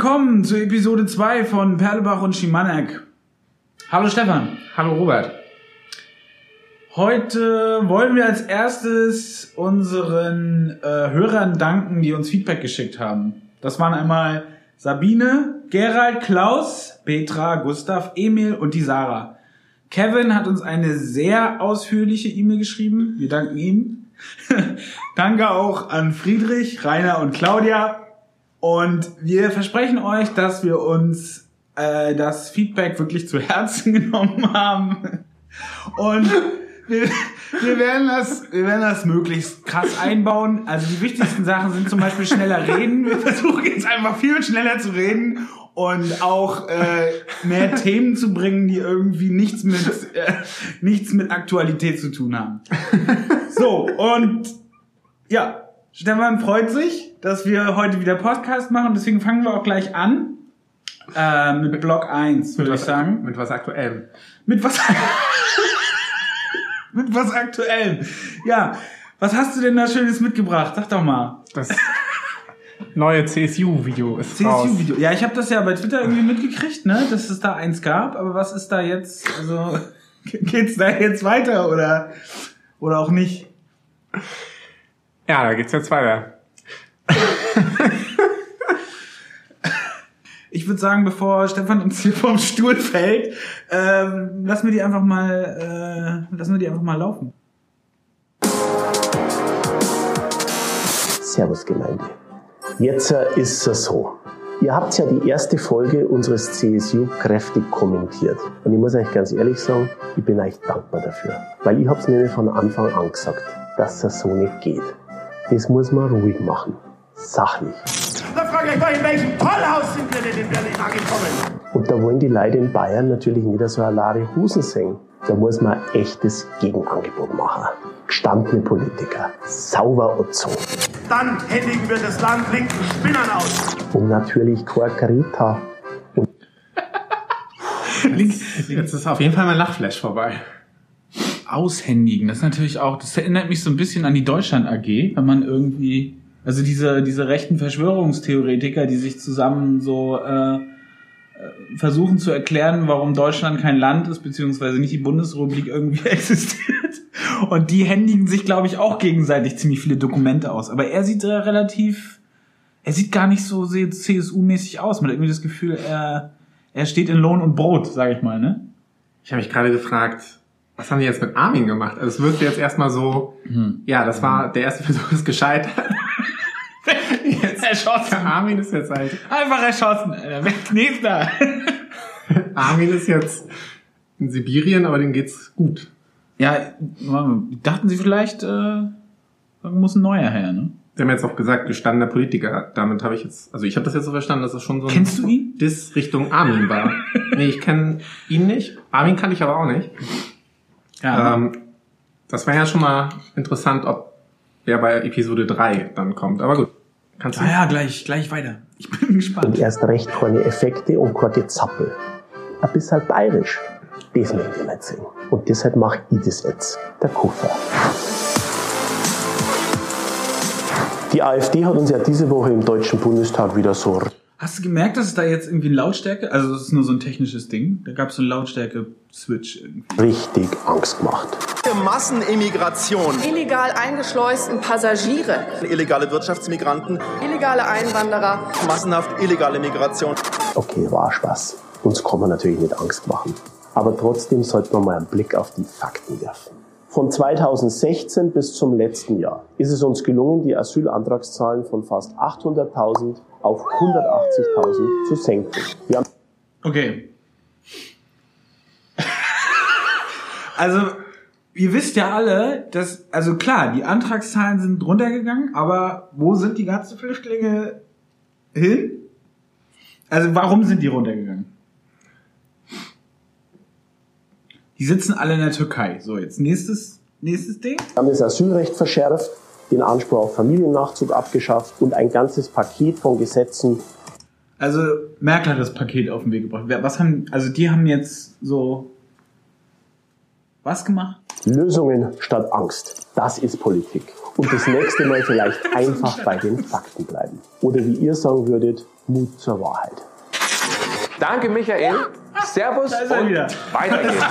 Willkommen zu Episode 2 von Perlebach und Schimanek. Hallo Stefan. Hallo Robert. Heute wollen wir als erstes unseren äh, Hörern danken, die uns Feedback geschickt haben. Das waren einmal Sabine, Gerald, Klaus, Petra, Gustav, Emil und die Sarah. Kevin hat uns eine sehr ausführliche E-Mail geschrieben. Wir danken ihm. Danke auch an Friedrich, Rainer und Claudia. Und wir versprechen euch, dass wir uns äh, das Feedback wirklich zu Herzen genommen haben. Und wir, wir, werden das, wir werden das möglichst krass einbauen. Also die wichtigsten Sachen sind zum Beispiel schneller reden. Wir versuchen jetzt einfach viel schneller zu reden und auch äh, mehr Themen zu bringen, die irgendwie nichts mit äh, nichts mit Aktualität zu tun haben. So und ja, Stefan freut sich, dass wir heute wieder Podcast machen. Deswegen fangen wir auch gleich an äh, mit Block 1, würde ich sagen. Mit was Aktuellem. Mit was? mit was Aktuellem. Ja, was hast du denn da Schönes mitgebracht? Sag doch mal. Das neue CSU-Video ist CSU-Video. Ja, ich habe das ja bei Twitter irgendwie mitgekriegt, ne, dass es da eins gab. Aber was ist da jetzt? Also geht's da jetzt weiter oder oder auch nicht? Ja, da geht's jetzt weiter. Ich würde sagen, bevor Stefan uns hier vom Stuhl fällt, ähm, lassen wir die einfach mal, äh, lassen wir die einfach mal laufen. Servus Gemeinde. Jetzt äh, ist es so. Ihr habt ja die erste Folge unseres CSU kräftig kommentiert. Und ich muss euch ganz ehrlich sagen, ich bin euch dankbar dafür. Weil ich hab's nämlich von Anfang an gesagt, dass das so nicht geht. Das muss man ruhig machen. Sachlich. Da frage ich mal, in welchem Tollhaus sind wir denn in Berlin angekommen? Und da wollen die Leute in Bayern natürlich nicht so eine Lare Husen singen. Da muss man ein echtes Gegenangebot machen. Gestandene Politiker, sauber und so. Dann händigen wir das Land linken Spinnern aus. Und natürlich keine Greta. Jetzt ist auf jeden Fall mein Lachflash vorbei. Aushändigen, das ist natürlich auch, das erinnert mich so ein bisschen an die Deutschland AG, wenn man irgendwie, also diese, diese rechten Verschwörungstheoretiker, die sich zusammen so äh, äh, versuchen zu erklären, warum Deutschland kein Land ist, beziehungsweise nicht die Bundesrepublik irgendwie existiert. Und die händigen sich, glaube ich, auch gegenseitig ziemlich viele Dokumente aus. Aber er sieht äh, relativ, er sieht gar nicht so CSU-mäßig aus. Man hat irgendwie das Gefühl, er, er steht in Lohn und Brot, sage ich mal, ne? Ich habe mich gerade gefragt, was haben die jetzt mit Armin gemacht? Also es wirkte jetzt erstmal so, ja, das war, der erste Versuch ist gescheitert. Jetzt Erschossen. Armin ist jetzt halt, Einfach erschossen. Alter. Knieft da? Armin ist jetzt in Sibirien, aber dem geht's gut. Ja, dachten Sie vielleicht, äh, muss ein neuer her, ne? Die haben jetzt auch gesagt, gestandener Politiker. Damit habe ich jetzt, also ich habe das jetzt so verstanden, dass es schon so ein Kennst du ihn? Diss Richtung Armin war. nee, ich kenne ihn nicht. Armin kann ich aber auch nicht. Ähm, das wäre ja schon mal interessant, ob wer bei Episode 3 dann kommt. Aber gut. Kannst du? ah ja, gleich, gleich weiter. Ich bin gespannt. und erst recht keine Effekte und kein Gezappel. Ein bisschen bayerisch. Das möchte ich nicht sehen. Und deshalb mache ich das jetzt. Der Kuffer. Die AfD hat uns ja diese Woche im Deutschen Bundestag wieder so Hast du gemerkt, dass es da jetzt irgendwie Lautstärke, also das ist nur so ein technisches Ding, da gab es so einen Lautstärke-Switch irgendwie. richtig Angst gemacht. Massenimmigration, illegal eingeschleusten Passagiere, illegale Wirtschaftsmigranten, illegale Einwanderer, massenhaft illegale Migration. Okay, war Spaß. Uns kann man natürlich nicht Angst machen. Aber trotzdem sollte man mal einen Blick auf die Fakten werfen. Von 2016 bis zum letzten Jahr ist es uns gelungen, die Asylantragszahlen von fast 800.000 auf 180.000 zu senken. Okay. Also, ihr wisst ja alle, dass, also klar, die Antragszahlen sind runtergegangen, aber wo sind die ganzen Flüchtlinge hin? Also, warum sind die runtergegangen? Die sitzen alle in der Türkei. So, jetzt nächstes, nächstes Ding. Wir haben das Asylrecht verschärft, den Anspruch auf Familiennachzug abgeschafft und ein ganzes Paket von Gesetzen Also, Merkel hat das Paket auf den Weg gebracht. Was haben, also die haben jetzt so, was gemacht? Lösungen statt Angst. Das ist Politik. und das nächste Mal vielleicht einfach bei den Fakten bleiben. Oder wie ihr sagen würdet, Mut zur Wahrheit. Danke, Michael. Servus er und wieder. weiter geht's.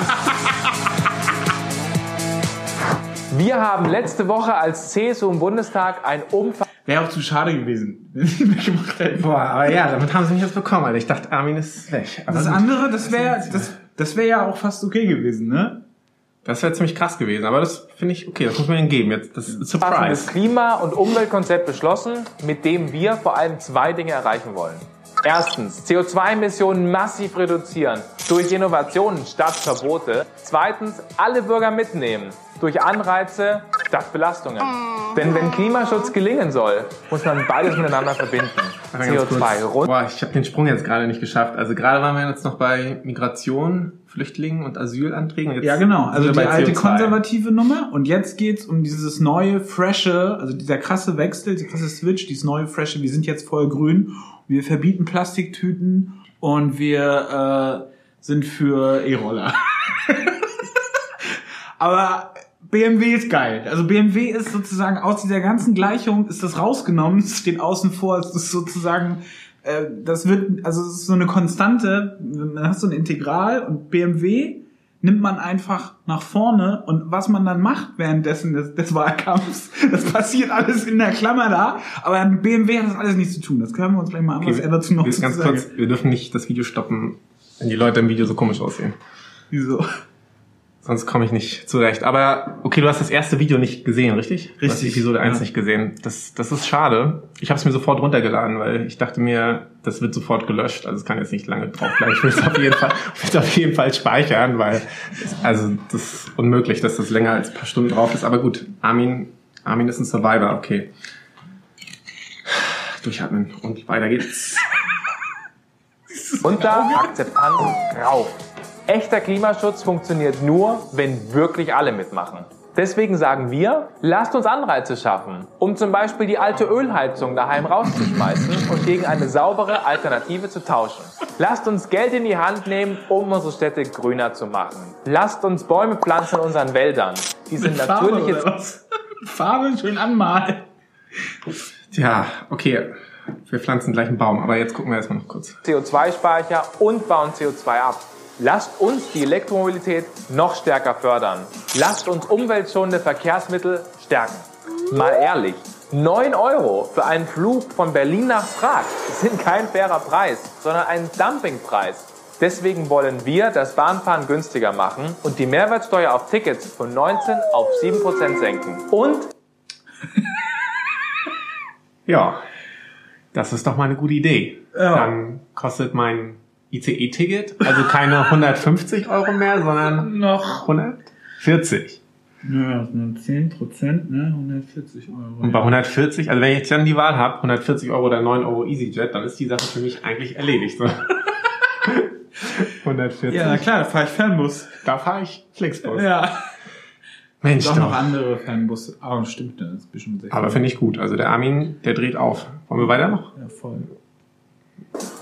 Wir haben letzte Woche als CSU im Bundestag ein Umfang Wäre auch zu schade gewesen, wenn sie nicht gemacht hätten. Boah, aber ja, damit haben sie mich jetzt bekommen, Alter. Ich dachte, Armin ist weg. Aber Das gut. andere, das wäre das, das wär ja auch fast okay gewesen, ne? Das wäre ziemlich krass gewesen, aber das finde ich okay, das muss man ihnen geben. Jetzt das ist Surprise. Klima- und Umweltkonzept beschlossen, mit dem wir vor allem zwei Dinge erreichen wollen. Erstens, CO2-Emissionen massiv reduzieren durch Innovationen statt Verbote. Zweitens, alle Bürger mitnehmen durch Anreize statt Belastungen. Denn wenn Klimaschutz gelingen soll, muss man beides miteinander verbinden. Warte ganz kurz. CO2 rund. Boah, ich habe den Sprung jetzt gerade nicht geschafft. Also gerade waren wir jetzt noch bei Migration, Flüchtlingen und Asylanträgen. Jetzt Ja, genau. Also die alte CO2. konservative Nummer. Und jetzt geht's um dieses neue, frische, also dieser krasse Wechsel, dieser krasse Switch, dieses neue, frische. Wir sind jetzt voll grün. Wir verbieten Plastiktüten und wir äh, sind für E-Roller. Aber BMW ist geil. Also BMW ist sozusagen aus dieser ganzen Gleichung ist das rausgenommen, steht außen vor, es ist sozusagen äh, das wird also es ist so eine Konstante, man hat so ein Integral und BMW nimmt man einfach nach vorne und was man dann macht währenddessen des, des Wahlkampfs, das passiert alles in der Klammer da, aber mit BMW hat das alles nichts zu tun. Das können wir uns gleich mal an, was er dazu noch ganz kurz, wir dürfen nicht das Video stoppen, wenn die Leute im Video so komisch aussehen. Wieso? Sonst komme ich nicht zurecht. Aber okay, du hast das erste Video nicht gesehen, richtig? Du hast Richtig, Episode 1 ja. nicht gesehen. Das, das ist schade. Ich habe es mir sofort runtergeladen, weil ich dachte mir, das wird sofort gelöscht. Also es kann jetzt nicht lange drauf bleiben. Ich will es auf jeden Fall, auf jeden Fall speichern, weil also das ist unmöglich, dass das länger als ein paar Stunden drauf ist. Aber gut, Armin, Armin ist ein Survivor, okay. Durchatmen und weiter geht's. Unter Akzeptanz rauf. Echter Klimaschutz funktioniert nur, wenn wirklich alle mitmachen. Deswegen sagen wir, lasst uns Anreize schaffen, um zum Beispiel die alte Ölheizung daheim rauszuschmeißen und gegen eine saubere Alternative zu tauschen. Lasst uns Geld in die Hand nehmen, um unsere Städte grüner zu machen. Lasst uns Bäume pflanzen in unseren Wäldern. Die sind oder was? Farbe schön anmalen. Tja, okay. Wir pflanzen gleich einen Baum, aber jetzt gucken wir erstmal noch kurz. CO2-Speicher und bauen CO2 ab. Lasst uns die Elektromobilität noch stärker fördern. Lasst uns umweltschonende Verkehrsmittel stärken. Mal ehrlich, 9 Euro für einen Flug von Berlin nach Prag sind kein fairer Preis, sondern ein Dumpingpreis. Deswegen wollen wir das Bahnfahren günstiger machen und die Mehrwertsteuer auf Tickets von 19 auf 7% senken. Und Ja, das ist doch mal eine gute Idee. Ja. Dann kostet mein ICE-Ticket also keine 150 Euro mehr, sondern Noch. 140. Ja, das sind 10 Prozent, ne? 140 Euro. Und bei 140, also wenn ich jetzt dann die Wahl habe, 140 Euro oder 9 Euro EasyJet, dann ist die Sache für mich eigentlich erledigt. So. 140. Ja, na klar, da fahre ich Fernbus. Da fahre ich Flixbus. Ja. Mensch, Doch noch andere Fernbusse. Ah, stimmt, das ist bestimmt 60. Aber finde ich gut. Also der Armin, der dreht auf. Wollen wir weiter noch? Ja, voll.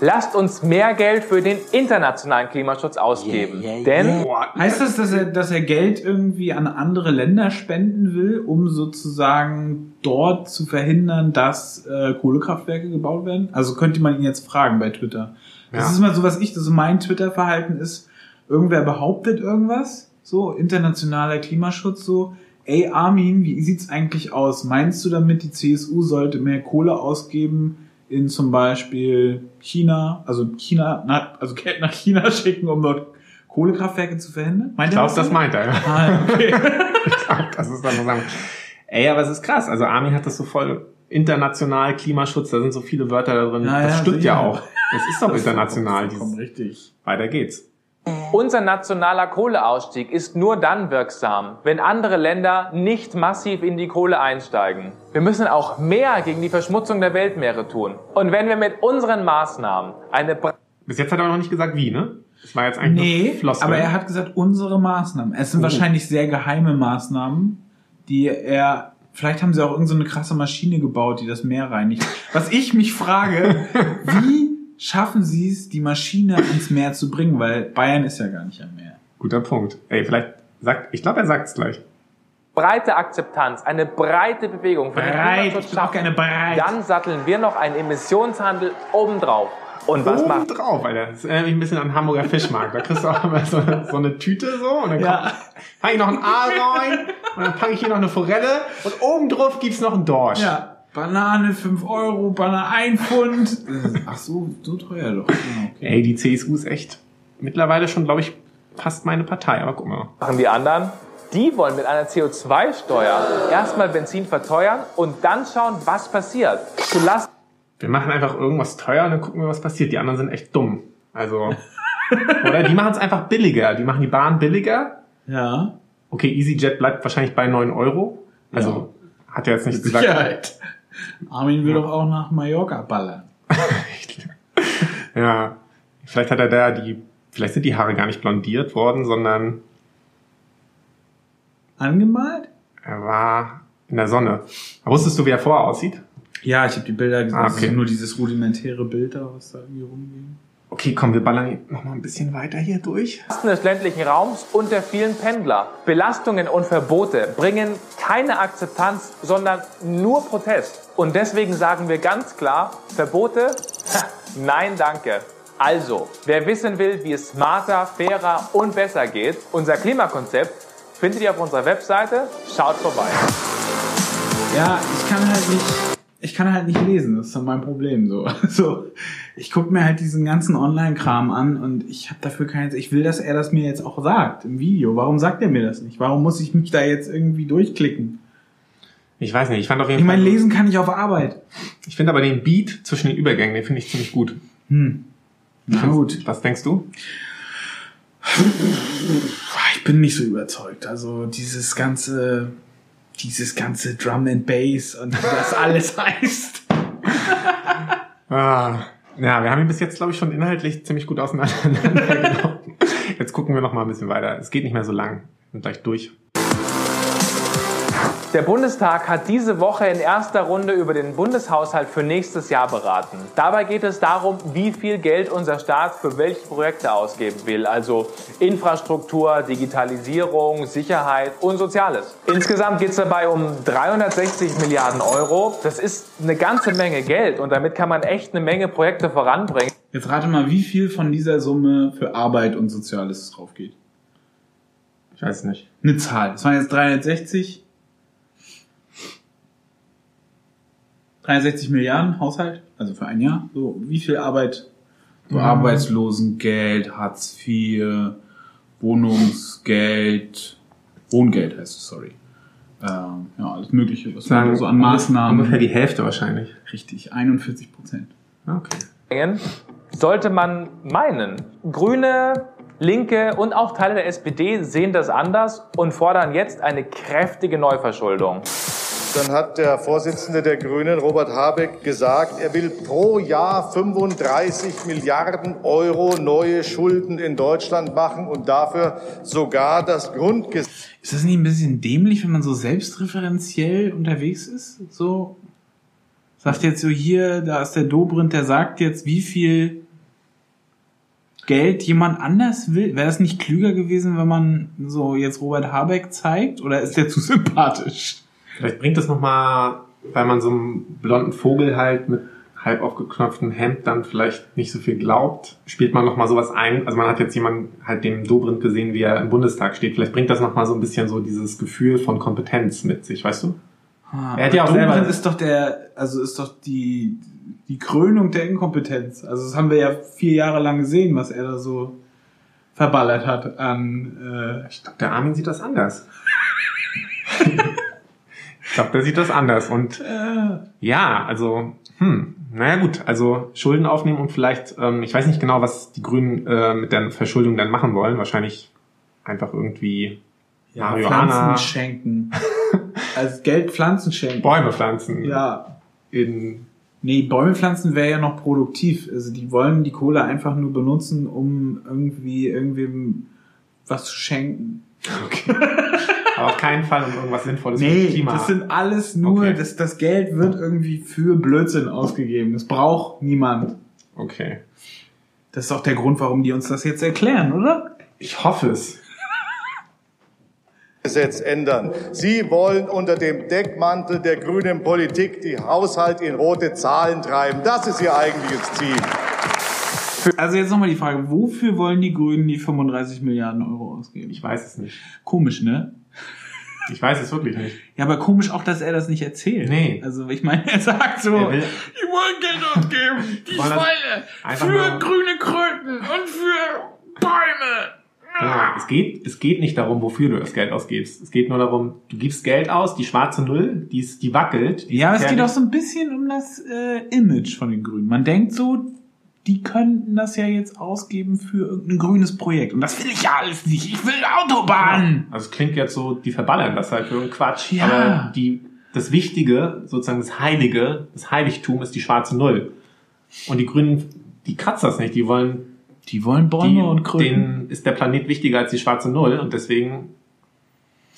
Lasst uns mehr Geld für den internationalen Klimaschutz ausgeben. Denn Heißt das, dass er, dass er Geld irgendwie an andere Länder spenden will, um sozusagen dort zu verhindern, dass äh, Kohlekraftwerke gebaut werden? Also könnte man ihn jetzt fragen bei Twitter. Das Ja. ist immer so, was ich, das ist mein Twitter-Verhalten ist, irgendwer behauptet irgendwas, so internationaler Klimaschutz, so, ey Armin, wie sieht's eigentlich aus? Meinst du damit, die CSU sollte mehr Kohle ausgeben in zum Beispiel China, also China, na, also Geld nach China schicken, um dort Kohlekraftwerke zu verhindern? Meint Ich glaube, das meint er. Ja. Ah, okay. das ist dann so sagen. Ey, aber es ist krass. Also Armin hat das so voll international Klimaschutz, da sind so viele Wörter da drin. Ja, das ja, stimmt ja sicher. auch. Es ist doch international. Vollkommen Dieses, richtig. weiter geht's. Unser nationaler Kohleausstieg ist nur dann wirksam, wenn andere Länder nicht massiv in die Kohle einsteigen. Wir müssen auch mehr gegen die Verschmutzung der Weltmeere tun. Und wenn wir mit unseren Maßnahmen eine Bra- Bis jetzt hat er noch nicht gesagt, wie, ne? Das war jetzt eigentlich Nee, nur Floskel. aber er hat gesagt, unsere Maßnahmen. Es sind wahrscheinlich sehr geheime Maßnahmen, die er, vielleicht haben sie auch irgendeine so eine krasse Maschine gebaut, die das Meer reinigt. Was ich mich frage, wie schaffen sie es, die Maschine ins Meer zu bringen? Weil Bayern ist ja gar nicht am Meer. Guter Punkt. Ey, vielleicht sagt, ich glaube, er sagt's gleich. breite Akzeptanz, eine breite Bewegung für den Breit, ich brauch keine breit. dann satteln wir noch einen Emissionshandel obendrauf. Und was Oben macht drauf, Alter. Das erinnert mich ein bisschen an Hamburger Fischmarkt. Da kriegst du auch immer so, so eine Tüte so und dann Ja. packe ich noch ein Aal rein und dann packe ich hier noch eine Forelle und oben drauf gibt's noch einen Dorsch. Ja. Banane 5 Euro, Banane 1 Pfund. Ach so, so teuer doch. Ja, okay. Ey, die CSU ist echt mittlerweile schon, glaube ich, fast meine Partei. Aber guck mal. machen die anderen? Die wollen mit einer CO2-Steuer erstmal Benzin verteuern und dann schauen, was passiert. Zu Lasten Wir machen einfach irgendwas teuer und dann gucken wir, was passiert. Die anderen sind echt dumm. Also, oder die machen es einfach billiger. Die machen die Bahn billiger. Ja. Okay, EasyJet bleibt wahrscheinlich bei 9 Euro. Also, hat er jetzt nicht gesagt. Sicherheit. Armin will doch auch nach Mallorca ballern. Ja, vielleicht hat er da die, vielleicht sind die Haare gar nicht blondiert worden, sondern Angemalt? er war in der Sonne. Wusstest du, wie er vorher aussieht? Ja, ich habe die Bilder gesehen. Ah, Das ist okay. nur dieses rudimentäre Bild da, was da irgendwie rumging. Okay, komm, wir ballern noch mal ein bisschen weiter hier durch. des ländlichen Raums und der vielen Pendler. Belastungen und Verbote bringen keine Akzeptanz, sondern nur Protest. Und deswegen sagen wir ganz klar, Verbote? Nein, danke. Also, wer wissen will, wie es smarter, fairer und besser geht, unser Klimakonzept findet ihr auf unserer Webseite. Schaut vorbei. Ja, ich kann halt nicht, ich kann halt nicht lesen. Das ist so mein Problem so. So, ich guck mir halt diesen ganzen Online-Kram an und ich habe dafür keine. Ich will, dass er das mir jetzt auch sagt im Video. Warum sagt er mir das nicht? Warum muss ich mich da jetzt irgendwie durchklicken? Ich weiß nicht, ich fand auf jeden Ich meine, Fall. lesen kann ich auf Arbeit. Ich finde aber den Beat zwischen den Übergängen, den finde ich ziemlich gut. Na gut. Was denkst du? Ich bin nicht so überzeugt. Also dieses ganze, dieses ganze Drum and Bass und wie das alles heißt. Ah, ja, wir haben ihn bis jetzt, glaube ich, schon inhaltlich ziemlich gut auseinandergenommen. Jetzt gucken wir noch mal ein bisschen weiter. Es geht nicht mehr so lang. Wir sind gleich durch. Der Bundestag hat diese Woche in erster Runde über den Bundeshaushalt für nächstes Jahr beraten. Dabei geht es darum, wie viel Geld unser Staat für welche Projekte ausgeben will, also Infrastruktur, Digitalisierung, Sicherheit und Soziales. Insgesamt geht es dabei um 360 Milliarden Euro. Das ist eine ganze Menge Geld und damit kann man echt eine Menge Projekte voranbringen. Jetzt rate mal, wie viel von dieser Summe für Arbeit und Soziales drauf geht. Ich weiß nicht. Eine Zahl. Das waren jetzt 360. 360 Milliarden Haushalt, also für ein Jahr. So, wie viel Arbeit? So Arbeitslosengeld, Hartz IV, Wohnungsgeld, Wohngeld heißt es, sorry. Ähm, ja, alles Mögliche, was man so an Maßnahmen. Ungefähr die Hälfte wahrscheinlich. Richtig, 41 Prozent. Okay. sollte man meinen. Grüne, Linke und auch Teile der SPD sehen das anders und fordern jetzt eine kräftige Neuverschuldung. Dann hat der Vorsitzende der Grünen, Robert Habeck, gesagt, er will pro Jahr 35 Milliarden Euro neue Schulden in Deutschland machen und dafür sogar das Grundgesetz. Ist das nicht ein bisschen dämlich, wenn man so selbstreferenziell unterwegs ist? So sagt jetzt so hier, da ist der Dobrindt, der sagt jetzt, wie viel Geld jemand anders will. Wäre das nicht klüger gewesen, wenn man so jetzt Robert Habeck zeigt? Oder ist der zu sympathisch? Vielleicht bringt das noch mal, weil man so einem blonden Vogel halt mit halb aufgeknöpftem Hemd dann vielleicht nicht so viel glaubt, spielt man noch mal sowas ein. Also man hat jetzt jemanden halt dem Dobrindt gesehen, wie er im Bundestag steht. Vielleicht bringt das noch mal so ein bisschen so dieses Gefühl von Kompetenz mit sich, weißt du? Er hat ja auch Dobrindt selber- ist doch der, also ist doch die, die Krönung der Inkompetenz. Also das haben wir ja vier Jahre lang gesehen, was er da so verballert hat an, äh, Ich glaube, der Armin sieht das anders. ich glaube, der sieht das anders. Und ja, also, hm, naja gut, also Schulden aufnehmen und vielleicht, ähm, ich weiß nicht genau, was die Grünen äh, mit der Verschuldung dann machen wollen. Wahrscheinlich einfach irgendwie ja, Marihuana, Pflanzen schenken. Als Geld Pflanzen schenken. Bäume pflanzen. Ja. In, Nee, Bäume pflanzen wäre ja noch produktiv. Also die wollen die Kohle einfach nur benutzen, um irgendwie irgendwem was zu schenken. aber auf keinen Fall um irgendwas Sinnvolles für das Nee, Klima. das sind alles nur, Okay. das, das Geld wird irgendwie für Blödsinn ausgegeben. Das braucht niemand. okay. Das ist auch der Grund, warum die uns das jetzt erklären, oder? Ich hoffe es. Gesetz ändern. Sie wollen unter dem Deckmantel der grünen Politik die Haushalt in rote Zahlen treiben. Das ist ihr eigentliches Ziel. Also jetzt nochmal die Frage, wofür wollen die Grünen die 35 Milliarden Euro ausgeben? Ich weiß es nicht. Komisch, ne? Ich weiß es wirklich nicht. Ja, aber komisch auch, dass er das nicht erzählt. Nee. Also ich meine, er sagt so, Er will- die wollen Geld ausgeben, die Schweine, für grüne Kröten und für Bäume. Ja, es geht, es geht nicht darum, wofür du das Geld ausgibst. Es geht nur darum, du gibst Geld aus, die schwarze Null, die, ist, die wackelt. Die Ja, aber es geht auch so ein bisschen um das äh, Image von den Grünen. Man denkt so, die könnten das ja jetzt ausgeben für irgendein grünes Projekt. Und das will ich ja alles nicht. Ich will Autobahnen. Also es klingt jetzt so, die verballern das halt für einen Quatsch. Ja. Aber die, das Wichtige, sozusagen das Heilige, das Heiligtum ist die schwarze Null. Und die Grünen, die kratzen das nicht. Die wollen, Die wollen Bäume die, und Kröten. denen ist der Planet wichtiger als die schwarze Null. Und deswegen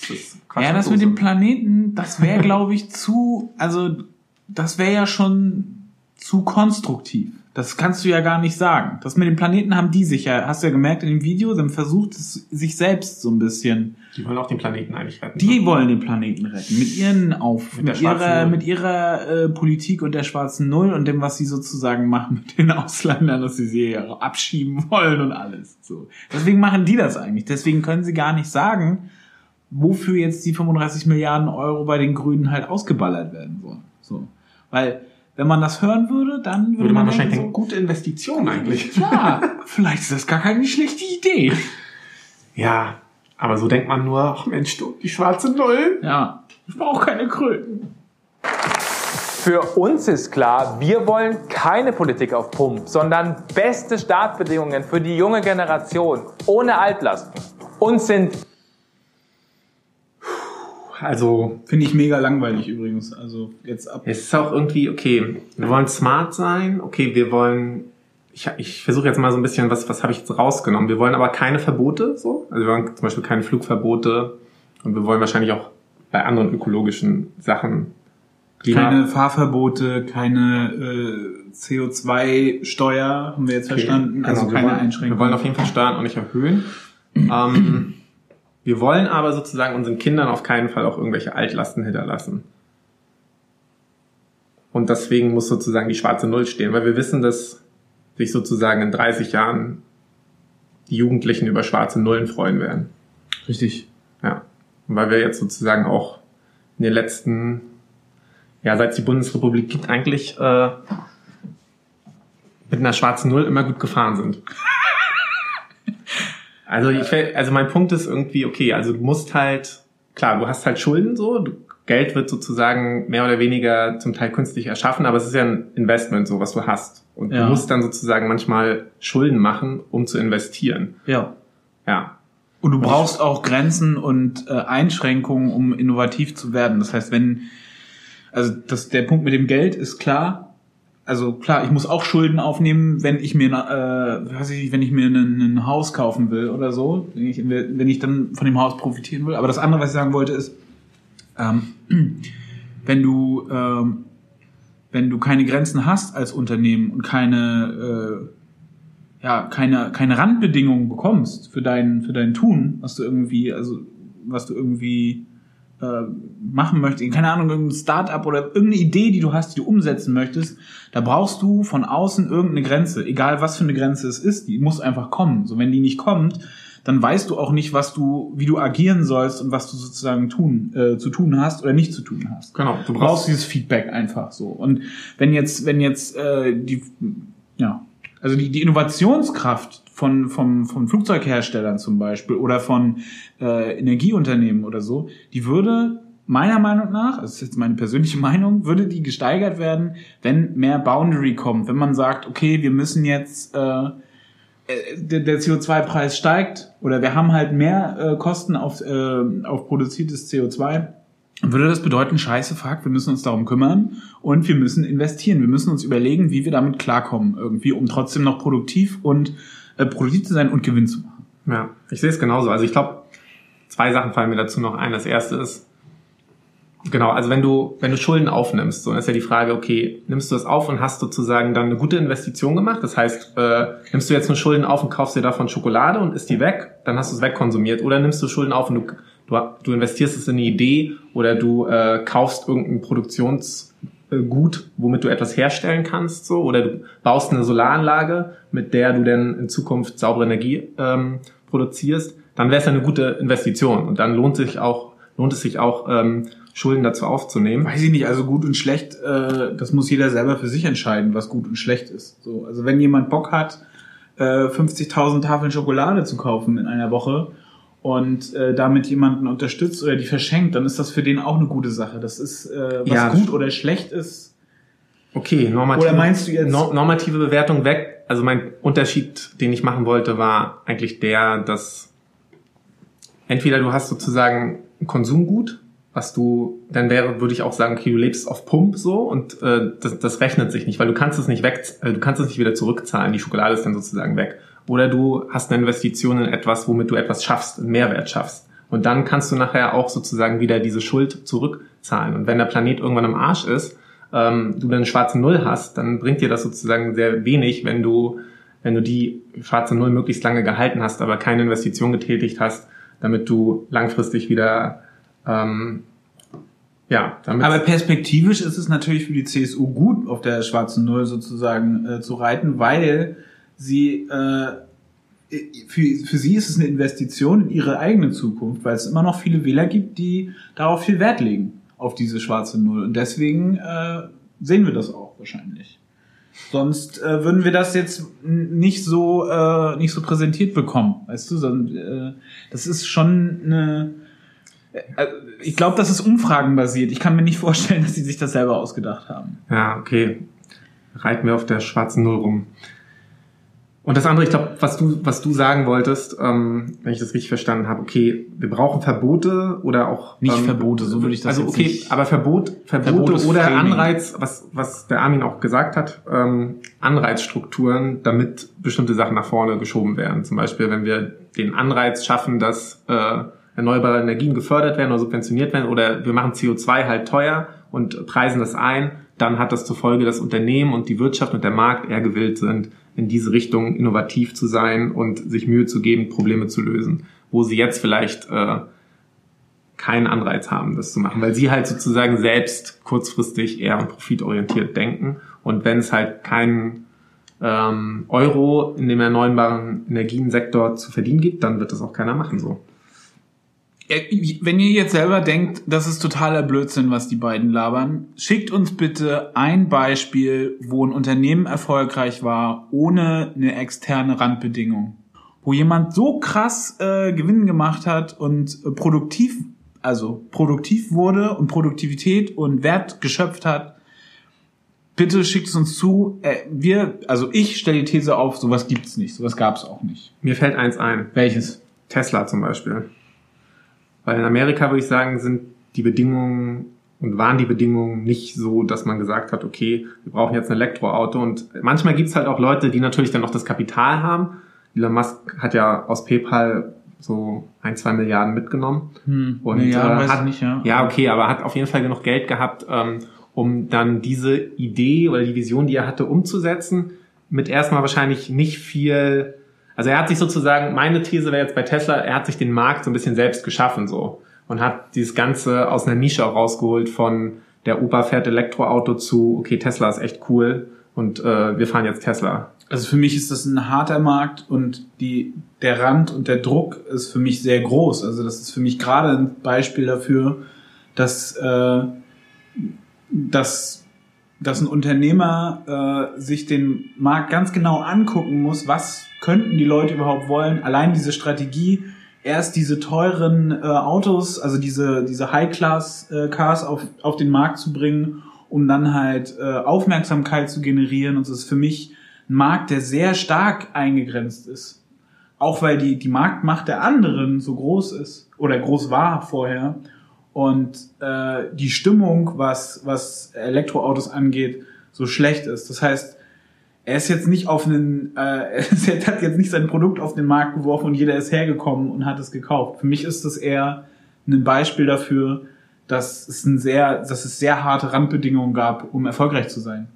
ist das. Ja, das mit dem Planeten, das wäre, glaube ich, zu, also das wäre ja schon zu konstruktiv. Das kannst du ja gar nicht sagen. Das mit dem Planeten haben die sich ja, hast du ja gemerkt in dem Video, haben versucht, es sich selbst so ein bisschen. Die wollen auch den Planeten eigentlich retten. Die wollen den Planeten retten. Mit ihren Auf, Mit mit, ihrer, Null. mit ihrer äh, Politik und der schwarzen Null und dem, was sie sozusagen machen mit den Ausländern, dass sie sie ja abschieben wollen und alles. So. Deswegen machen die das eigentlich. Deswegen können sie gar nicht sagen, wofür jetzt die 35 Milliarden Euro bei den Grünen halt ausgeballert werden sollen. So. Weil, wenn man das hören würde, dann würde, Würde man man wahrscheinlich denken, denken, gute Investition eigentlich. so, ja, vielleicht ist das gar keine schlechte Idee. Ja, aber so denkt man nur, ach Mensch, du, die schwarze Null. Ja, ich brauche keine Kröten. Für uns ist klar, wir wollen keine Politik auf Pump, sondern beste Startbedingungen für die junge Generation, ohne Altlasten. Uns sind Also, Finde ich mega langweilig übrigens. Also jetzt ab. es ist auch irgendwie, okay, wir wollen smart sein, okay, wir wollen, ich, ich versuche jetzt mal so ein bisschen, was, was habe ich jetzt rausgenommen? Wir wollen aber keine Verbote, so. Also wir wollen zum Beispiel keine Flugverbote und wir wollen wahrscheinlich auch bei anderen ökologischen Sachen Klima- Keine Fahrverbote, keine äh, CO2-Steuer, haben wir jetzt verstanden. also wir keine wollen, Einschränkungen. Wir wollen auf jeden Fall Steuern auch nicht erhöhen. ähm, wir wollen aber sozusagen unseren Kindern auf keinen Fall auch irgendwelche Altlasten hinterlassen. Und deswegen muss sozusagen die schwarze Null stehen, weil wir wissen, dass sich sozusagen in 30 Jahren die Jugendlichen über schwarze Nullen freuen werden. Richtig. Ja. Und weil wir jetzt sozusagen auch in den letzten, ja, seit es die Bundesrepublik gibt, eigentlich äh, mit einer schwarzen Null immer gut gefahren sind. Also ich, also mein Punkt ist irgendwie, okay, also du musst halt, klar, du hast halt Schulden so, du, Geld wird sozusagen mehr oder weniger zum Teil künstlich erschaffen, aber es ist ja ein Investment, so was du hast. Und Ja. du musst dann sozusagen manchmal Schulden machen, um zu investieren. Ja. Ja. Und du brauchst auch Grenzen und äh, Einschränkungen, um innovativ zu werden. Das heißt, wenn, also das, der Punkt mit dem Geld ist klar. Also klar, ich muss auch Schulden aufnehmen, wenn ich mir, äh, weiß ich wenn ich mir ein, ein Haus kaufen will oder so, wenn ich, wenn ich dann von dem Haus profitieren will. Aber das andere, was ich sagen wollte, ist, ähm, wenn du, ähm, wenn du keine Grenzen hast als Unternehmen und keine, äh, ja, keine, keine Randbedingungen bekommst für dein, für dein Tun, was du irgendwie, also, was du irgendwie äh, machen möchtest, keine Ahnung, irgendein Startup oder irgendeine Idee, die du hast, die du umsetzen möchtest, da brauchst du von außen irgendeine Grenze, egal was für eine Grenze es ist, die muss einfach kommen. So, wenn die nicht kommt, dann weißt du auch nicht, was du, wie du agieren sollst und was du sozusagen tun, äh, zu tun hast oder nicht zu tun hast. Genau, Du brauchst dieses Feedback einfach so. Und wenn jetzt, wenn jetzt äh, die, ja, also die, die Innovationskraft von, vom, von Flugzeugherstellern zum Beispiel oder von äh, Energieunternehmen oder so, die würde meiner Meinung nach, das ist jetzt meine persönliche Meinung, würde die gesteigert werden, wenn mehr Boundary kommt. Wenn man sagt, okay, wir müssen jetzt äh, äh, der, der CO2-Preis steigt oder wir haben halt mehr äh, Kosten auf, äh, auf produziertes CO2, dann würde das bedeuten, scheiße, fuck, wir müssen uns darum kümmern und wir müssen investieren. Wir müssen uns überlegen, wie wir damit klarkommen irgendwie, um trotzdem noch produktiv und äh, produktiv zu sein und Gewinn zu machen. Ja, ich sehe es genauso. Also ich glaube, zwei Sachen fallen mir dazu noch ein. Das erste ist, genau, also wenn du, wenn du Schulden aufnimmst, so dann ist ja die Frage, okay, nimmst du das auf und hast sozusagen dann eine gute Investition gemacht? Das heißt, äh, nimmst du jetzt nur Schulden auf und kaufst dir davon Schokolade und isst die weg, dann hast du es wegkonsumiert. Oder nimmst du Schulden auf und du du, du investierst es in eine Idee oder du äh, kaufst irgendein Produktionsgut, womit du etwas herstellen kannst, so, oder du baust eine Solaranlage, mit der du dann in Zukunft saubere Energie ähm, produzierst, dann wäre es eine gute Investition und dann lohnt sich auch lohnt es sich auch ähm, Schulden dazu aufzunehmen. Weiß ich nicht, also gut und schlecht, äh, das muss jeder selber für sich entscheiden, was gut und schlecht ist. So, also wenn jemand Bock hat, äh, 50.000 Tafeln Schokolade zu kaufen in einer Woche und äh, damit jemanden unterstützt oder die verschenkt, dann ist das für den auch eine gute Sache. Das ist, äh, was Ja. gut oder schlecht ist. Okay, normative, Oder meinst du jetzt- no, normative Bewertung weg? Also mein Unterschied, den ich machen wollte, war eigentlich der, dass entweder du hast sozusagen ein Konsumgut, was du, dann wäre, würde ich auch sagen, okay, du lebst auf Pump so und äh, das, das rechnet sich nicht, weil du kannst es nicht weg, äh, du kannst es nicht wieder zurückzahlen. Die Schokolade ist dann sozusagen weg. Oder du hast eine Investition in etwas, womit du etwas schaffst, einen Mehrwert schaffst. Und dann kannst du nachher auch sozusagen wieder diese Schuld zurückzahlen. Und wenn der Planet irgendwann am Arsch ist, ähm, du dann eine schwarze Null hast, dann bringt dir das sozusagen sehr wenig, wenn du, wenn du die schwarze Null möglichst lange gehalten hast, aber keine Investition getätigt hast, damit du langfristig wieder ähm, ja, damit Aber perspektivisch ist es natürlich für die CSU gut, auf der schwarzen Null sozusagen äh, zu reiten, weil sie äh, für, für sie ist es eine Investition in ihre eigene Zukunft, weil es immer noch viele Wähler gibt, die darauf viel Wert legen, auf diese schwarze Null. Und deswegen äh, sehen wir das auch wahrscheinlich. Sonst äh, würden wir das jetzt nicht so äh, nicht so präsentiert bekommen, weißt du? Sondern, äh, das ist schon eine äh, ich glaube, das ist umfragenbasiert. Ich kann mir nicht vorstellen, dass sie sich das selber ausgedacht haben. Ja, okay. Reiten wir auf der schwarzen Null rum. Und das andere, ich glaube, was du, was du sagen wolltest, ähm, wenn ich das richtig verstanden habe, okay, wir brauchen Verbote oder auch Nicht ähm, Verbote, so würde ich das Also jetzt okay, aber Verbot, Verbote Verbot oder Framing. Anreiz, was was der Armin auch gesagt hat, ähm, Anreizstrukturen, damit bestimmte Sachen nach vorne geschoben werden. Zum Beispiel, wenn wir den Anreiz schaffen, dass äh, erneuerbare Energien gefördert werden oder subventioniert werden oder wir machen CO2 halt teuer und preisen das ein, dann hat das zur Folge, dass Unternehmen und die Wirtschaft und der Markt eher gewillt sind, in diese Richtung innovativ zu sein und sich Mühe zu geben, Probleme zu lösen, wo sie jetzt vielleicht äh, keinen Anreiz haben, das zu machen, weil sie halt sozusagen selbst kurzfristig eher profitorientiert denken und wenn es halt keinen ähm, Euro in dem erneuerbaren Energiensektor zu verdienen gibt, dann wird das auch keiner machen so. Wenn ihr jetzt selber denkt, das ist totaler Blödsinn, was die beiden labern, schickt uns bitte ein Beispiel, wo ein Unternehmen erfolgreich war, ohne eine externe Randbedingung. Wo jemand so krass äh, Gewinn gemacht hat und äh, produktiv, also produktiv wurde und Produktivität und Wert geschöpft hat. Bitte schickt es uns zu. Äh, wir, also ich stelle die These auf, sowas gibt's nicht, sowas gab's auch nicht. Mir fällt eins ein. Welches? Tesla zum Beispiel. Weil in Amerika würde ich sagen, sind die Bedingungen und waren die Bedingungen nicht so, dass man gesagt hat, okay, wir brauchen jetzt ein Elektroauto. Und manchmal gibt's halt auch Leute, die natürlich dann noch das Kapital haben. Elon Musk hat ja aus PayPal so ein, zwei Milliarden mitgenommen. Hm, Und Milliarden äh, hat, nicht, ja. ja, okay, aber hat auf jeden Fall genug Geld gehabt, ähm, um dann diese Idee oder die Vision, die er hatte, umzusetzen. Mit erstmal wahrscheinlich nicht viel. Also er hat sich sozusagen, meine These wäre jetzt bei Tesla, er hat sich den Markt so ein bisschen selbst geschaffen so und hat dieses Ganze aus einer Nische auch rausgeholt von der Opa fährt Elektroauto zu, okay, Tesla ist echt cool und äh, wir fahren jetzt Tesla. Also für mich ist das ein harter Markt und die, der Rand und der Druck ist für mich sehr groß. Also das ist für mich gerade ein Beispiel dafür, dass, äh, dass, dass ein Unternehmer äh, sich den Markt ganz genau angucken muss, was könnten die Leute überhaupt wollen. Allein diese Strategie, erst diese teuren äh, Autos, also diese, diese High-Class-Cars auf, auf den Markt zu bringen, um dann halt äh, Aufmerksamkeit zu generieren. Und das ist für mich ein Markt, der sehr stark eingegrenzt ist. Auch weil die, die Marktmacht der anderen so groß ist oder groß war vorher. Und äh, die Stimmung, was, was Elektroautos angeht, so schlecht ist. Das heißt, er ist jetzt nicht auf einen, äh, er hat jetzt nicht sein Produkt auf den Markt geworfen und jeder ist hergekommen und hat es gekauft. Für mich ist das eher ein Beispiel dafür, dass es ein sehr, dass es sehr harte Randbedingungen gab, um erfolgreich zu sein.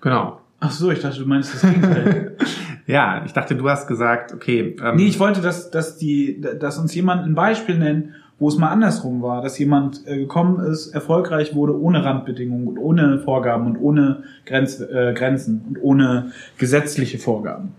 Genau. Ach so, ich dachte, du meinst das Gegenteil. Ja, ich dachte, du hast gesagt, okay. Ähm, nee, ich wollte, dass, dass, die, dass uns jemand ein Beispiel nennt, wo es mal andersrum war, dass jemand äh, gekommen ist, erfolgreich wurde ohne Randbedingungen und ohne Vorgaben und ohne Grenz, äh, Grenzen und ohne gesetzliche Vorgaben.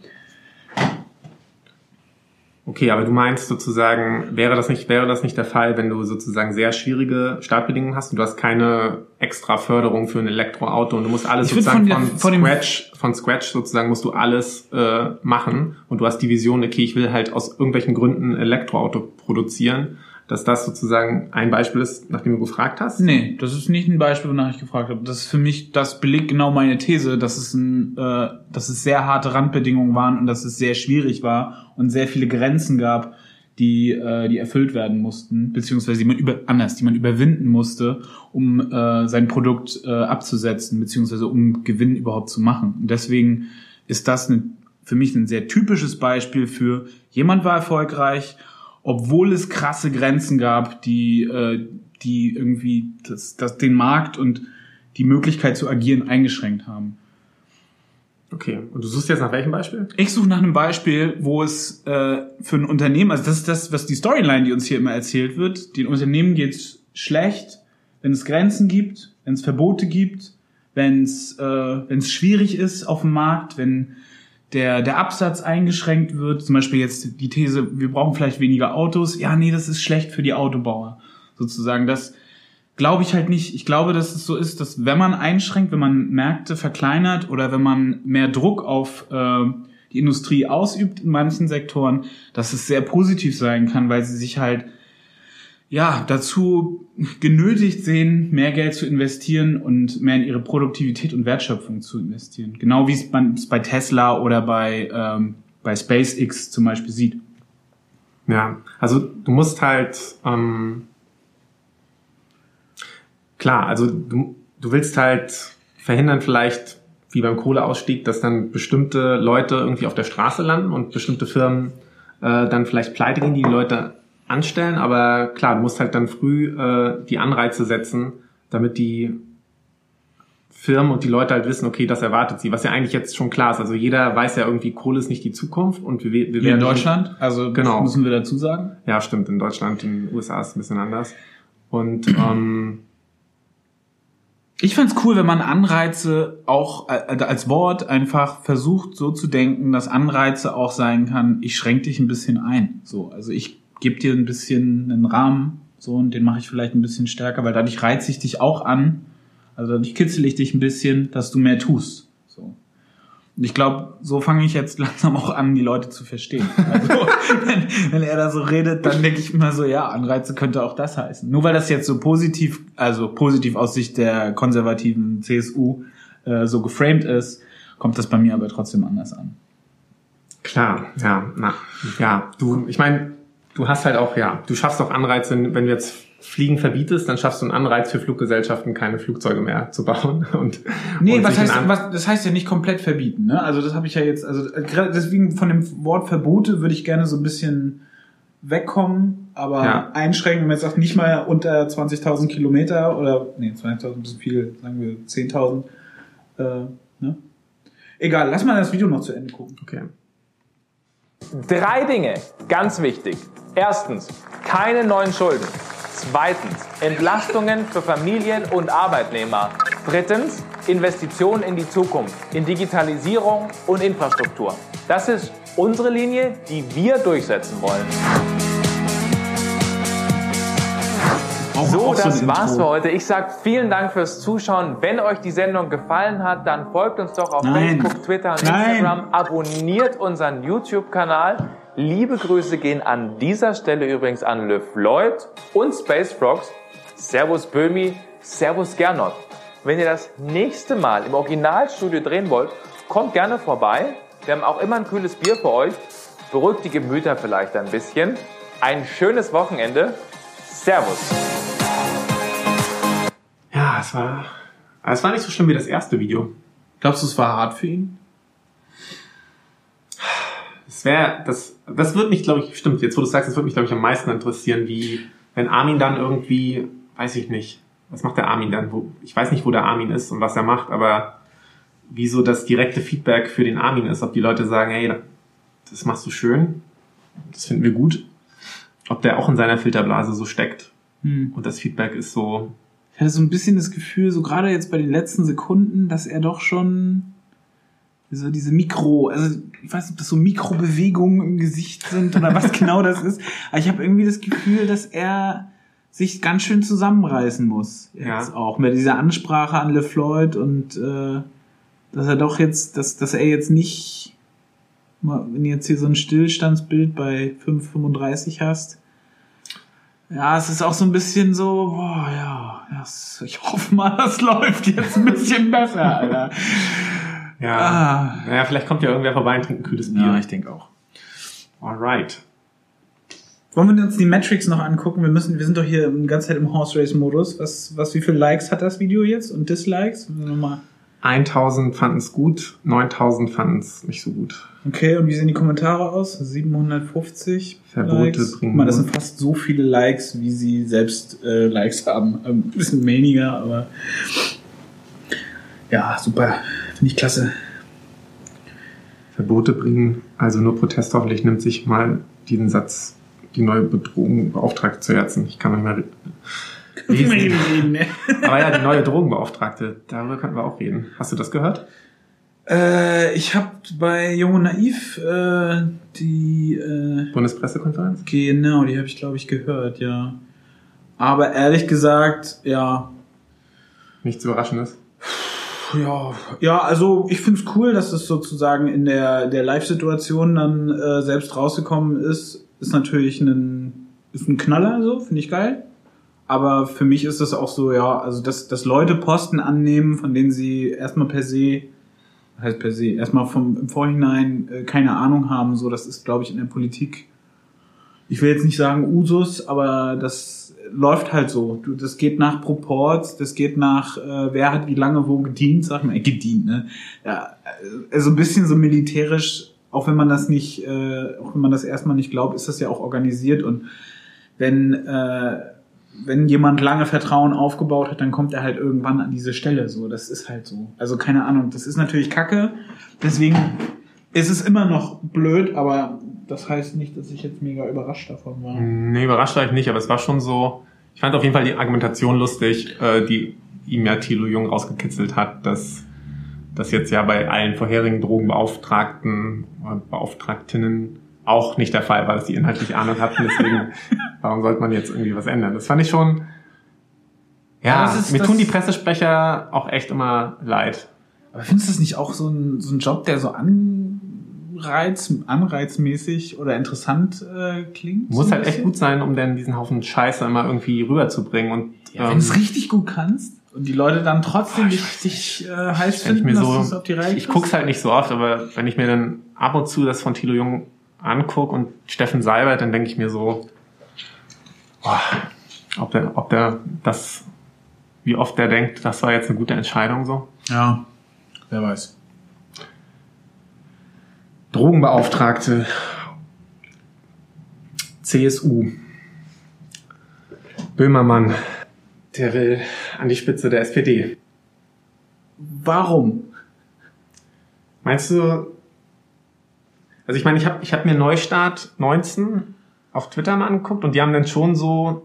Okay, aber du meinst sozusagen, wäre das nicht, wäre das nicht der Fall, wenn du sozusagen sehr schwierige Startbedingungen hast und du hast keine extra Förderung für ein Elektroauto und du musst alles ich sozusagen von, von, von Scratch, von Scratch sozusagen musst du alles äh, machen und du hast die Vision, okay, ich will halt aus irgendwelchen Gründen ein Elektroauto produzieren dass das sozusagen ein Beispiel ist, nachdem du gefragt hast? Nee, das ist nicht ein Beispiel, wonach ich gefragt habe. Das ist für mich, das belegt genau meine These, dass es, ein, äh, dass es sehr harte Randbedingungen waren und dass es sehr schwierig war und sehr viele Grenzen gab, die, äh, die erfüllt werden mussten, beziehungsweise die man über, anders, die man überwinden musste, um äh, sein Produkt äh, abzusetzen, beziehungsweise um Gewinn überhaupt zu machen. Und deswegen ist das eine, für mich ein sehr typisches Beispiel für jemand war erfolgreich obwohl es krasse Grenzen gab, die, äh, die irgendwie das, das, den Markt und die Möglichkeit zu agieren eingeschränkt haben. Okay, und du suchst jetzt nach welchem Beispiel? Ich suche nach einem Beispiel, wo es äh, für ein Unternehmen, also das ist das, was die Storyline, die uns hier immer erzählt wird, den Unternehmen geht's schlecht, wenn es Grenzen gibt, wenn es Verbote gibt, wenn es äh, wenn es schwierig ist auf dem Markt, wenn der, der Absatz eingeschränkt wird. Zum Beispiel jetzt die These, wir brauchen vielleicht weniger Autos. Ja, nee, das ist schlecht für die Autobauer. Sozusagen, das glaube ich halt nicht. Ich glaube, dass es so ist, dass wenn man einschränkt, wenn man Märkte verkleinert oder wenn man mehr Druck auf äh, die Industrie ausübt in manchen Sektoren, dass es sehr positiv sein kann, weil sie sich halt ja, dazu genötigt sehen, mehr Geld zu investieren und mehr in ihre Produktivität und Wertschöpfung zu investieren. Genau wie es man es bei Tesla oder bei, ähm, bei SpaceX zum Beispiel sieht. Ja, also du musst halt ähm, klar, also du, du willst halt verhindern vielleicht wie beim Kohleausstieg, dass dann bestimmte Leute irgendwie auf der Straße landen und bestimmte Firmen äh, dann vielleicht pleite gehen, die, die Leute anstellen, aber klar, du musst halt dann früh äh, die Anreize setzen, damit die Firmen und die Leute halt wissen, okay, das erwartet sie, was ja eigentlich jetzt schon klar ist. Also jeder weiß ja irgendwie, Kohle ist nicht die Zukunft und wir, wir werden... In Deutschland, also genau. müssen wir dazu sagen? Ja, stimmt, in Deutschland, in den USA ist es ein bisschen anders. Und ähm, ich fand's cool, wenn man Anreize auch äh, als Wort einfach versucht so zu denken, dass Anreize auch sein kann, ich schränke dich ein bisschen ein. So, also ich gebe dir ein bisschen einen Rahmen, so, und den mache ich vielleicht ein bisschen stärker, weil dadurch reize ich dich auch an. Also dadurch kitzel ich dich ein bisschen, dass du mehr tust. So. Und ich glaube, so fange ich jetzt langsam auch an, die Leute zu verstehen. Also, wenn, wenn er da so redet, dann denke ich immer so, ja, Anreize könnte auch das heißen. Nur weil das jetzt so positiv, also positiv aus Sicht der konservativen CSU äh, so geframed ist, kommt das bei mir aber trotzdem anders an. Klar, ja, na, ja, du, ich meine, du hast halt auch, ja, du schaffst auch Anreize, wenn du jetzt Fliegen verbietest, dann schaffst du einen Anreiz für Fluggesellschaften, keine Flugzeuge mehr zu bauen. Und, nee, und was heißt, was, das heißt ja nicht komplett verbieten. Ne? Also das habe ich ja jetzt, also deswegen von dem Wort Verbote würde ich gerne so ein bisschen wegkommen, aber ja. einschränken, wenn man jetzt sagt, nicht mal unter 20.000 Kilometer oder, nee, 20.000 ein bisschen viel, sagen wir 10.000. Äh, ne? Egal, lass mal das Video noch zu Ende gucken. Okay. Drei Dinge, ganz wichtig. Erstens, keine neuen Schulden. Zweitens, Entlastungen für Familien und Arbeitnehmer. Drittens, Investitionen in die Zukunft, in Digitalisierung und Infrastruktur. Das ist unsere Linie, die wir durchsetzen wollen. So, das so war's für heute. Ich sag vielen Dank fürs Zuschauen. Wenn euch die Sendung gefallen hat, dann folgt uns doch auf Nein. Facebook, Twitter und Nein. Instagram. Abonniert unseren YouTube-Kanal. Liebe Grüße gehen an dieser Stelle übrigens an Le Floyd und Space Frogs. Servus Böhmi, Servus Gernot. Wenn ihr das nächste Mal im Originalstudio drehen wollt, kommt gerne vorbei. Wir haben auch immer ein kühles Bier für euch. Beruhigt die Gemüter vielleicht ein bisschen. Ein schönes Wochenende. Servus. Ja, es war, es war nicht so schlimm wie das erste Video. Glaubst du, es war hart für ihn? Es wäre, das, das wird mich, glaube ich, stimmt, jetzt wo du sagst, das wird mich, glaube ich, am meisten interessieren, wie, wenn Armin dann irgendwie, weiß ich nicht, was macht der Armin dann? Wo, ich weiß nicht, wo der Armin ist und was er macht, aber wie so das direkte Feedback für den Armin ist. Ob die Leute sagen, hey, das machst du schön, das finden wir gut. Ob der auch in seiner Filterblase so steckt. Hm. Und das Feedback ist so, Ich hatte so ein bisschen das Gefühl, so gerade jetzt bei den letzten Sekunden, dass er doch schon so diese Mikro, also ich weiß nicht, ob das so Mikrobewegungen im Gesicht sind oder was genau das ist, aber ich habe irgendwie das Gefühl, dass er sich ganz schön zusammenreißen muss. Jetzt Ja. auch mit dieser Ansprache an LeFloid und äh, dass er doch jetzt, dass, dass er jetzt nicht, wenn du jetzt hier so ein Stillstandsbild bei 5,35 hast, ja, es ist auch so ein bisschen so, boah, ja, das, ich hoffe mal, das läuft jetzt ein bisschen besser, Alter. ja, Ah. naja, vielleicht kommt ja irgendwer vorbei und trinkt ein kühles Bier. denke auch. Alright. Wollen wir uns die Metrics noch angucken? Wir müssen, wir sind doch hier die ganze Zeit im Horse Race Modus. Was, was, wie viele Likes hat das Video jetzt und Dislikes? Nochmal. 1000 fanden es gut, 9000 fanden es nicht so gut. Okay, und wie sehen die Kommentare aus? 750 Verbote Likes. bringen mal, das sind fast so viele Likes, wie sie selbst äh, Likes haben. Ähm, Ein bisschen weniger, aber ja, super. Finde ich klasse. Verbote bringen, also nur Protest hoffentlich nimmt sich mal diesen Satz, die neue Bedrohung Beauftragte zu Herzen. Ich kann nicht mehr lesen. Aber ja, die neue Drogenbeauftragte, darüber könnten wir auch reden. Hast du das gehört? Äh, ich habe bei Jung und Naiv äh, die äh, Bundespressekonferenz? genau, die habe ich glaube ich gehört, ja. Aber ehrlich gesagt, ja, Nichts Überraschendes. ja, ja, also ich find's cool, dass es sozusagen in der der Live-Situation dann äh, selbst rausgekommen ist. Ist natürlich ein ist ein Knaller, so finde ich geil. Aber für mich ist es auch so, ja, also dass, dass Leute Posten annehmen, von denen sie erstmal per se, heißt per se, erstmal vom im Vorhinein äh, keine Ahnung haben, so das ist, glaube ich, in der Politik. Ich will jetzt nicht sagen Usus, aber das läuft halt so. Du, das geht nach Proports, das geht nach, äh, wer hat wie lange wo gedient, sag mal, äh, gedient, ne? Ja, äh, so ein bisschen so militärisch, auch wenn man das nicht, äh, auch wenn man das erstmal nicht glaubt, ist das ja auch organisiert und wenn äh, wenn jemand lange Vertrauen aufgebaut hat, dann kommt er halt irgendwann an diese Stelle. So, das ist halt so. Also keine Ahnung, das ist natürlich Kacke. Deswegen ist es immer noch blöd, aber das heißt nicht, dass ich jetzt mega überrascht davon war. Nee, überrascht war ich nicht, aber es war schon so. Ich fand auf jeden Fall die Argumentation lustig, äh, die ihm ja Thilo Jung rausgekitzelt hat, dass das jetzt ja bei allen vorherigen Drogenbeauftragten und Beauftragtinnen auch nicht der Fall war, dass die inhaltlich Ahnung hatten. Deswegen, warum sollte man jetzt irgendwie was ändern? Das fand ich schon. Ja, ist- mir tun die Pressesprecher auch echt immer leid. Aber findest du das nicht auch so ein, so ein Job, der so anreiz, anreizmäßig oder interessant äh, klingt? Muss so halt echt gut sein, um dann diesen Haufen Scheiße immer irgendwie rüberzubringen. Und Ja, wenn ähm, du es richtig gut kannst und die Leute dann trotzdem dich äh, heiß wenn ich finden, mir dass so, du es auf die Reihe ich guck's halt nicht so oft, aber wenn ich mir dann ab und zu das von Thilo Jung anguck und Steffen Seibert, dann denke ich mir so, boah, ob der, ob der das, wie oft der denkt, das war jetzt eine gute Entscheidung so. Ja, wer weiß. Drogenbeauftragte, CSU, Böhmermann, der will an die Spitze der SPD. Warum? Meinst du, also ich meine, ich habe ich hab mir Neustart 19 auf Twitter mal angeguckt und die haben dann schon so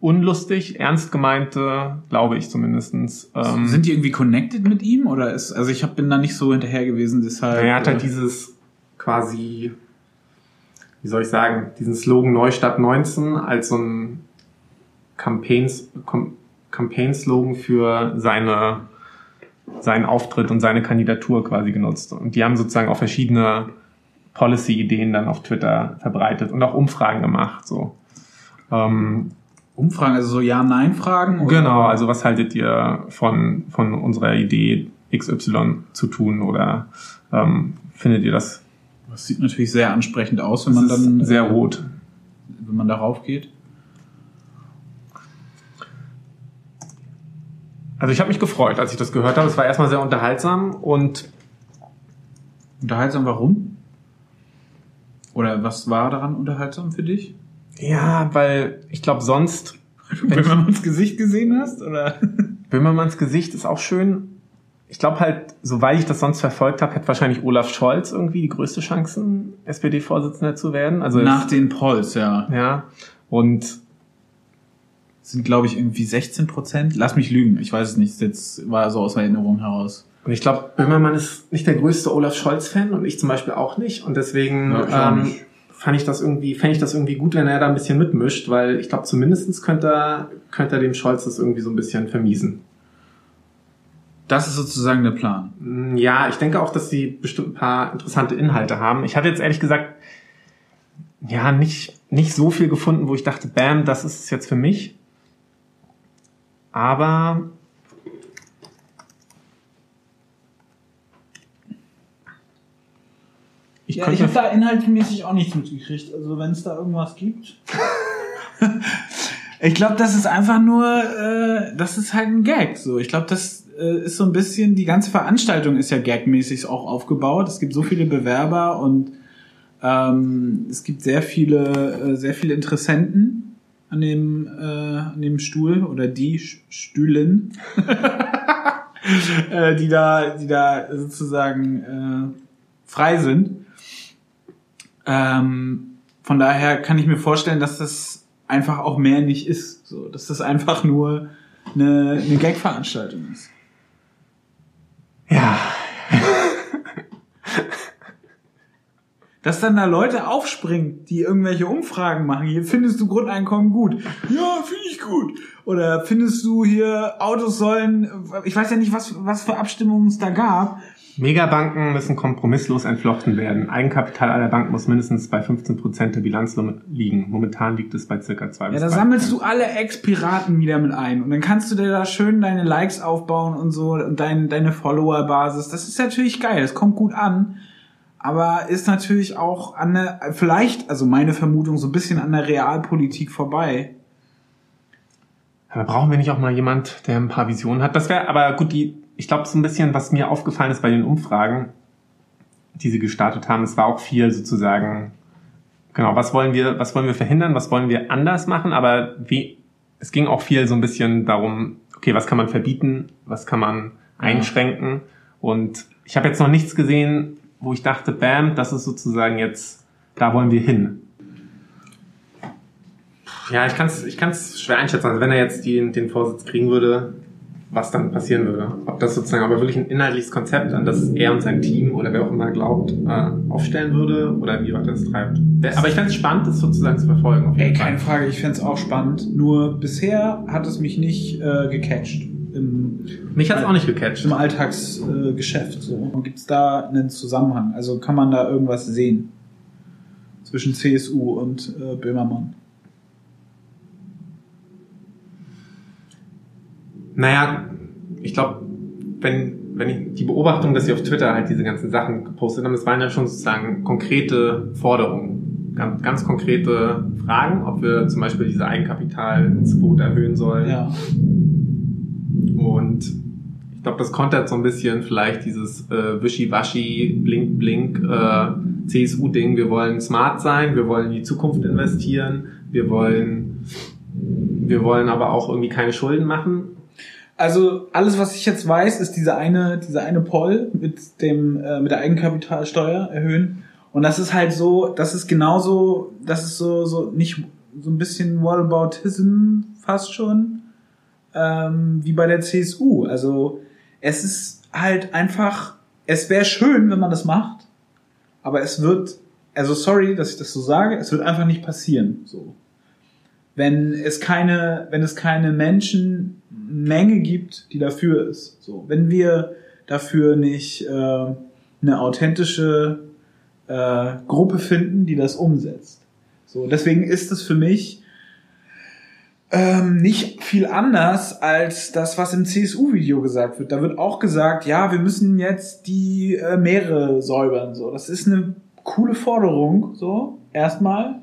unlustig, ernst gemeinte, glaube ich zumindestens. Ähm, Sind die irgendwie connected mit ihm oder ist also ich hab, bin da nicht so hinterher gewesen, deshalb. er hat halt äh, dieses quasi, wie soll ich sagen, diesen Slogan Neustadt 19 als so ein Campaigns, Com- Campaign-Slogan für seine, seinen Auftritt und seine Kandidatur quasi genutzt. Und die haben sozusagen auch verschiedene Policy-Ideen dann auf Twitter verbreitet und auch Umfragen gemacht, so. Ähm, Umfragen, also so Ja-Nein-Fragen? Genau, also was haltet ihr von, von unserer Idee XY zu tun oder ähm, findet ihr das, Das sieht natürlich sehr ansprechend aus, wenn man dann sehr rot? wenn man darauf geht. Also ich habe mich gefreut, als ich das gehört habe. Es war erstmal sehr unterhaltsam und Unterhaltsam, warum? Oder was war daran unterhaltsam für dich? ja, weil ich glaube sonst, Wenn man ins Gesicht gesehen hast, oder? Böhmermanns Gesicht ist auch schön, ich glaube halt, soweit ich das sonst verfolgt habe, hätte wahrscheinlich Olaf Scholz irgendwie die größte Chancen, SPD-Vorsitzender zu werden. Also Nach den Polls, ja. ja. Und Sind, glaube ich, irgendwie 16 Prozent. Lass mich lügen. Ich weiß es nicht. Jetzt war so aus Erinnerung heraus. Und ich glaube, Böhmermann ist nicht der größte Olaf Scholz-Fan und ich zum Beispiel auch nicht. Und deswegen Ja, ähm, fand ich das irgendwie, fände ich das irgendwie gut, wenn er da ein bisschen mitmischt, weil ich glaube, zumindestens könnte er, könnte er dem Scholz das irgendwie so ein bisschen vermiesen. Das ist sozusagen der Plan. Mm, Ja, ich denke auch, dass sie bestimmt ein paar interessante Inhalte haben. Ich hatte jetzt ehrlich gesagt ja nicht, nicht so viel gefunden, wo ich dachte, bam, das ist es jetzt für mich. Aber ich Ja, ich habe da inhaltmäßig auch nichts mitgekriegt. Also wenn es da irgendwas gibt. ich glaube, das ist einfach nur, äh, das ist halt ein Gag. So, ich glaube, das äh, ist so ein bisschen die ganze Veranstaltung ist ja gagmäßig auch aufgebaut. Es gibt so viele Bewerber und ähm, es gibt sehr viele, äh, sehr viele Interessenten an dem, äh, an dem Stuhl oder die Stühlen, äh, die da, die da sozusagen äh, frei sind. Ähm, von daher kann ich mir vorstellen, dass das einfach auch mehr nicht ist. So, dass das einfach nur eine, eine Gag-Veranstaltung ist. ja, Dass dann da Leute aufspringen, die irgendwelche Umfragen machen. Hier findest du Grundeinkommen gut. Ja, finde ich gut. Oder findest du hier Autos sollen, ich weiß ja nicht, was, was für Abstimmungen es da gab. Megabanken müssen kompromisslos entflochten werden. Eigenkapital aller Banken muss mindestens bei 15% der Bilanz liegen. Momentan liegt es bei circa 2% Ja, da 3%. sammelst du alle Ex-Piraten wieder mit ein. Und dann kannst du dir da schön deine Likes aufbauen und so und dein, deine Follower-Basis. Das ist natürlich geil. Das kommt gut an. Aber ist natürlich auch an der, vielleicht, also meine Vermutung, so ein bisschen an der Realpolitik vorbei. Aber brauchen wir nicht auch mal jemand, der ein paar Visionen hat? Das wäre aber gut, die, ich glaube, so ein bisschen, was mir aufgefallen ist bei den Umfragen, die sie gestartet haben, es war auch viel sozusagen, genau, was wollen wir, was wollen wir verhindern, was wollen wir anders machen, aber wie, es ging auch viel so ein bisschen darum, okay, was kann man verbieten, was kann man einschränken und ich habe jetzt noch nichts gesehen, wo ich dachte, bam, das ist sozusagen jetzt, da wollen wir hin. Ja, ich kann es ich kann's schwer einschätzen. Also wenn er jetzt die, den Vorsitz kriegen würde, was dann passieren würde. Ob das sozusagen aber wirklich ein inhaltliches Konzept, an das er und sein Team oder wer auch immer glaubt, äh, aufstellen würde oder wie weit das treibt. Aber ich fände es spannend, das sozusagen zu verfolgen. Auf Ey, keine Frage, ich fänd's auch spannend. Nur bisher hat es mich nicht äh, gecatcht. Mich hat's auch nicht gecatcht. im Alltagsgeschäft. Äh, so. Gibt es da einen Zusammenhang? Also kann man da irgendwas sehen? Zwischen CSU und äh, Böhmermann. Naja, ich glaube, wenn, wenn ich die Beobachtung, dass sie auf Twitter halt diese ganzen Sachen gepostet haben, das waren ja schon sozusagen konkrete Forderungen. Ganz, ganz konkrete Fragen, ob wir zum Beispiel diese Eigenkapitalquote erhöhen sollen. Ja. Und ich glaube, das kontert so ein bisschen vielleicht dieses äh, Wischi-Waschi, Blink-Blink äh, CSU-Ding. Wir wollen smart sein, wir wollen in die Zukunft investieren, wir wollen, wir wollen aber auch irgendwie keine Schulden machen. Also alles, was ich jetzt weiß, ist diese eine, diese eine Poll mit dem äh, mit der Eigenkapitalsteuer erhöhen. Und das ist halt so, das ist genauso, das ist so so nicht so ein bisschen Whataboutism fast schon ähm, wie bei der CSU. Also es ist halt einfach, es wäre schön, wenn man das macht, aber es wird, also sorry, dass ich das so sage, es wird einfach nicht passieren. So wenn es keine, wenn es keine Menschenmenge gibt, die dafür ist. So, wenn wir dafür nicht äh, eine authentische äh, Gruppe finden, die das umsetzt. So, deswegen ist es für mich ähm, nicht viel anders als das, was im CSU-Video gesagt wird. Da wird auch gesagt, ja, wir müssen jetzt die äh, Meere säubern. So, das ist eine coole Forderung. So, erstmal.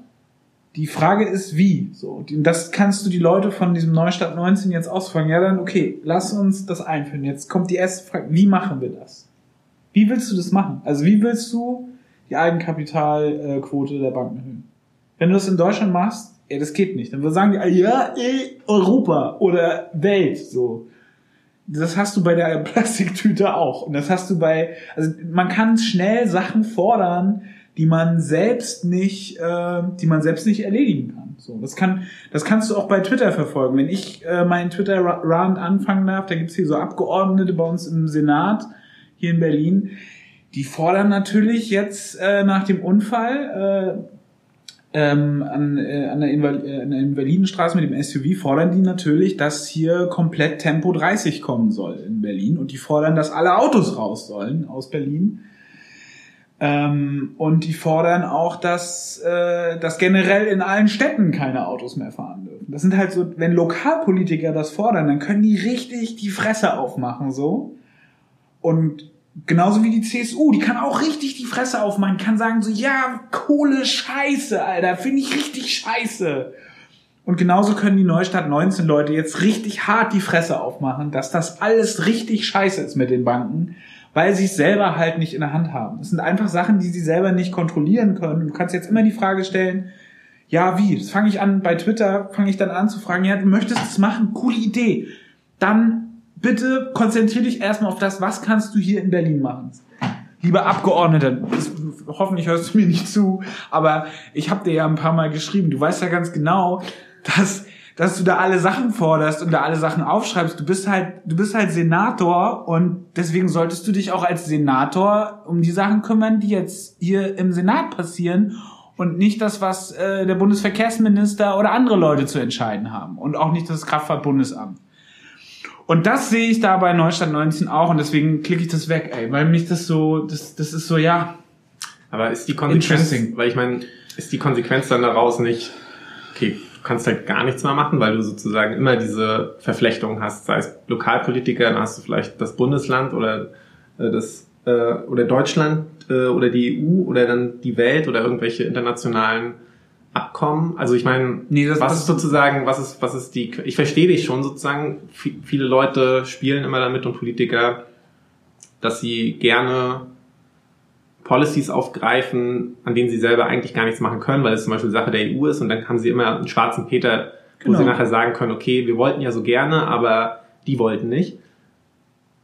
Die Frage ist, wie. So, das kannst du die Leute von diesem Neustadt 19 jetzt ausfragen. Ja, dann, okay, lass uns das einführen. Jetzt kommt die erste Frage, wie machen wir das? Wie willst du das machen? Also, wie willst du die Eigenkapitalquote der Banken erhöhen? Wenn du das in Deutschland machst, ey, das geht nicht. Dann sagen die, alle, ja, ey, Europa oder Welt, so. Das hast du bei der Plastiktüte auch. Und das hast du bei, also man kann schnell Sachen fordern, die man selbst nicht, äh, die man selbst nicht erledigen kann. So, das kann, das kannst du auch bei Twitter verfolgen. Wenn ich äh, meinen Twitter-Round anfangen darf, da gibt's hier so Abgeordnete bei uns im Senat hier in Berlin, die fordern natürlich jetzt äh, nach dem Unfall äh, ähm, an, äh, an, der Inval äh, an der Invalidenstraße mit dem SUV fordern die natürlich, dass hier komplett Tempo 30 kommen soll in Berlin und die fordern, dass alle Autos raus sollen aus Berlin. Ähm, und die fordern auch, dass, äh, dass generell in allen Städten keine Autos mehr fahren dürfen. Das sind halt so, wenn Lokalpolitiker das fordern, dann können die richtig die Fresse aufmachen so. Und Genauso wie die CSU, die kann auch richtig die Fresse aufmachen, kann sagen so, ja, Kohle scheiße, Alter, finde ich richtig scheiße. Und genauso können die Neustadt 19 Leute jetzt richtig hart die Fresse aufmachen, dass das alles richtig scheiße ist mit den Banken, weil sie es selber halt nicht in der Hand haben. Das sind einfach Sachen, die sie selber nicht kontrollieren können. Du kannst jetzt immer die Frage stellen, ja, wie? Das fange ich an bei Twitter, fange ich dann an zu fragen, ja, du möchtest es machen, coole Idee. Dann bitte konzentriere dich erstmal auf das, was kannst du hier in Berlin machen. Lieber Abgeordneter, hoffentlich hörst du mir nicht zu, aber ich habe dir ja ein paar Mal geschrieben, du weißt ja ganz genau, dass dass du da alle Sachen forderst und da alle Sachen aufschreibst. Du bist halt, du bist halt Senator und deswegen solltest du dich auch als Senator um die Sachen kümmern, die jetzt hier im Senat passieren und nicht das, was äh, der Bundesverkehrsminister oder andere Leute zu entscheiden haben und auch nicht das Kraftfahrtbundesamt. Und das sehe ich da bei Neustadt 19 auch und deswegen klicke ich das weg, ey, weil mich das so, das, das ist so, ja. Aber ist die Konsequenz, weil ich meine, ist die Konsequenz dann daraus nicht, okay, du kannst halt gar nichts mehr machen, weil du sozusagen immer diese Verflechtung hast, sei es Lokalpolitiker, dann hast du vielleicht das Bundesland oder äh, das äh, oder Deutschland äh, oder die EU oder dann die Welt oder irgendwelche internationalen Abkommen? Also ich meine, nee, was das ist sozusagen, was ist, was ist die, ich verstehe dich schon sozusagen, viele Leute spielen immer damit und Politiker, dass sie gerne Policies aufgreifen, an denen sie selber eigentlich gar nichts machen können, weil es zum Beispiel Sache der EU ist und dann haben sie immer einen schwarzen Peter, wo genau. sie nachher sagen können, okay, wir wollten ja so gerne, aber die wollten nicht.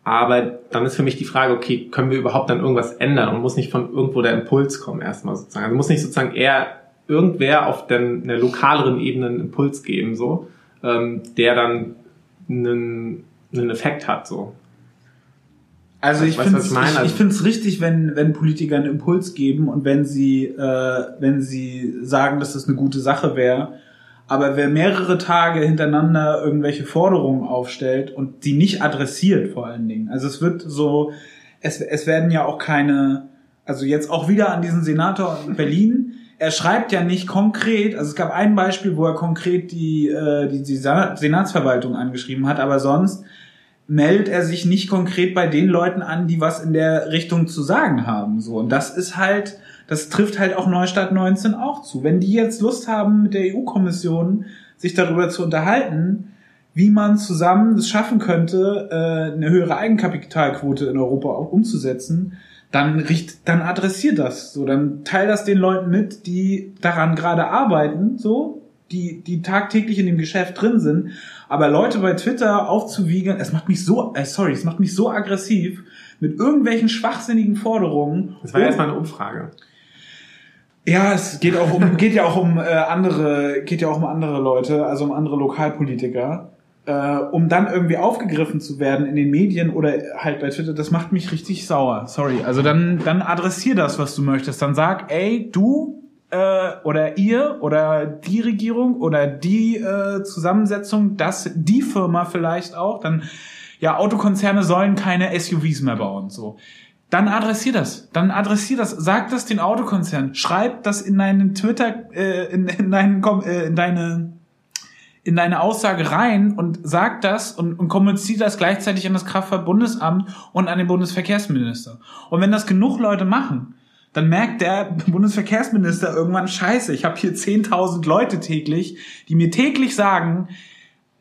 Aber dann ist für mich die Frage, okay, können wir überhaupt dann irgendwas ändern und muss nicht von irgendwo der Impuls kommen erstmal sozusagen. Also muss nicht sozusagen eher irgendwer auf den, einer lokaleren Ebene einen Impuls geben, so, ähm, der dann einen, einen Effekt hat, so. Also ich finde es ich, ich find's richtig, wenn, wenn Politiker einen Impuls geben und wenn sie, äh, wenn sie sagen, dass das eine gute Sache wäre. Aber wer mehrere Tage hintereinander irgendwelche Forderungen aufstellt und die nicht adressiert vor allen Dingen. Also es wird so, es, es werden ja auch keine, also jetzt auch wieder an diesen Senator in Berlin, er schreibt ja nicht konkret, also es gab ein Beispiel, wo er konkret die, äh, die, die Senatsverwaltung angeschrieben hat, aber sonst meldet er sich nicht konkret bei den Leuten an, die was in der Richtung zu sagen haben. So und das ist halt, das trifft halt auch Neustadt 19 auch zu. Wenn die jetzt Lust haben, mit der EU-Kommission sich darüber zu unterhalten, wie man zusammen es schaffen könnte, äh, eine höhere Eigenkapitalquote in Europa auch umzusetzen, dann richt, dann adressiert das, so, dann teil das den Leuten mit, die daran gerade arbeiten, so, die, die tagtäglich in dem Geschäft drin sind. Aber Leute bei Twitter aufzuwiegen, es macht mich so, äh, sorry, es macht mich so aggressiv mit irgendwelchen schwachsinnigen Forderungen. Das war um, erstmal eine Umfrage. Ja, es geht auch um, geht ja auch um äh, andere, geht ja auch um andere Leute, also um andere Lokalpolitiker äh, um dann irgendwie aufgegriffen zu werden in den Medien oder halt bei Twitter, das macht mich richtig sauer. Sorry. Also dann, dann adressier das, was du möchtest. Dann sag, ey, du äh, oder ihr oder die Regierung oder die äh, Zusammensetzung, das die Firma vielleicht auch, dann ja, Autokonzerne sollen keine SUVs mehr bauen. So dann adressier das. Dann adressier das. Sag das den Autokonzern. Schreib das in deinen Twitter, äh, in, in, deinen, äh, in deine in deine Aussage rein und sag das und, und kommuniziert das gleichzeitig an das Kraftfahrtbundesamt und an den Bundesverkehrsminister. Und wenn das genug Leute machen, dann merkt der Bundesverkehrsminister irgendwann, scheiße, ich habe hier 10.000 Leute täglich, die mir täglich sagen,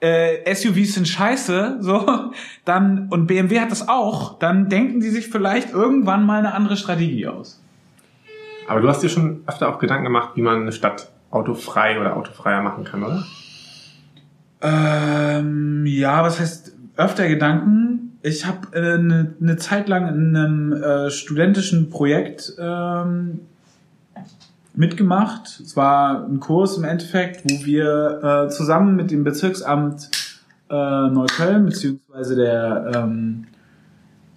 äh, SUVs sind scheiße, so, dann, und BMW hat das auch, dann denken die sich vielleicht irgendwann mal eine andere Strategie aus. Aber du hast dir schon öfter auch Gedanken gemacht, wie man eine Stadt autofrei oder autofreier machen kann, oder? Ähm, ja, was heißt, öfter Gedanken. Ich habe eine äh, ne, ne Zeit lang in einem äh, studentischen Projekt ähm, mitgemacht. Es war ein Kurs im Endeffekt, wo wir äh, zusammen mit dem Bezirksamt äh, Neukölln beziehungsweise der ähm,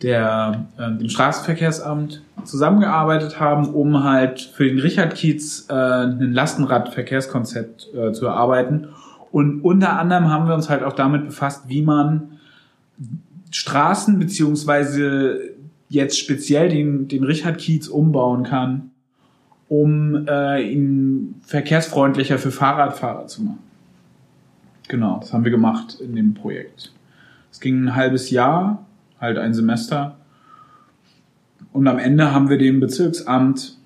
der äh, dem Straßenverkehrsamt zusammengearbeitet haben, um halt für den Richard Kiez äh, ein Lastenradverkehrskonzept äh, zu erarbeiten. Und unter anderem haben wir uns halt auch damit befasst, wie man Straßen beziehungsweise jetzt speziell den, den Richard Kiez umbauen kann, um äh, ihn verkehrsfreundlicher für Fahrradfahrer zu machen. Genau, das haben wir gemacht in dem Projekt. Es ging ein halbes Jahr, halt ein Semester. Und am Ende haben wir dem Bezirksamt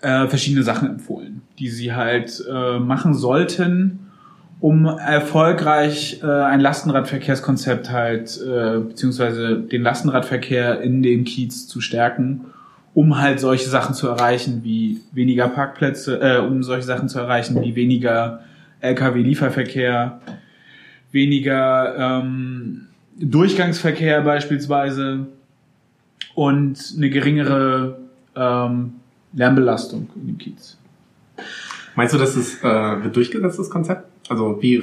äh, verschiedene Sachen empfohlen, die sie halt äh, machen sollten, um erfolgreich äh, ein Lastenradverkehrskonzept halt, äh, beziehungsweise den Lastenradverkehr in dem Kiez zu stärken, um halt solche Sachen zu erreichen wie weniger Parkplätze, äh, um solche Sachen zu erreichen wie weniger Lkw-Lieferverkehr, weniger ähm, Durchgangsverkehr beispielsweise und eine geringere ähm, Lärmbelastung in dem Kiez. Meinst du, dass es äh, wird durchgesetzt, das Konzept? Also wie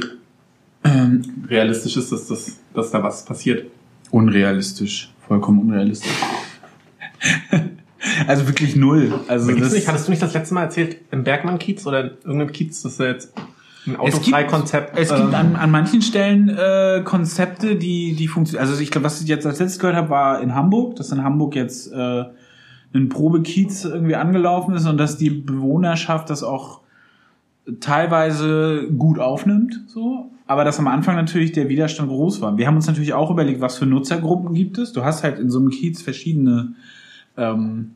ähm, realistisch ist es, dass, dass da was passiert? Unrealistisch. Vollkommen unrealistisch. also wirklich null. Also das nicht, hattest du nicht das letzte Mal erzählt, im Bergmann-Kiez oder in irgendeinem Kiez, dass er jetzt ein Autofrei-Konzept. Es gibt, es gibt an, an manchen Stellen äh, Konzepte, die, die funktionieren. Also ich glaube, was ich jetzt als letztes gehört habe, war in Hamburg, dass in Hamburg jetzt äh, ein Probekiez irgendwie angelaufen ist und dass die Bewohnerschaft das auch teilweise gut aufnimmt, so. Aber dass am Anfang natürlich der Widerstand groß war. Wir haben uns natürlich auch überlegt, was für Nutzergruppen gibt es. Du hast halt in so einem Kiez verschiedene, ähm,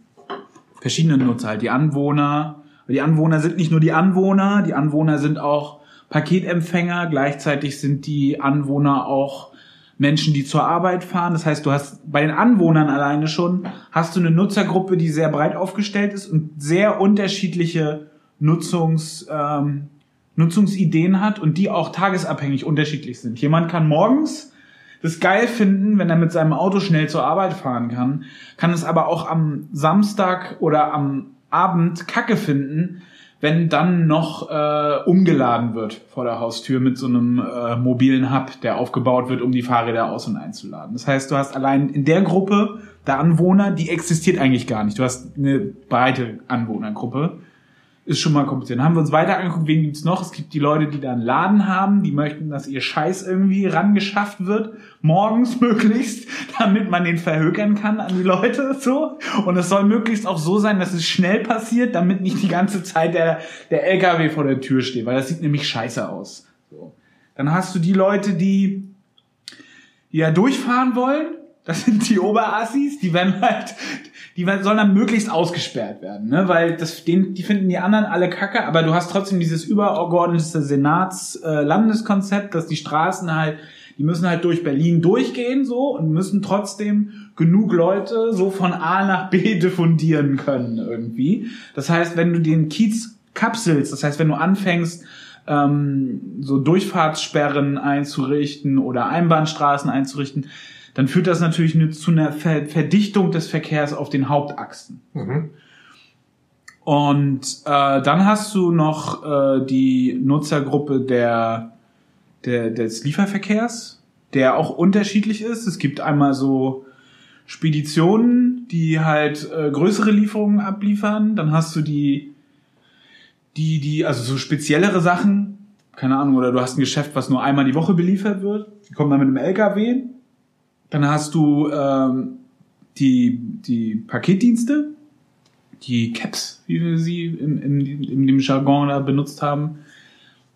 verschiedene Nutzer, halt die Anwohner. Die Anwohner sind nicht nur die Anwohner, die Anwohner sind auch Paketempfänger. Gleichzeitig sind die Anwohner auch Menschen, die zur Arbeit fahren. Das heißt, du hast bei den Anwohnern alleine schon, hast du eine Nutzergruppe, die sehr breit aufgestellt ist und sehr unterschiedliche Nutzungs, ähm, Nutzungsideen hat und die auch tagesabhängig unterschiedlich sind. Jemand kann morgens das geil finden, wenn er mit seinem Auto schnell zur Arbeit fahren kann, kann es aber auch am Samstag oder am Abend Kacke finden, wenn dann noch äh, umgeladen wird vor der Haustür mit so einem äh, mobilen Hub, der aufgebaut wird, um die Fahrräder aus- und einzuladen. Das heißt, du hast allein in der Gruppe der Anwohner, die existiert eigentlich gar nicht. Du hast eine breite Anwohnergruppe ist schon mal kompliziert. Dann haben wir uns weiter angeguckt, wen gibt's noch? Es gibt die Leute, die da einen Laden haben, die möchten, dass ihr Scheiß irgendwie rangeschafft wird, morgens möglichst, damit man den verhökern kann an die Leute, so. Und es soll möglichst auch so sein, dass es schnell passiert, damit nicht die ganze Zeit der, der LKW vor der Tür steht, weil das sieht nämlich scheiße aus. So. Dann hast du die Leute, die, die ja durchfahren wollen, das sind die Oberassis, die werden halt, die sollen dann möglichst ausgesperrt werden, ne? Weil das, den, die finden die anderen alle kacke, aber du hast trotzdem dieses übergeordnete Senats-Landeskonzept, äh, dass die Straßen halt, die müssen halt durch Berlin durchgehen so und müssen trotzdem genug Leute so von A nach B diffundieren können irgendwie. Das heißt, wenn du den Kiez kapselst, das heißt, wenn du anfängst, ähm, so Durchfahrtssperren einzurichten oder Einbahnstraßen einzurichten, dann führt das natürlich zu einer Verdichtung des Verkehrs auf den Hauptachsen. Mhm. Und äh, dann hast du noch äh, die Nutzergruppe der, der des Lieferverkehrs, der auch unterschiedlich ist. Es gibt einmal so Speditionen, die halt äh, größere Lieferungen abliefern. Dann hast du die, die, die, also so speziellere Sachen, keine Ahnung, oder du hast ein Geschäft, was nur einmal die Woche beliefert wird. Die kommen dann mit einem LKW dann hast du ähm, die, die Paketdienste, die Caps, wie wir sie in, in, in dem Jargon da benutzt haben.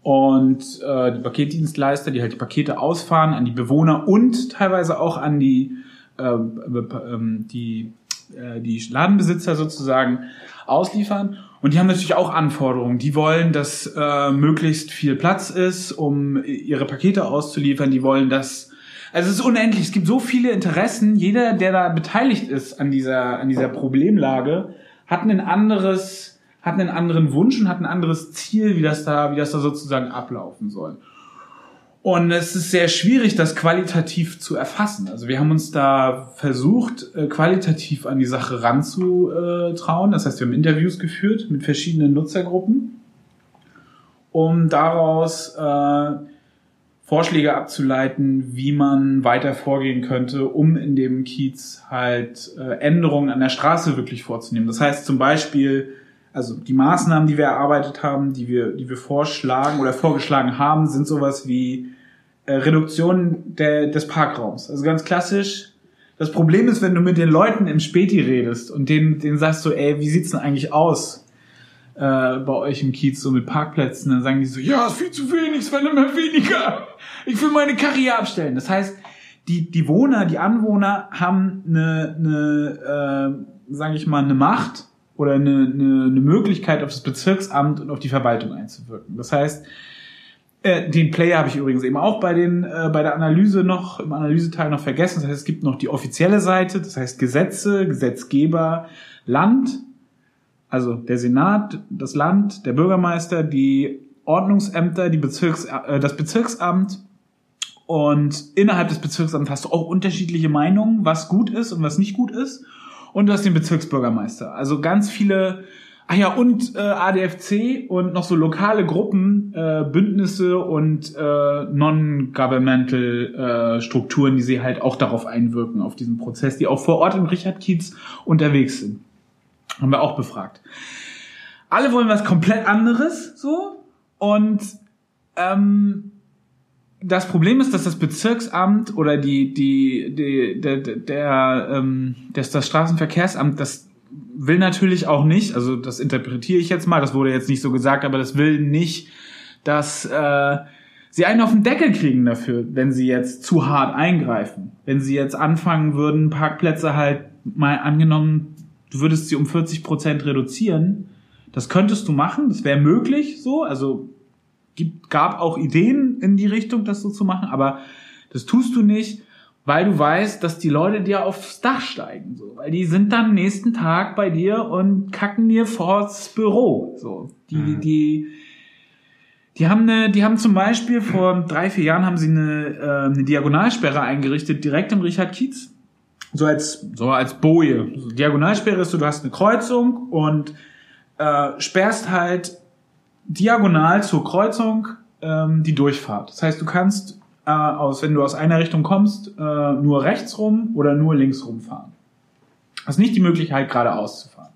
Und äh, die Paketdienstleister, die halt die Pakete ausfahren an die Bewohner und teilweise auch an die, äh, die, äh, die Ladenbesitzer sozusagen ausliefern. Und die haben natürlich auch Anforderungen. Die wollen, dass äh, möglichst viel Platz ist, um ihre Pakete auszuliefern. Die wollen, dass also es ist unendlich. Es gibt so viele Interessen. Jeder, der da beteiligt ist an dieser, an dieser Problemlage, hat ein anderes, hat einen anderen Wunsch und hat ein anderes Ziel, wie das da, wie das da sozusagen ablaufen soll. Und es ist sehr schwierig, das qualitativ zu erfassen. Also wir haben uns da versucht, äh, qualitativ an die Sache ranzutrauen. Das heißt, wir haben Interviews geführt mit verschiedenen Nutzergruppen, um daraus äh, Vorschläge abzuleiten, wie man weiter vorgehen könnte, um in dem Kiez halt äh, Änderungen an der Straße wirklich vorzunehmen. Das heißt zum Beispiel, also die Maßnahmen, die wir erarbeitet haben, die wir, die wir vorschlagen oder vorgeschlagen haben, sind sowas wie äh, Reduktion der, des Parkraums. Also ganz klassisch. Das Problem ist, wenn du mit den Leuten im Späti redest und denen, denen sagst du, ey, wie sieht's denn eigentlich aus? Äh, bei euch im Kiez so mit Parkplätzen, dann sagen die so, ja, ist viel zu wenig, es werden immer weniger. Ich will meine Karriere abstellen. Das heißt, die, die Wohner, die Anwohner haben eine, eine äh, sage ich mal, eine Macht oder eine, eine, eine Möglichkeit auf das Bezirksamt und auf die Verwaltung einzuwirken. Das heißt, äh, den Player habe ich übrigens eben auch bei den äh, bei der Analyse noch im Analyseteil noch vergessen. Das heißt, es gibt noch die offizielle Seite, das heißt Gesetze, Gesetzgeber, Land, also der Senat, das Land, der Bürgermeister, die Ordnungsämter, die Bezirks, äh, das Bezirksamt und innerhalb des Bezirksamts hast du auch unterschiedliche Meinungen, was gut ist und was nicht gut ist. Und du hast den Bezirksbürgermeister. Also ganz viele, ach ja, und äh, ADFC und noch so lokale Gruppen, äh, Bündnisse und äh, Non-Governmental äh, Strukturen, die sie halt auch darauf einwirken, auf diesen Prozess, die auch vor Ort in Richard Kiez unterwegs sind. Haben wir auch befragt. Alle wollen was komplett anderes, so. Und ähm, das Problem ist, dass das Bezirksamt oder die, die, die der, der, ähm, das, das Straßenverkehrsamt, das will natürlich auch nicht, also das interpretiere ich jetzt mal, das wurde jetzt nicht so gesagt, aber das will nicht, dass äh, sie einen auf den Deckel kriegen dafür, wenn sie jetzt zu hart eingreifen. Wenn sie jetzt anfangen würden, Parkplätze halt mal angenommen du würdest sie um 40 Prozent reduzieren. Das könntest du machen, das wäre möglich so. Also gibt, gab auch Ideen in die Richtung, das so zu machen, aber das tust du nicht, weil du weißt, dass die Leute dir aufs Dach steigen, so, weil die sind dann nächsten Tag bei dir und kacken dir vors Büro, so. Die, mhm. die, die haben eine, die haben zum Beispiel vor drei, vier Jahren haben sie eine, äh, eine Diagonalsperre eingerichtet, direkt im Richard Kiez so als, so als Boje. So Diagonalsperre ist so, du hast eine Kreuzung und äh, sperrst halt diagonal zur Kreuzung ähm, die Durchfahrt. Das heißt, du kannst äh, aus, wenn du aus einer Richtung kommst, äh, nur rechts rum oder nur links rum fahren. Hast nicht die Möglichkeit, geradeaus zu fahren.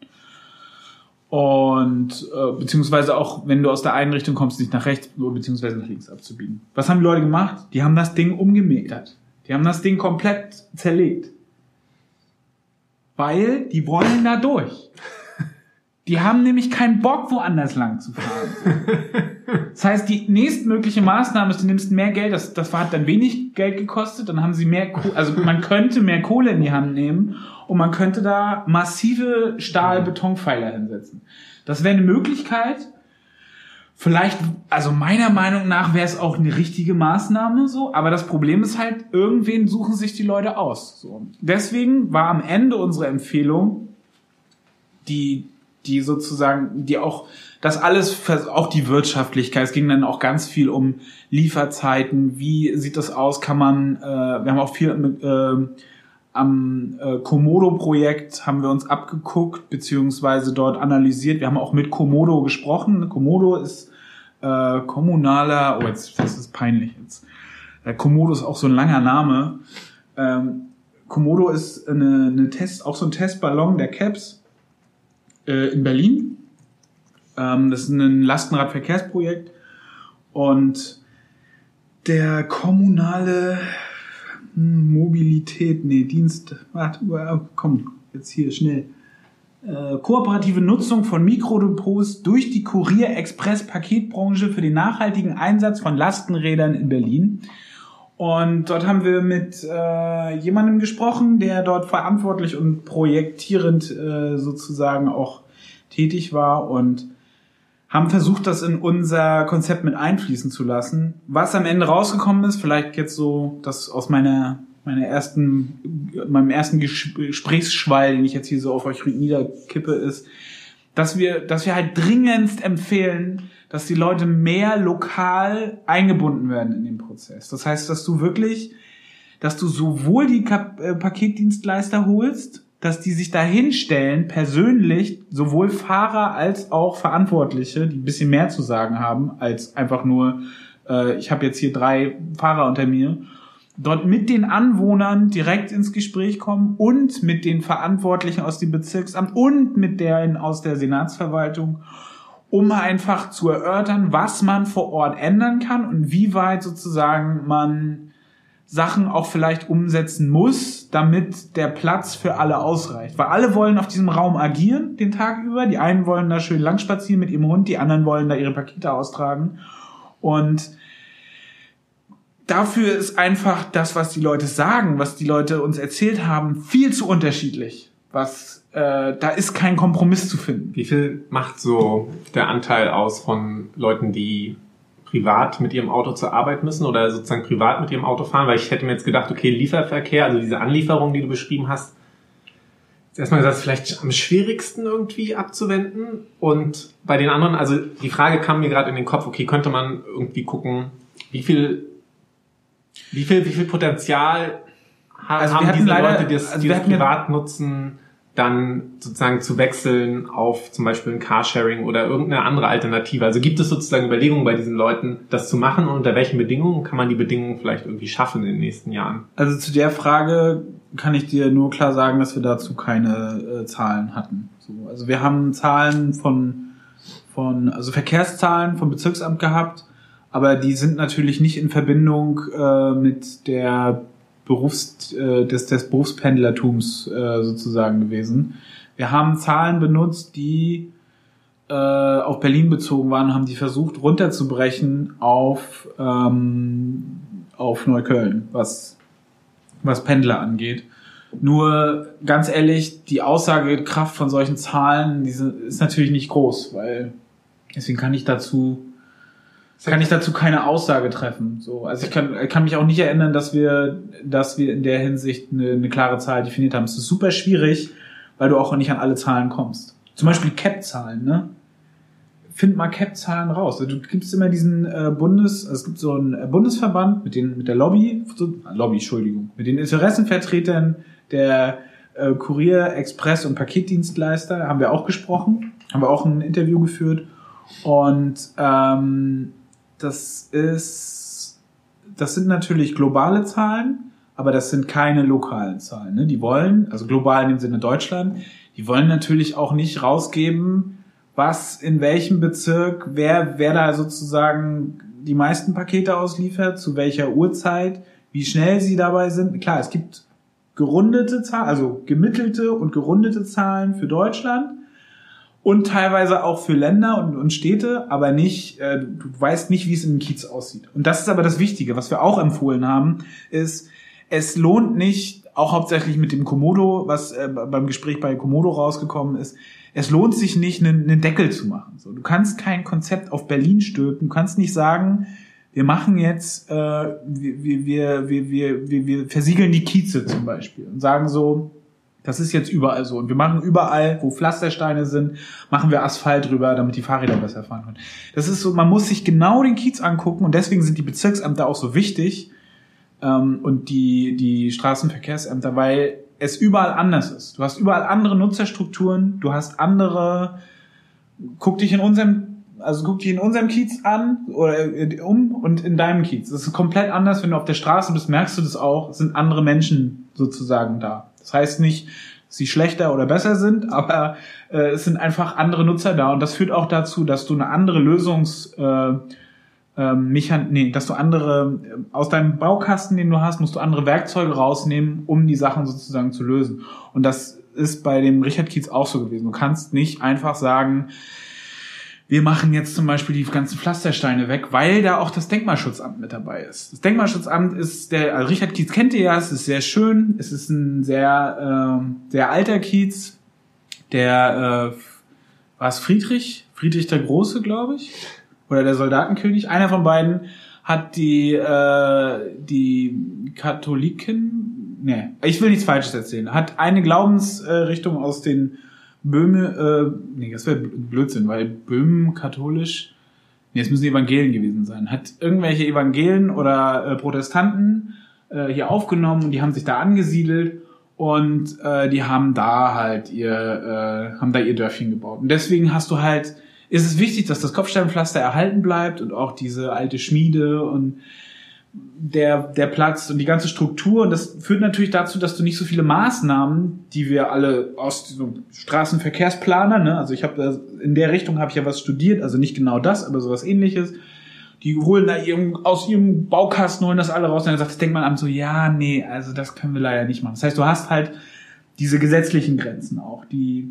Und äh, beziehungsweise auch, wenn du aus der einen Richtung kommst, nicht nach rechts beziehungsweise nach links abzubiegen. Was haben die Leute gemacht? Die haben das Ding umgemetert. Die haben das Ding komplett zerlegt weil die wollen da durch. Die haben nämlich keinen Bock, woanders lang zu fahren. Das heißt, die nächstmögliche Maßnahme ist, du nimmst mehr Geld, das, das hat dann wenig Geld gekostet, dann haben sie mehr, Kohle, also man könnte mehr Kohle in die Hand nehmen und man könnte da massive Stahl-Betonpfeiler hinsetzen. Das wäre eine Möglichkeit, Vielleicht, also meiner Meinung nach wäre es auch eine richtige Maßnahme so, aber das Problem ist halt, irgendwen suchen sich die Leute aus. So. Deswegen war am Ende unsere Empfehlung, die, die sozusagen, die auch das alles, auch die Wirtschaftlichkeit, es ging dann auch ganz viel um Lieferzeiten, wie sieht das aus, kann man, äh, wir haben auch viel mit, äh, am äh, Komodo-Projekt haben wir uns abgeguckt, beziehungsweise dort analysiert. Wir haben auch mit Komodo gesprochen. Komodo ist äh, kommunaler, oh jetzt, das ist peinlich jetzt. Äh, Komodo ist auch so ein langer Name. Ähm, Komodo ist eine, eine Test, auch so ein Testballon der CAPS äh, in Berlin. Ähm, das ist ein Lastenradverkehrsprojekt und der kommunale Mobilität, nee, Dienst, warte, komm, jetzt hier schnell. Äh, kooperative Nutzung von Mikrodepots durch die Kurier-Express-Paketbranche für den nachhaltigen Einsatz von Lastenrädern in Berlin. Und dort haben wir mit äh, jemandem gesprochen, der dort verantwortlich und projektierend äh, sozusagen auch tätig war und haben versucht, das in unser Konzept mit einfließen zu lassen. Was am Ende rausgekommen ist, vielleicht jetzt so, das aus meiner, meiner ersten, meinem ersten Gesprächsschwall, den ich jetzt hier so auf euch niederkippe, ist, dass wir, dass wir halt dringendst empfehlen, dass die Leute mehr lokal eingebunden werden in den Prozess. Das heißt, dass du wirklich, dass du sowohl die Kap äh, Paketdienstleister holst, dass die sich dahinstellen, persönlich, sowohl Fahrer als auch Verantwortliche, die ein bisschen mehr zu sagen haben, als einfach nur, äh, ich habe jetzt hier drei Fahrer unter mir, dort mit den Anwohnern direkt ins Gespräch kommen und mit den Verantwortlichen aus dem Bezirksamt und mit deren aus der Senatsverwaltung, um einfach zu erörtern, was man vor Ort ändern kann und wie weit sozusagen man Sachen auch vielleicht umsetzen muss, damit der Platz für alle ausreicht. Weil alle wollen auf diesem Raum agieren den Tag über. Die einen wollen da schön lang spazieren mit ihrem Hund, die anderen wollen da ihre Pakete austragen. Und dafür ist einfach das, was die Leute sagen, was die Leute uns erzählt haben, viel zu unterschiedlich. Was äh, da ist kein Kompromiss zu finden. Wie viel macht so der Anteil aus von Leuten, die privat mit ihrem Auto zur Arbeit müssen oder sozusagen privat mit ihrem Auto fahren? Weil ich hätte mir jetzt gedacht, okay, Lieferverkehr, also diese Anlieferung, die du beschrieben hast, ist erstmal gesagt, vielleicht am schwierigsten irgendwie abzuwenden. Und bei den anderen, also die Frage kam mir gerade in den Kopf, okay, könnte man irgendwie gucken, wie viel, wie viel, wie viel Potenzial Also haben hatten diese leider- Leute, die das, also die das privat nutzen, dann sozusagen zu wechseln auf zum Beispiel ein Carsharing oder irgendeine andere Alternative. Also gibt es sozusagen Überlegungen bei diesen Leuten, das zu machen und unter welchen Bedingungen kann man die Bedingungen vielleicht irgendwie schaffen in den nächsten Jahren? Also zu der Frage kann ich dir nur klar sagen, dass wir dazu keine äh, Zahlen hatten. So, also wir haben Zahlen von, von, also Verkehrszahlen vom Bezirksamt gehabt, aber die sind natürlich nicht in Verbindung äh, mit der Berufs, äh, des, des Berufspendlertums äh, sozusagen gewesen. Wir haben Zahlen benutzt, die äh, auf Berlin bezogen waren, haben die versucht runterzubrechen auf, ähm, auf Neukölln, was was Pendler angeht. Nur ganz ehrlich, die Aussagekraft von solchen Zahlen diese, ist natürlich nicht groß, weil deswegen kann ich dazu kann ich dazu keine Aussage treffen. So, also ich kann, kann mich auch nicht erinnern, dass wir, dass wir in der Hinsicht eine, eine klare Zahl definiert haben. Es ist super schwierig, weil du auch nicht an alle Zahlen kommst. Zum Beispiel Cap-Zahlen, ne? Find mal Cap-Zahlen raus. Also du gibst immer diesen äh, Bundes, es gibt so einen äh, Bundesverband mit den mit der Lobby, so, Lobby, Entschuldigung, mit den Interessenvertretern der äh, Kurier, Express und Paketdienstleister haben wir auch gesprochen, haben wir auch ein Interview geführt und ähm, das ist, das sind natürlich globale Zahlen, aber das sind keine lokalen Zahlen. Ne? Die wollen, also global dem Sinne Deutschland, die wollen natürlich auch nicht rausgeben, was in welchem Bezirk, wer, wer da sozusagen die meisten Pakete ausliefert, zu welcher Uhrzeit, wie schnell sie dabei sind. Klar, es gibt gerundete Zahlen, also gemittelte und gerundete Zahlen für Deutschland und teilweise auch für Länder und, und Städte, aber nicht, äh, du weißt nicht, wie es in den Kiez aussieht. Und das ist aber das Wichtige, was wir auch empfohlen haben, ist, es lohnt nicht, auch hauptsächlich mit dem Komodo, was äh, beim Gespräch bei Komodo rausgekommen ist, es lohnt sich nicht, einen, einen Deckel zu machen. So, du kannst kein Konzept auf Berlin stülpen, du kannst nicht sagen, wir machen jetzt, äh, wir, wir, wir, wir, wir, wir versiegeln die Kieze zum Beispiel und sagen so, das ist jetzt überall so. Und wir machen überall, wo Pflastersteine sind, machen wir Asphalt drüber, damit die Fahrräder besser fahren können. Das ist so, man muss sich genau den Kiez angucken und deswegen sind die Bezirksämter auch so wichtig ähm, und die, die Straßenverkehrsämter, weil es überall anders ist. Du hast überall andere Nutzerstrukturen, du hast andere, guck dich in unserem also guck dich in unserem Kiez an oder um und in deinem Kiez. Das ist komplett anders, wenn du auf der Straße bist, merkst du das auch, es sind andere Menschen sozusagen da. Das heißt nicht, dass sie schlechter oder besser sind, aber äh, es sind einfach andere Nutzer da und das führt auch dazu, dass du eine andere Lösungs äh, ähm, nee, dass du andere äh, aus deinem Baukasten, den du hast, musst du andere Werkzeuge rausnehmen, um die Sachen sozusagen zu lösen. Und das ist bei dem Richard Kiez auch so gewesen. Du kannst nicht einfach sagen, wir machen jetzt zum Beispiel die ganzen Pflastersteine weg, weil da auch das Denkmalschutzamt mit dabei ist. Das Denkmalschutzamt ist der, also Richard Kiez kennt ihr ja, es ist sehr schön, es ist ein sehr, ähm, sehr alter Kiez, der, äh, war es Friedrich? Friedrich der Große, glaube ich? Oder der Soldatenkönig? Einer von beiden hat die, äh, die Katholiken, nee, ich will nichts Falsches erzählen, hat eine Glaubensrichtung aus den Böhme, äh, nee, das wäre Blödsinn, weil Böhmen katholisch, nee, es müssen Evangelien gewesen sein, hat irgendwelche Evangelien oder äh, Protestanten äh, hier aufgenommen und die haben sich da angesiedelt und äh, die haben da halt ihr, äh, haben da ihr Dörfchen gebaut. Und deswegen hast du halt, ist es wichtig, dass das Kopfsteinpflaster erhalten bleibt und auch diese alte Schmiede und der, der Platz und die ganze Struktur. Und das führt natürlich dazu, dass du nicht so viele Maßnahmen, die wir alle aus diesem Straßenverkehrsplaner, ne, also ich habe in der Richtung habe ich ja was studiert, also nicht genau das, aber sowas ähnliches. Die holen da ihrem, aus ihrem Baukasten, holen das alle raus und dann sagt, das denkt man an so, ja, nee, also das können wir leider nicht machen. Das heißt, du hast halt diese gesetzlichen Grenzen auch, die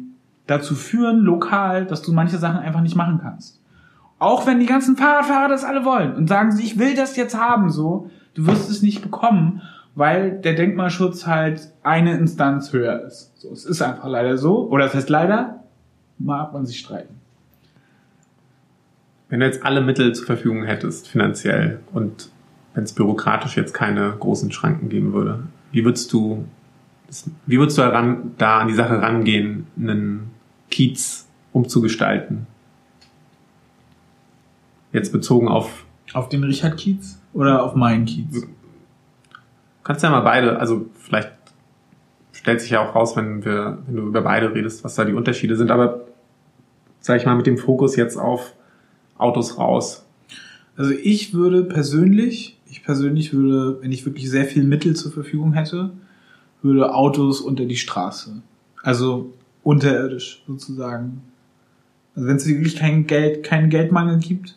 dazu führen, lokal, dass du manche Sachen einfach nicht machen kannst. Auch wenn die ganzen Fahrradfahrer das alle wollen und sagen sie, ich will das jetzt haben, so, du wirst es nicht bekommen, weil der Denkmalschutz halt eine Instanz höher ist. So, es ist einfach leider so. Oder das heißt leider, mag man sich streiten. Wenn du jetzt alle Mittel zur Verfügung hättest, finanziell, und wenn es bürokratisch jetzt keine großen Schranken geben würde, wie würdest du, wie würdest du daran, da an die Sache rangehen, einen Kiez umzugestalten? Jetzt bezogen auf. Auf den Richard Kiez oder auf meinen Kiez? Kannst ja mal beide, also vielleicht stellt sich ja auch raus, wenn wir, wenn du über beide redest, was da die Unterschiede sind, aber sag ich mal mit dem Fokus jetzt auf Autos raus. Also ich würde persönlich, ich persönlich würde, wenn ich wirklich sehr viel Mittel zur Verfügung hätte, würde Autos unter die Straße. Also unterirdisch sozusagen. Also wenn es wirklich kein Geld, keinen Geldmangel gibt,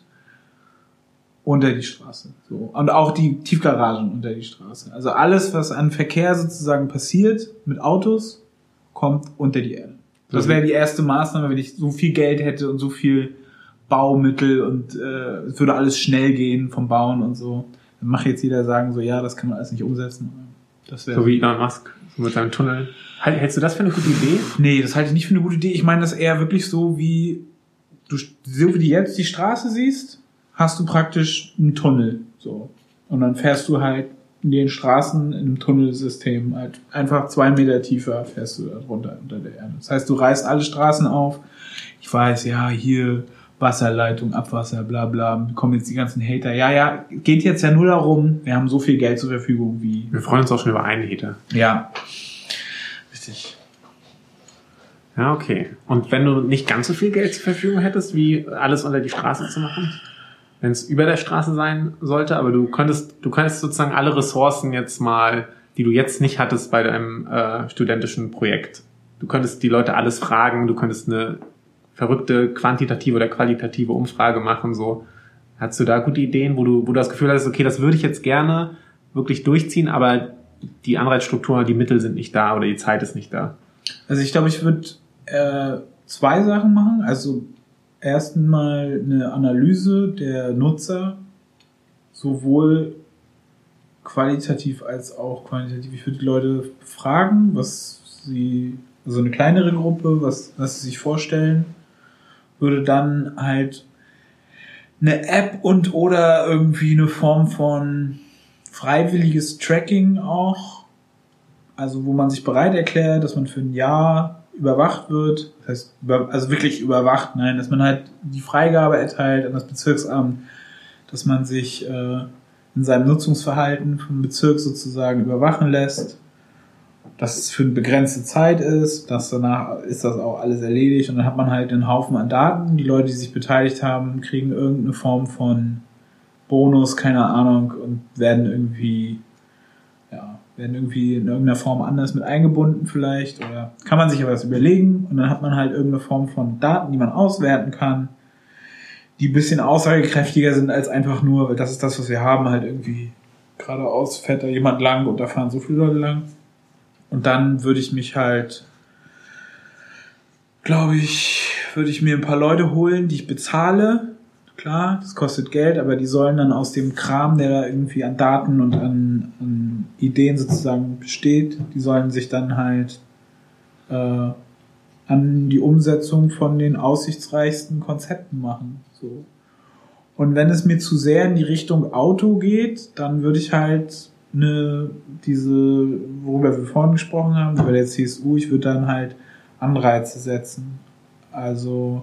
unter die Straße. So. Und auch die Tiefgaragen unter die Straße. Also alles, was an Verkehr sozusagen passiert mit Autos, kommt unter die Erde. Das wäre die erste Maßnahme, wenn ich so viel Geld hätte und so viel Baumittel und äh, es würde alles schnell gehen vom Bauen und so. Dann macht jetzt jeder sagen, so ja, das kann man alles nicht umsetzen. Das wäre so wie Elon Musk so mit seinem Tunnel. Halt, hältst du das für eine gute Idee? Nee, das halte ich nicht für eine gute Idee. Ich meine das eher wirklich so wie du so wie du jetzt die Straße siehst, hast du praktisch einen Tunnel. So. Und dann fährst du halt in den Straßen in einem Tunnelsystem halt einfach zwei Meter tiefer fährst du da drunter unter der Erde. Das heißt, du reißt alle Straßen auf. Ich weiß, ja, hier Wasserleitung, Abwasser, bla bla, kommen jetzt die ganzen Hater. Ja, ja, geht jetzt ja nur darum, wir haben so viel Geld zur Verfügung wie. Wir freuen uns auch schon über einen Hater. Ja. Richtig. Ja, okay. Und wenn du nicht ganz so viel Geld zur Verfügung hättest, wie alles unter die Straße zu machen? Wenn es über der Straße sein sollte, aber du könntest, du könntest sozusagen alle Ressourcen jetzt mal, die du jetzt nicht hattest bei deinem äh, studentischen Projekt. Du könntest die Leute alles fragen, du könntest eine verrückte quantitative oder qualitative Umfrage machen, so. Hast du da gute Ideen, wo du, wo du das Gefühl hast, okay, das würde ich jetzt gerne wirklich durchziehen, aber die Anreizstruktur, die Mittel sind nicht da oder die Zeit ist nicht da? Also ich glaube, ich würde äh, zwei Sachen machen. Also ersten Mal eine Analyse der Nutzer, sowohl qualitativ als auch quantitativ. Ich würde die Leute fragen, was sie, also eine kleinere Gruppe, was, was sie sich vorstellen, würde dann halt eine App und oder irgendwie eine Form von freiwilliges Tracking auch, also wo man sich bereit erklärt, dass man für ein Jahr überwacht wird, das heißt, über, also wirklich überwacht, nein, dass man halt die Freigabe erteilt an das Bezirksamt, dass man sich äh, in seinem Nutzungsverhalten vom Bezirk sozusagen überwachen lässt, dass es für eine begrenzte Zeit ist, dass danach ist das auch alles erledigt und dann hat man halt einen Haufen an Daten. Die Leute, die sich beteiligt haben, kriegen irgendeine Form von Bonus, keine Ahnung, und werden irgendwie werden irgendwie in irgendeiner Form anders mit eingebunden vielleicht oder kann man sich aber was überlegen und dann hat man halt irgendeine Form von Daten, die man auswerten kann, die bisschen aussagekräftiger sind als einfach nur, weil das ist das, was wir haben, halt irgendwie geradeaus fährt da jemand lang und da fahren so viele Leute lang. Und dann würde ich mich halt, glaube ich, würde ich mir ein paar Leute holen, die ich bezahle, klar, das kostet Geld, aber die sollen dann aus dem Kram, der da irgendwie an Daten und an, an Ideen sozusagen besteht, die sollen sich dann halt äh, an die Umsetzung von den aussichtsreichsten Konzepten machen. So. Und wenn es mir zu sehr in die Richtung Auto geht, dann würde ich halt eine, diese, worüber wir vorhin gesprochen haben, über der CSU, ich würde dann halt Anreize setzen. Also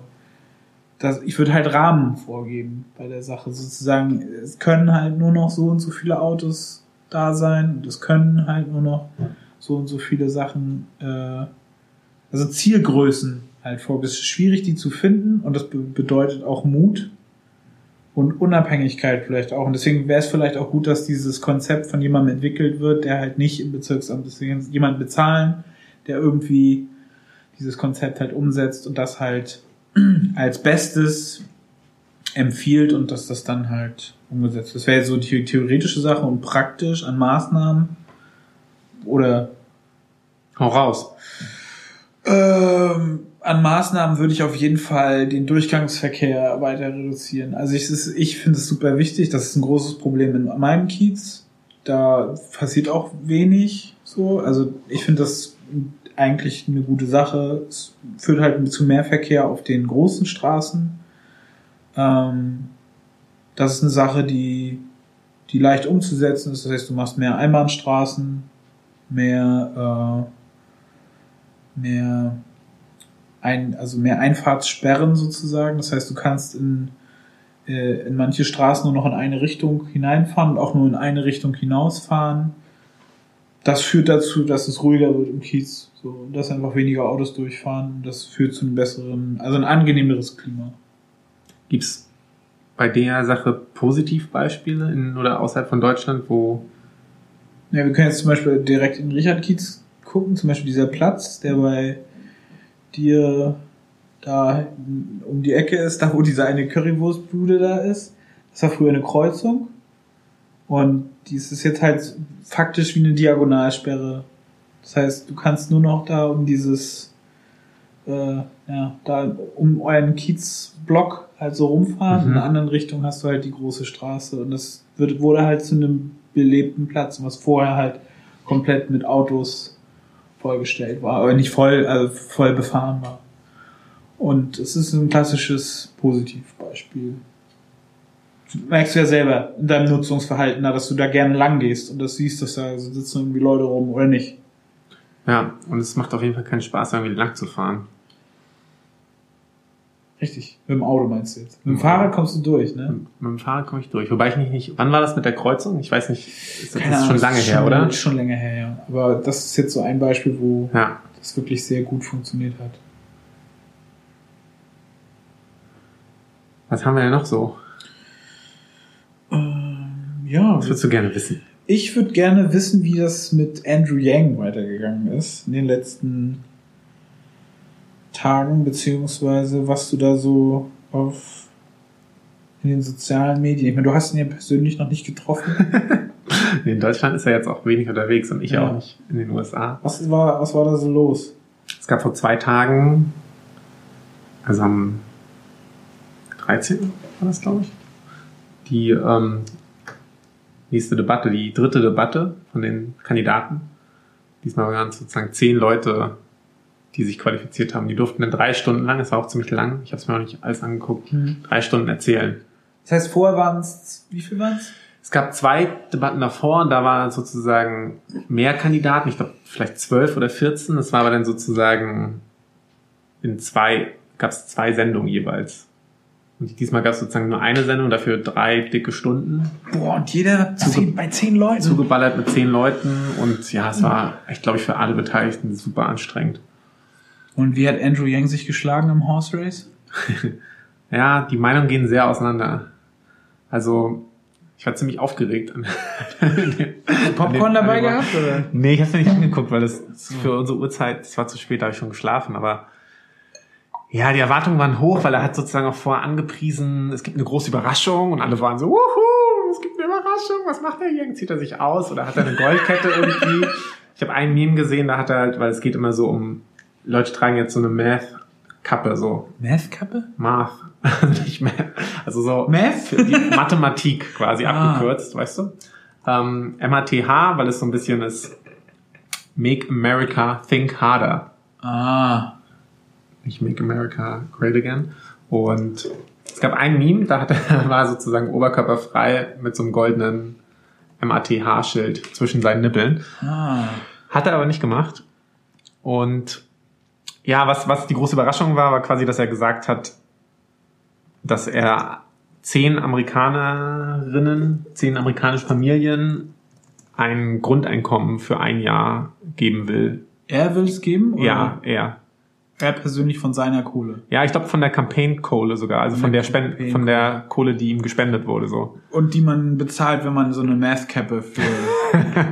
das, ich würde halt Rahmen vorgeben bei der Sache. Sozusagen, es können halt nur noch so und so viele Autos da sein und es können halt nur noch so und so viele Sachen, äh, also Zielgrößen halt vor. Es ist schwierig, die zu finden und das be bedeutet auch Mut und Unabhängigkeit vielleicht auch. Und deswegen wäre es vielleicht auch gut, dass dieses Konzept von jemandem entwickelt wird, der halt nicht im Bezirksamt ist, jemand bezahlen, der irgendwie dieses Konzept halt umsetzt und das halt als Bestes empfiehlt und dass das dann halt umgesetzt wird. Das wäre so die theoretische Sache und praktisch an Maßnahmen oder Hau raus. Ähm, an Maßnahmen würde ich auf jeden Fall den Durchgangsverkehr weiter reduzieren. Also ich, ich finde es super wichtig. Das ist ein großes Problem in meinem Kiez. Da passiert auch wenig so. Also ich finde das eigentlich eine gute Sache. Es führt halt zu mehr Verkehr auf den großen Straßen. Ähm, das ist eine Sache, die, die leicht umzusetzen ist. Das heißt, du machst mehr Einbahnstraßen, mehr, äh, mehr ein, also mehr Einfahrtssperren sozusagen. Das heißt, du kannst in, äh, in manche Straßen nur noch in eine Richtung hineinfahren und auch nur in eine Richtung hinausfahren. Das führt dazu, dass es ruhiger wird im Kiez, so, dass einfach weniger Autos durchfahren. Das führt zu einem besseren, also ein angenehmeres Klima. Gibt's bei der Sache Positivbeispiele in oder außerhalb von Deutschland, wo ja, wir können jetzt zum Beispiel direkt in Richard Kiez gucken, zum Beispiel dieser Platz, der bei dir da um die Ecke ist, da wo diese eine Currywurstbude da ist. Das war früher eine Kreuzung. Und dies ist jetzt halt faktisch wie eine Diagonalsperre. Das heißt, du kannst nur noch da um dieses, äh, ja, da um euren Kiezblock halt so rumfahren. Mhm. In einer anderen Richtung hast du halt die große Straße. Und das wird, wurde halt zu einem belebten Platz, was vorher halt komplett mit Autos vollgestellt war, aber nicht voll, also voll befahren war. Und es ist ein klassisches Positivbeispiel. Merkst du ja selber in deinem Nutzungsverhalten, dass du da gerne lang gehst und das siehst, dass da sitzen irgendwie Leute rum oder nicht. Ja, und es macht auf jeden Fall keinen Spaß, irgendwie lang zu fahren. Richtig. Mit dem Auto meinst du jetzt. Mit dem Fahrrad kommst du durch, ne? Mit, mit dem Fahrrad komme ich durch. Wobei ich nicht, nicht. Wann war das mit der Kreuzung? Ich weiß nicht. Ist, das Keine ist schon lange her, schon, oder? Schon länger her, ja. Aber das ist jetzt so ein Beispiel, wo ja. das wirklich sehr gut funktioniert hat. Was haben wir denn noch so? Ähm, ja. Was würdest du gerne wissen? Ich würde gerne wissen, wie das mit Andrew Yang weitergegangen ist in den letzten Tagen, beziehungsweise was du da so auf in den sozialen Medien. Ich meine, du hast ihn ja persönlich noch nicht getroffen. in Deutschland ist er jetzt auch wenig unterwegs und ich ja. auch nicht in den USA. Was war, was war da so los? Es gab vor zwei Tagen, also am 13. war das, glaube ich, die ähm, nächste Debatte, die dritte Debatte von den Kandidaten. Diesmal waren es sozusagen zehn Leute die sich qualifiziert haben. Die durften dann drei Stunden lang, das war auch ziemlich lang, ich habe es mir noch nicht alles angeguckt, mhm. drei Stunden erzählen. Das heißt, vorher waren es, wie viel waren es? Es gab zwei Debatten davor und da waren sozusagen mehr Kandidaten, ich glaube vielleicht zwölf oder vierzehn. Das war aber dann sozusagen in zwei, gab es zwei Sendungen jeweils. Und diesmal gab es sozusagen nur eine Sendung, dafür drei dicke Stunden. Boah, und jeder zehn, bei zehn Leuten. Zugeballert mit zehn Leuten. Und ja, es war, ich glaube ich, für alle Beteiligten super anstrengend. Und wie hat Andrew Yang sich geschlagen im Horse Race? ja, die Meinungen gehen sehr auseinander. Also, ich war ziemlich aufgeregt. Popcorn dabei gehabt, oder? Nee, ich hab's mir nicht angeguckt, weil das für unsere Uhrzeit, es war zu spät, da habe ich schon geschlafen, aber ja, die Erwartungen waren hoch, weil er hat sozusagen auch vorher angepriesen, es gibt eine große Überraschung und alle waren so, wuhu, es gibt eine Überraschung, was macht er hier? Zieht er sich aus oder hat er eine Goldkette irgendwie? Ich habe einen Meme gesehen, da hat er halt, weil es geht immer so um Leute tragen jetzt so eine Math-Kappe, so. Math-Kappe? Math. Nicht Math. Also so. Math? Die Mathematik quasi ah. abgekürzt, weißt du? Ähm, MATH, weil es so ein bisschen ist Make America Think Harder. Ah. Nicht Make America Great Again. Und es gab ein Meme, da hat er, war sozusagen oberkörperfrei mit so einem goldenen MATH-Schild zwischen seinen Nippeln. Ah. Hat er aber nicht gemacht. Und ja, was, was die große Überraschung war, war quasi, dass er gesagt hat, dass er zehn Amerikanerinnen, zehn amerikanische Familien ein Grundeinkommen für ein Jahr geben will. Er will es geben? Oder? Ja, er. Er persönlich von seiner Kohle. Ja, ich glaube von der Campaign-Kohle sogar, also von der der Spend Campaign- von der Kohle, die ihm gespendet wurde, so. Und die man bezahlt, wenn man so eine Math-Cappe für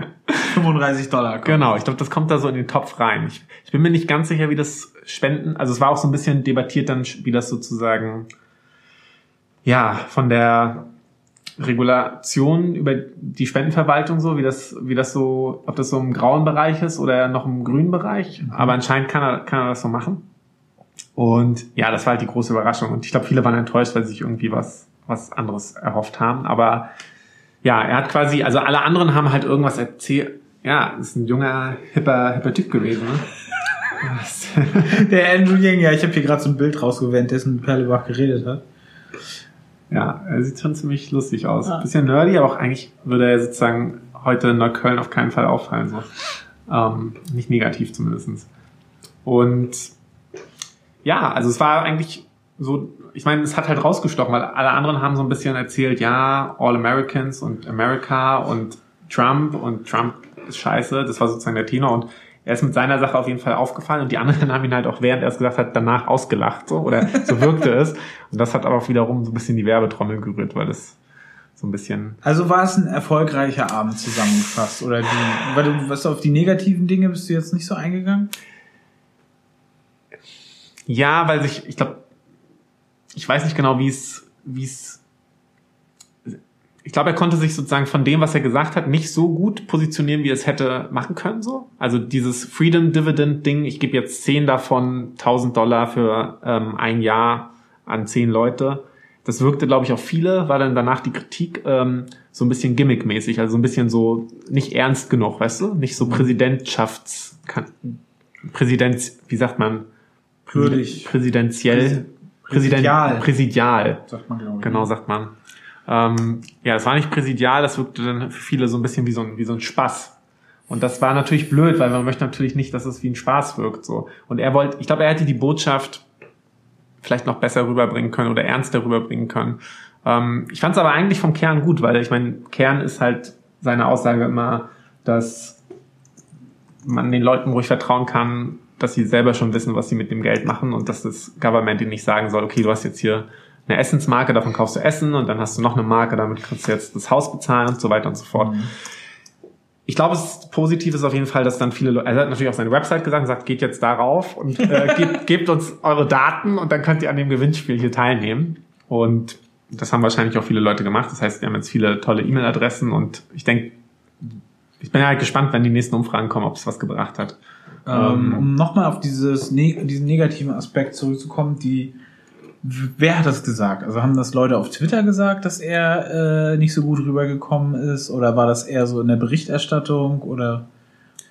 35 Dollar kauft. Genau, ich glaube, das kommt da so in den Topf rein. Ich, ich bin mir nicht ganz sicher, wie das Spenden, also es war auch so ein bisschen debattiert dann, wie das sozusagen, ja, von der Regulation über die Spendenverwaltung so, wie das, wie das so, ob das so im grauen Bereich ist oder noch im grünen Bereich. Aber anscheinend kann er, kann er das so machen. Und ja, das war halt die große Überraschung. Und ich glaube, viele waren enttäuscht, weil sie sich irgendwie was, was anderes erhofft haben. Aber ja, er hat quasi, also alle anderen haben halt irgendwas erzählt. Ja, ist ein junger, hipper, hipper Typ gewesen. Ne? Der Andrew Yang, ja, ich habe hier gerade so ein Bild rausgewählt, dessen Perlebach geredet hat. Ja, er sieht schon ziemlich lustig aus. Bisschen nerdy, aber auch eigentlich würde er sozusagen heute in Neukölln auf keinen Fall auffallen. So. Ähm, nicht negativ zumindestens. Und ja, also es war eigentlich so, ich meine, es hat halt rausgestochen, weil alle anderen haben so ein bisschen erzählt, ja, All Americans und America und Trump und Trump ist scheiße. Das war sozusagen der Tenor und er ist mit seiner Sache auf jeden Fall aufgefallen und die anderen haben ihn halt auch, während er es gesagt hat, danach ausgelacht, so, oder so wirkte es. Und das hat aber auch wiederum so ein bisschen die Werbetrommel gerührt, weil das so ein bisschen, Also war es ein erfolgreicher Abend zusammengefasst? Oder die, weil du, was auf die negativen Dinge bist du jetzt nicht so eingegangen? ja, weil sich, ich glaube, ich weiß nicht genau, wie es, wie es, ich glaube, er konnte sich sozusagen von dem, was er gesagt hat, nicht so gut positionieren, wie er es hätte machen können, so. Also dieses Freedom Dividend Ding, ich gebe jetzt 10 davon 1000 Dollar für ähm, ein Jahr an 10 Leute. Das wirkte, glaube ich, auf viele, war dann danach die Kritik ähm, so ein bisschen gimmickmäßig, also so ein bisschen so nicht ernst genug, weißt du? Nicht so Präsidentschafts, Präsident, wie sagt man? Würdig. Präsidentiell. Präsidial. Präsidial. Sagt man, glaube ich. Genau, sagt man. Ähm, ja, es war nicht präsidial, das wirkte dann für viele so ein bisschen wie so ein, wie so ein Spaß. Und das war natürlich blöd, weil man möchte natürlich nicht, dass es wie ein Spaß wirkt, so. Und er wollte, ich glaube, er hätte die Botschaft vielleicht noch besser rüberbringen können oder ernster rüberbringen können. Ähm, ich fand es aber eigentlich vom Kern gut, weil ich meine, Kern ist halt seine Aussage immer, dass man den Leuten ruhig vertrauen kann, dass sie selber schon wissen, was sie mit dem Geld machen und dass das Government ihnen nicht sagen soll, okay, du hast jetzt hier eine Essensmarke, davon kaufst du Essen und dann hast du noch eine Marke, damit kannst du jetzt das Haus bezahlen und so weiter und so fort. Ich glaube, es positiv ist auf jeden Fall, dass dann viele Leute, er hat natürlich auf seine Website gesagt, sagt, geht jetzt darauf und äh, gebt, gebt uns eure Daten und dann könnt ihr an dem Gewinnspiel hier teilnehmen. Und das haben wahrscheinlich auch viele Leute gemacht. Das heißt, wir haben jetzt viele tolle E-Mail-Adressen und ich denke, ich bin ja halt gespannt, wenn die nächsten Umfragen kommen, ob es was gebracht hat. Ähm, um nochmal auf dieses, ne diesen negativen Aspekt zurückzukommen, die, wer hat das gesagt? Also haben das Leute auf Twitter gesagt, dass er äh, nicht so gut rübergekommen ist? Oder war das eher so in der Berichterstattung? Oder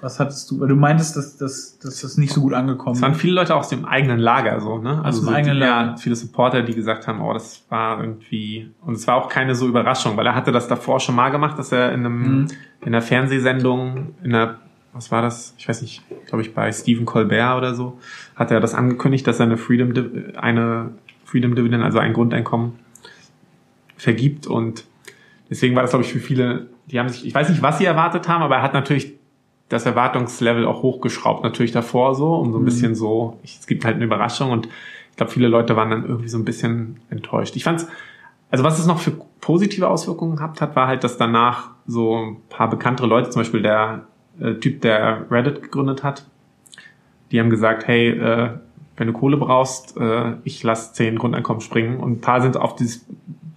was hattest du? Weil du meintest, dass, dass, dass das nicht so gut angekommen Es waren ist. viele Leute aus dem eigenen Lager so, ne? Also dem so eigenen Lager. Ja, viele Supporter, die gesagt haben, oh, das war irgendwie und es war auch keine so Überraschung, weil er hatte das davor schon mal gemacht, dass er in einem Mhm. in einer Fernsehsendung in einer was war das? Ich weiß nicht, glaube ich bei Stephen Colbert oder so, hat er das angekündigt, dass er eine Freedom eine Freedom Dividend, also ein Grundeinkommen vergibt und deswegen war das glaube ich für viele, die haben sich, ich weiß nicht, was sie erwartet haben, aber er hat natürlich das Erwartungslevel auch hochgeschraubt, natürlich davor so, um so ein bisschen so, ich, es gibt halt eine Überraschung und ich glaube, viele Leute waren dann irgendwie so ein bisschen enttäuscht. Ich fand's, also was es noch für positive Auswirkungen gehabt hat, war halt, dass danach so ein paar bekanntere Leute, zum Beispiel der äh, Typ, der Reddit gegründet hat, die haben gesagt, hey, äh, wenn du Kohle brauchst, äh, ich lass zehn Grundeinkommen springen und ein paar sind auf dieses,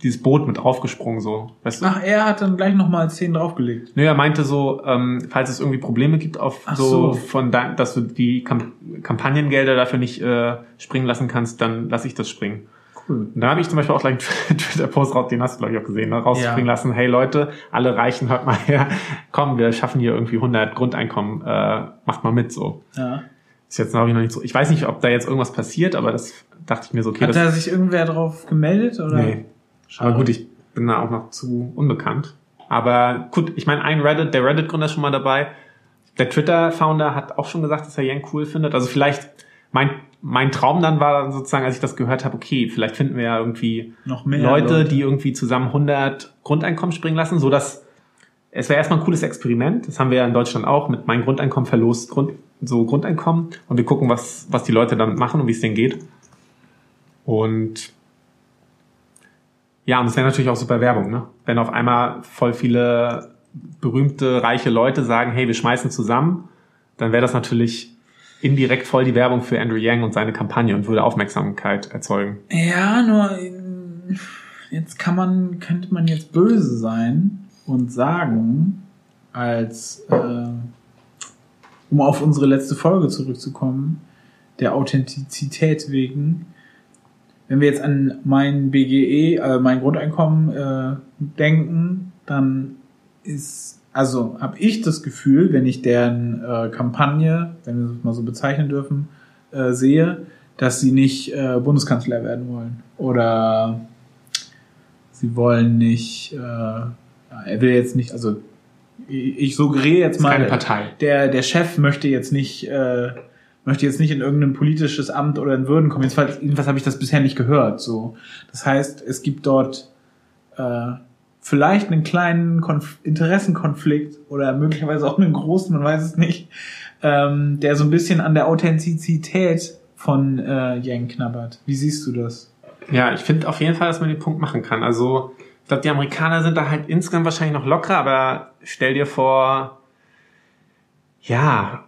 dieses Boot mit aufgesprungen, so, weißt du? Ach, er hat dann gleich nochmal 10 draufgelegt. Nö, er meinte so, ähm, falls es irgendwie Probleme gibt auf Ach so, so. von dein, dass du die Kamp Kampagnengelder dafür nicht äh, springen lassen kannst, dann lass ich das springen. Cool. Und da habe ich zum Beispiel auch gleich einen Twitter-Post raus, den hast du glaube ich auch gesehen, ne? rausspringen Ja. lassen. Hey Leute, alle Reichen, hört mal her, komm, wir schaffen hier irgendwie 100 Grundeinkommen, äh, macht mal mit so. Ja. Ist jetzt noch nicht so. Ich weiß nicht, ob da jetzt irgendwas passiert, aber das dachte ich mir so, okay, Hat da sich irgendwer drauf gemeldet? Oder? Nee. Aber gut, ich bin da auch noch zu unbekannt. Aber gut, ich meine, ein Reddit, der Reddit-Gründer ist schon mal dabei. Der Twitter-Founder hat auch schon gesagt, dass er Yang cool findet. Also vielleicht mein, mein Traum dann war dann sozusagen, als ich das gehört habe, okay, vielleicht finden wir ja irgendwie Noch mehr Leute, Leute. die irgendwie zusammen 100 Grundeinkommen springen lassen, so dass es wäre erstmal ein cooles Experiment. Das haben wir ja in Deutschland auch mit mein Grundeinkommen verlost Grund, so Grundeinkommen und wir gucken, was, was die Leute damit machen und wie es denen geht. Und ja, und es wäre natürlich auch super Werbung, ne? Wenn auf einmal voll viele berühmte, reiche Leute sagen, hey, wir schmeißen zusammen, dann wäre das natürlich indirekt voll die Werbung für Andrew Yang und seine Kampagne und würde Aufmerksamkeit erzeugen. Ja, nur jetzt kann man, könnte man jetzt böse sein und sagen, als äh, um auf unsere letzte Folge zurückzukommen, der Authentizität wegen, wenn wir jetzt an mein BGE, äh, mein Grundeinkommen äh, denken, dann ist, also habe ich das Gefühl, wenn ich deren äh, Kampagne, wenn wir es mal so bezeichnen dürfen, äh, sehe, dass sie nicht äh, Bundeskanzler werden wollen. Oder sie wollen nicht, äh, er will jetzt nicht, also ich suggeriere jetzt mal, keine Partei. der, der Chef möchte jetzt nicht, äh, möchte jetzt nicht in irgendein politisches Amt oder in Würden kommen. Jedenfalls, jedenfalls habe ich das bisher nicht gehört. So, das heißt, es gibt dort äh, vielleicht einen kleinen Konf Interessenkonflikt oder möglicherweise auch einen großen, man weiß es nicht, ähm, der so ein bisschen an der Authentizität von äh, Yang knabbert. Wie siehst du das? Ja, ich finde auf jeden Fall, dass man den Punkt machen kann. Also, ich glaube, die Amerikaner sind da halt insgesamt wahrscheinlich noch locker, aber stell dir vor, ja,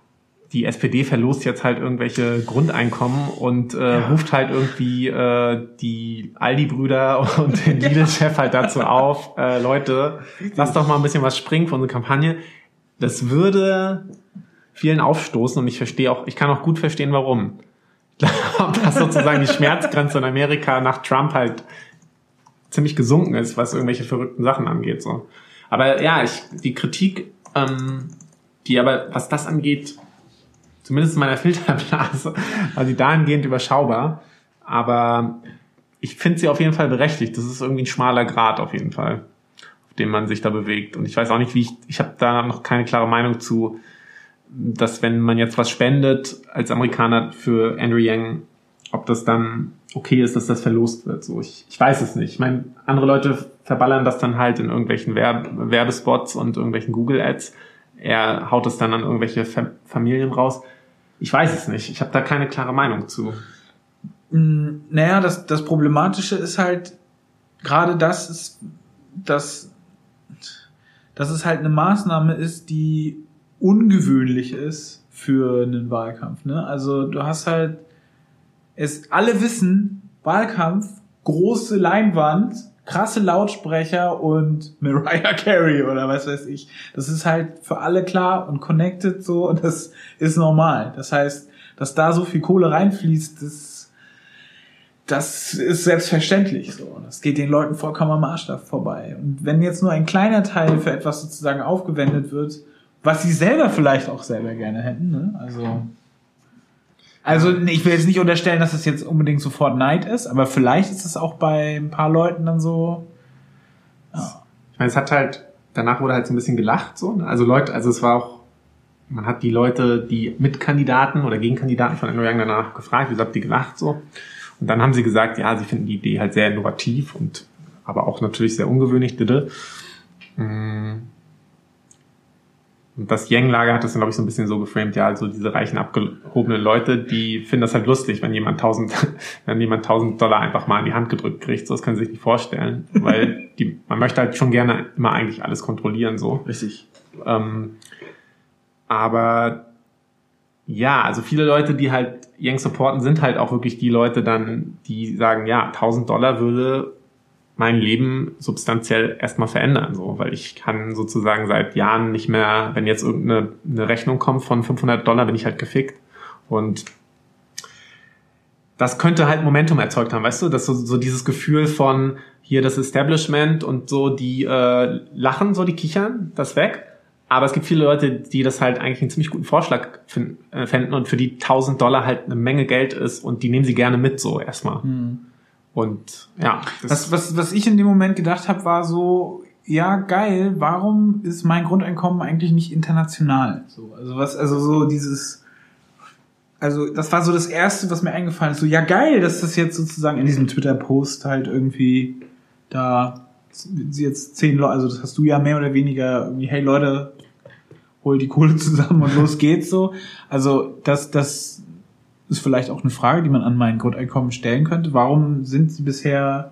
die SPD verlost jetzt halt irgendwelche Grundeinkommen und äh, ruft halt irgendwie äh, die Aldi-Brüder und den Lidl-Chef halt dazu auf, äh, Leute, lass doch mal ein bisschen was springen für unsere Kampagne. Das würde vielen aufstoßen und ich verstehe auch, ich kann auch gut verstehen, warum. Glaube, dass sozusagen die Schmerzgrenze in Amerika nach Trump halt ziemlich gesunken ist, was irgendwelche verrückten Sachen angeht. So. Aber ja, ich, die Kritik, ähm, die aber, was das angeht, zumindest in meiner Filterblase, war sie dahingehend überschaubar. Aber ich finde sie auf jeden Fall berechtigt. Das ist irgendwie ein schmaler Grad auf jeden Fall, auf dem man sich da bewegt. Und ich weiß auch nicht, wie ich, ich habe da noch keine klare Meinung zu, dass wenn man jetzt was spendet als Amerikaner für Andrew Yang, ob das dann okay ist, dass das verlost wird. So, ich, ich weiß es nicht. Ich meine, andere Leute verballern das dann halt in irgendwelchen Werb Werbespots und irgendwelchen Google-Ads. Er haut es dann an irgendwelche Fa Familien raus. Ich weiß es nicht. Ich habe da keine klare Meinung zu. Mm, Naja, das, das Problematische ist halt, gerade das ist, dass, dass es halt eine Maßnahme ist, die ungewöhnlich ist für einen Wahlkampf. Ne? Also du hast halt, es alle wissen, Wahlkampf, große Leinwand, krasse Lautsprecher und Mariah Carey oder was weiß ich. Das ist halt für alle klar und connected so und das ist normal. Das heißt, dass da so viel Kohle reinfließt, das, das ist selbstverständlich so. Das geht den Leuten vollkommen am Maßstab vorbei. Und wenn jetzt nur ein kleiner Teil für etwas sozusagen aufgewendet wird, was sie selber vielleicht auch selber gerne hätten, ne? Also, also ich will jetzt nicht unterstellen, dass es jetzt unbedingt sofort Neid ist, aber vielleicht ist es auch bei ein paar Leuten dann so. Ich meine, es hat halt, danach wurde halt so ein bisschen gelacht, so. ne? Also Leute, also es war auch, man hat die Leute, die Mitkandidaten oder Gegenkandidaten von Andrew Yang danach gefragt, wie gesagt, die gelacht, so. Und dann haben sie gesagt, ja, sie finden die Idee halt sehr innovativ und aber auch natürlich sehr ungewöhnlich, bitte. Mm. Und das Yang-Lager hat das dann, glaube ich, so ein bisschen so geframed, ja, also diese reichen, abgehobenen Leute, die finden das halt lustig, wenn jemand 1000, wenn jemand 1000 Dollar einfach mal in die Hand gedrückt kriegt, so, das können sie sich nicht vorstellen, weil die, man möchte halt schon gerne immer eigentlich alles kontrollieren, so. Richtig. Ähm, aber ja, also viele Leute, die halt Yang supporten, sind halt auch wirklich die Leute dann, die sagen, ja, 1000 Dollar würde mein Leben substanziell erstmal verändern, so, weil ich kann sozusagen seit Jahren nicht mehr, wenn jetzt irgendeine eine Rechnung kommt von 500 Dollar, bin ich halt gefickt und das könnte halt Momentum erzeugt haben, weißt du, dass so, so dieses Gefühl von hier das Establishment und so, die äh, lachen, so die kichern, das weg. Aber es gibt viele Leute, die das halt eigentlich einen ziemlich guten Vorschlag fin- äh, fänden und für die 1000 Dollar halt eine Menge Geld ist und die nehmen sie gerne mit so erstmal. Und ja, Was, was, was ich in dem Moment gedacht habe, war so, ja, geil, warum ist mein Grundeinkommen eigentlich nicht international? So, also was, also so dieses, also das war so das erste, was mir eingefallen ist. So, ja geil, dass das jetzt sozusagen in diesem Twitter-Post halt irgendwie da jetzt zehn Leute, also das hast du ja mehr oder weniger irgendwie, hey Leute, hol die Kohle zusammen und los geht's so. Also das, das ist vielleicht auch eine Frage, die man an mein Grundeinkommen stellen könnte. Warum sind sie bisher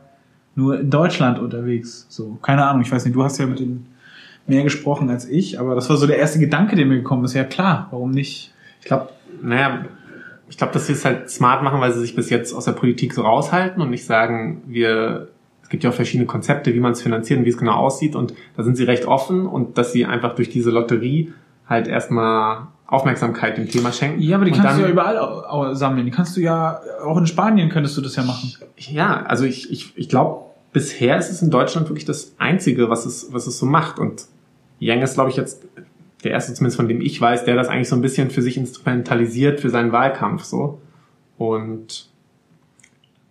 nur in Deutschland unterwegs? So, keine Ahnung, ich weiß nicht, du hast ja mit den mehr gesprochen als ich, aber das war so der erste Gedanke, der mir gekommen ist. Ja klar, warum nicht? Ich glaube, naja, ich glaube, dass sie es halt smart machen, weil sie sich bis jetzt aus der Politik so raushalten und nicht sagen, wir, es gibt ja auch verschiedene Konzepte, wie man es finanziert und wie es genau aussieht und da sind sie recht offen und dass sie einfach durch diese Lotterie halt erstmal Aufmerksamkeit dem Thema schenken. Ja, aber die kannst dann, du ja überall sammeln. Die kannst du ja, auch in Spanien könntest du das ja machen. Ja, also ich, ich, ich glaube, bisher ist es in Deutschland wirklich das Einzige, was es, was es so macht. Und Yang ist, glaube ich, jetzt der erste, zumindest von dem ich weiß, der das eigentlich so ein bisschen für sich instrumentalisiert für seinen Wahlkampf so. Und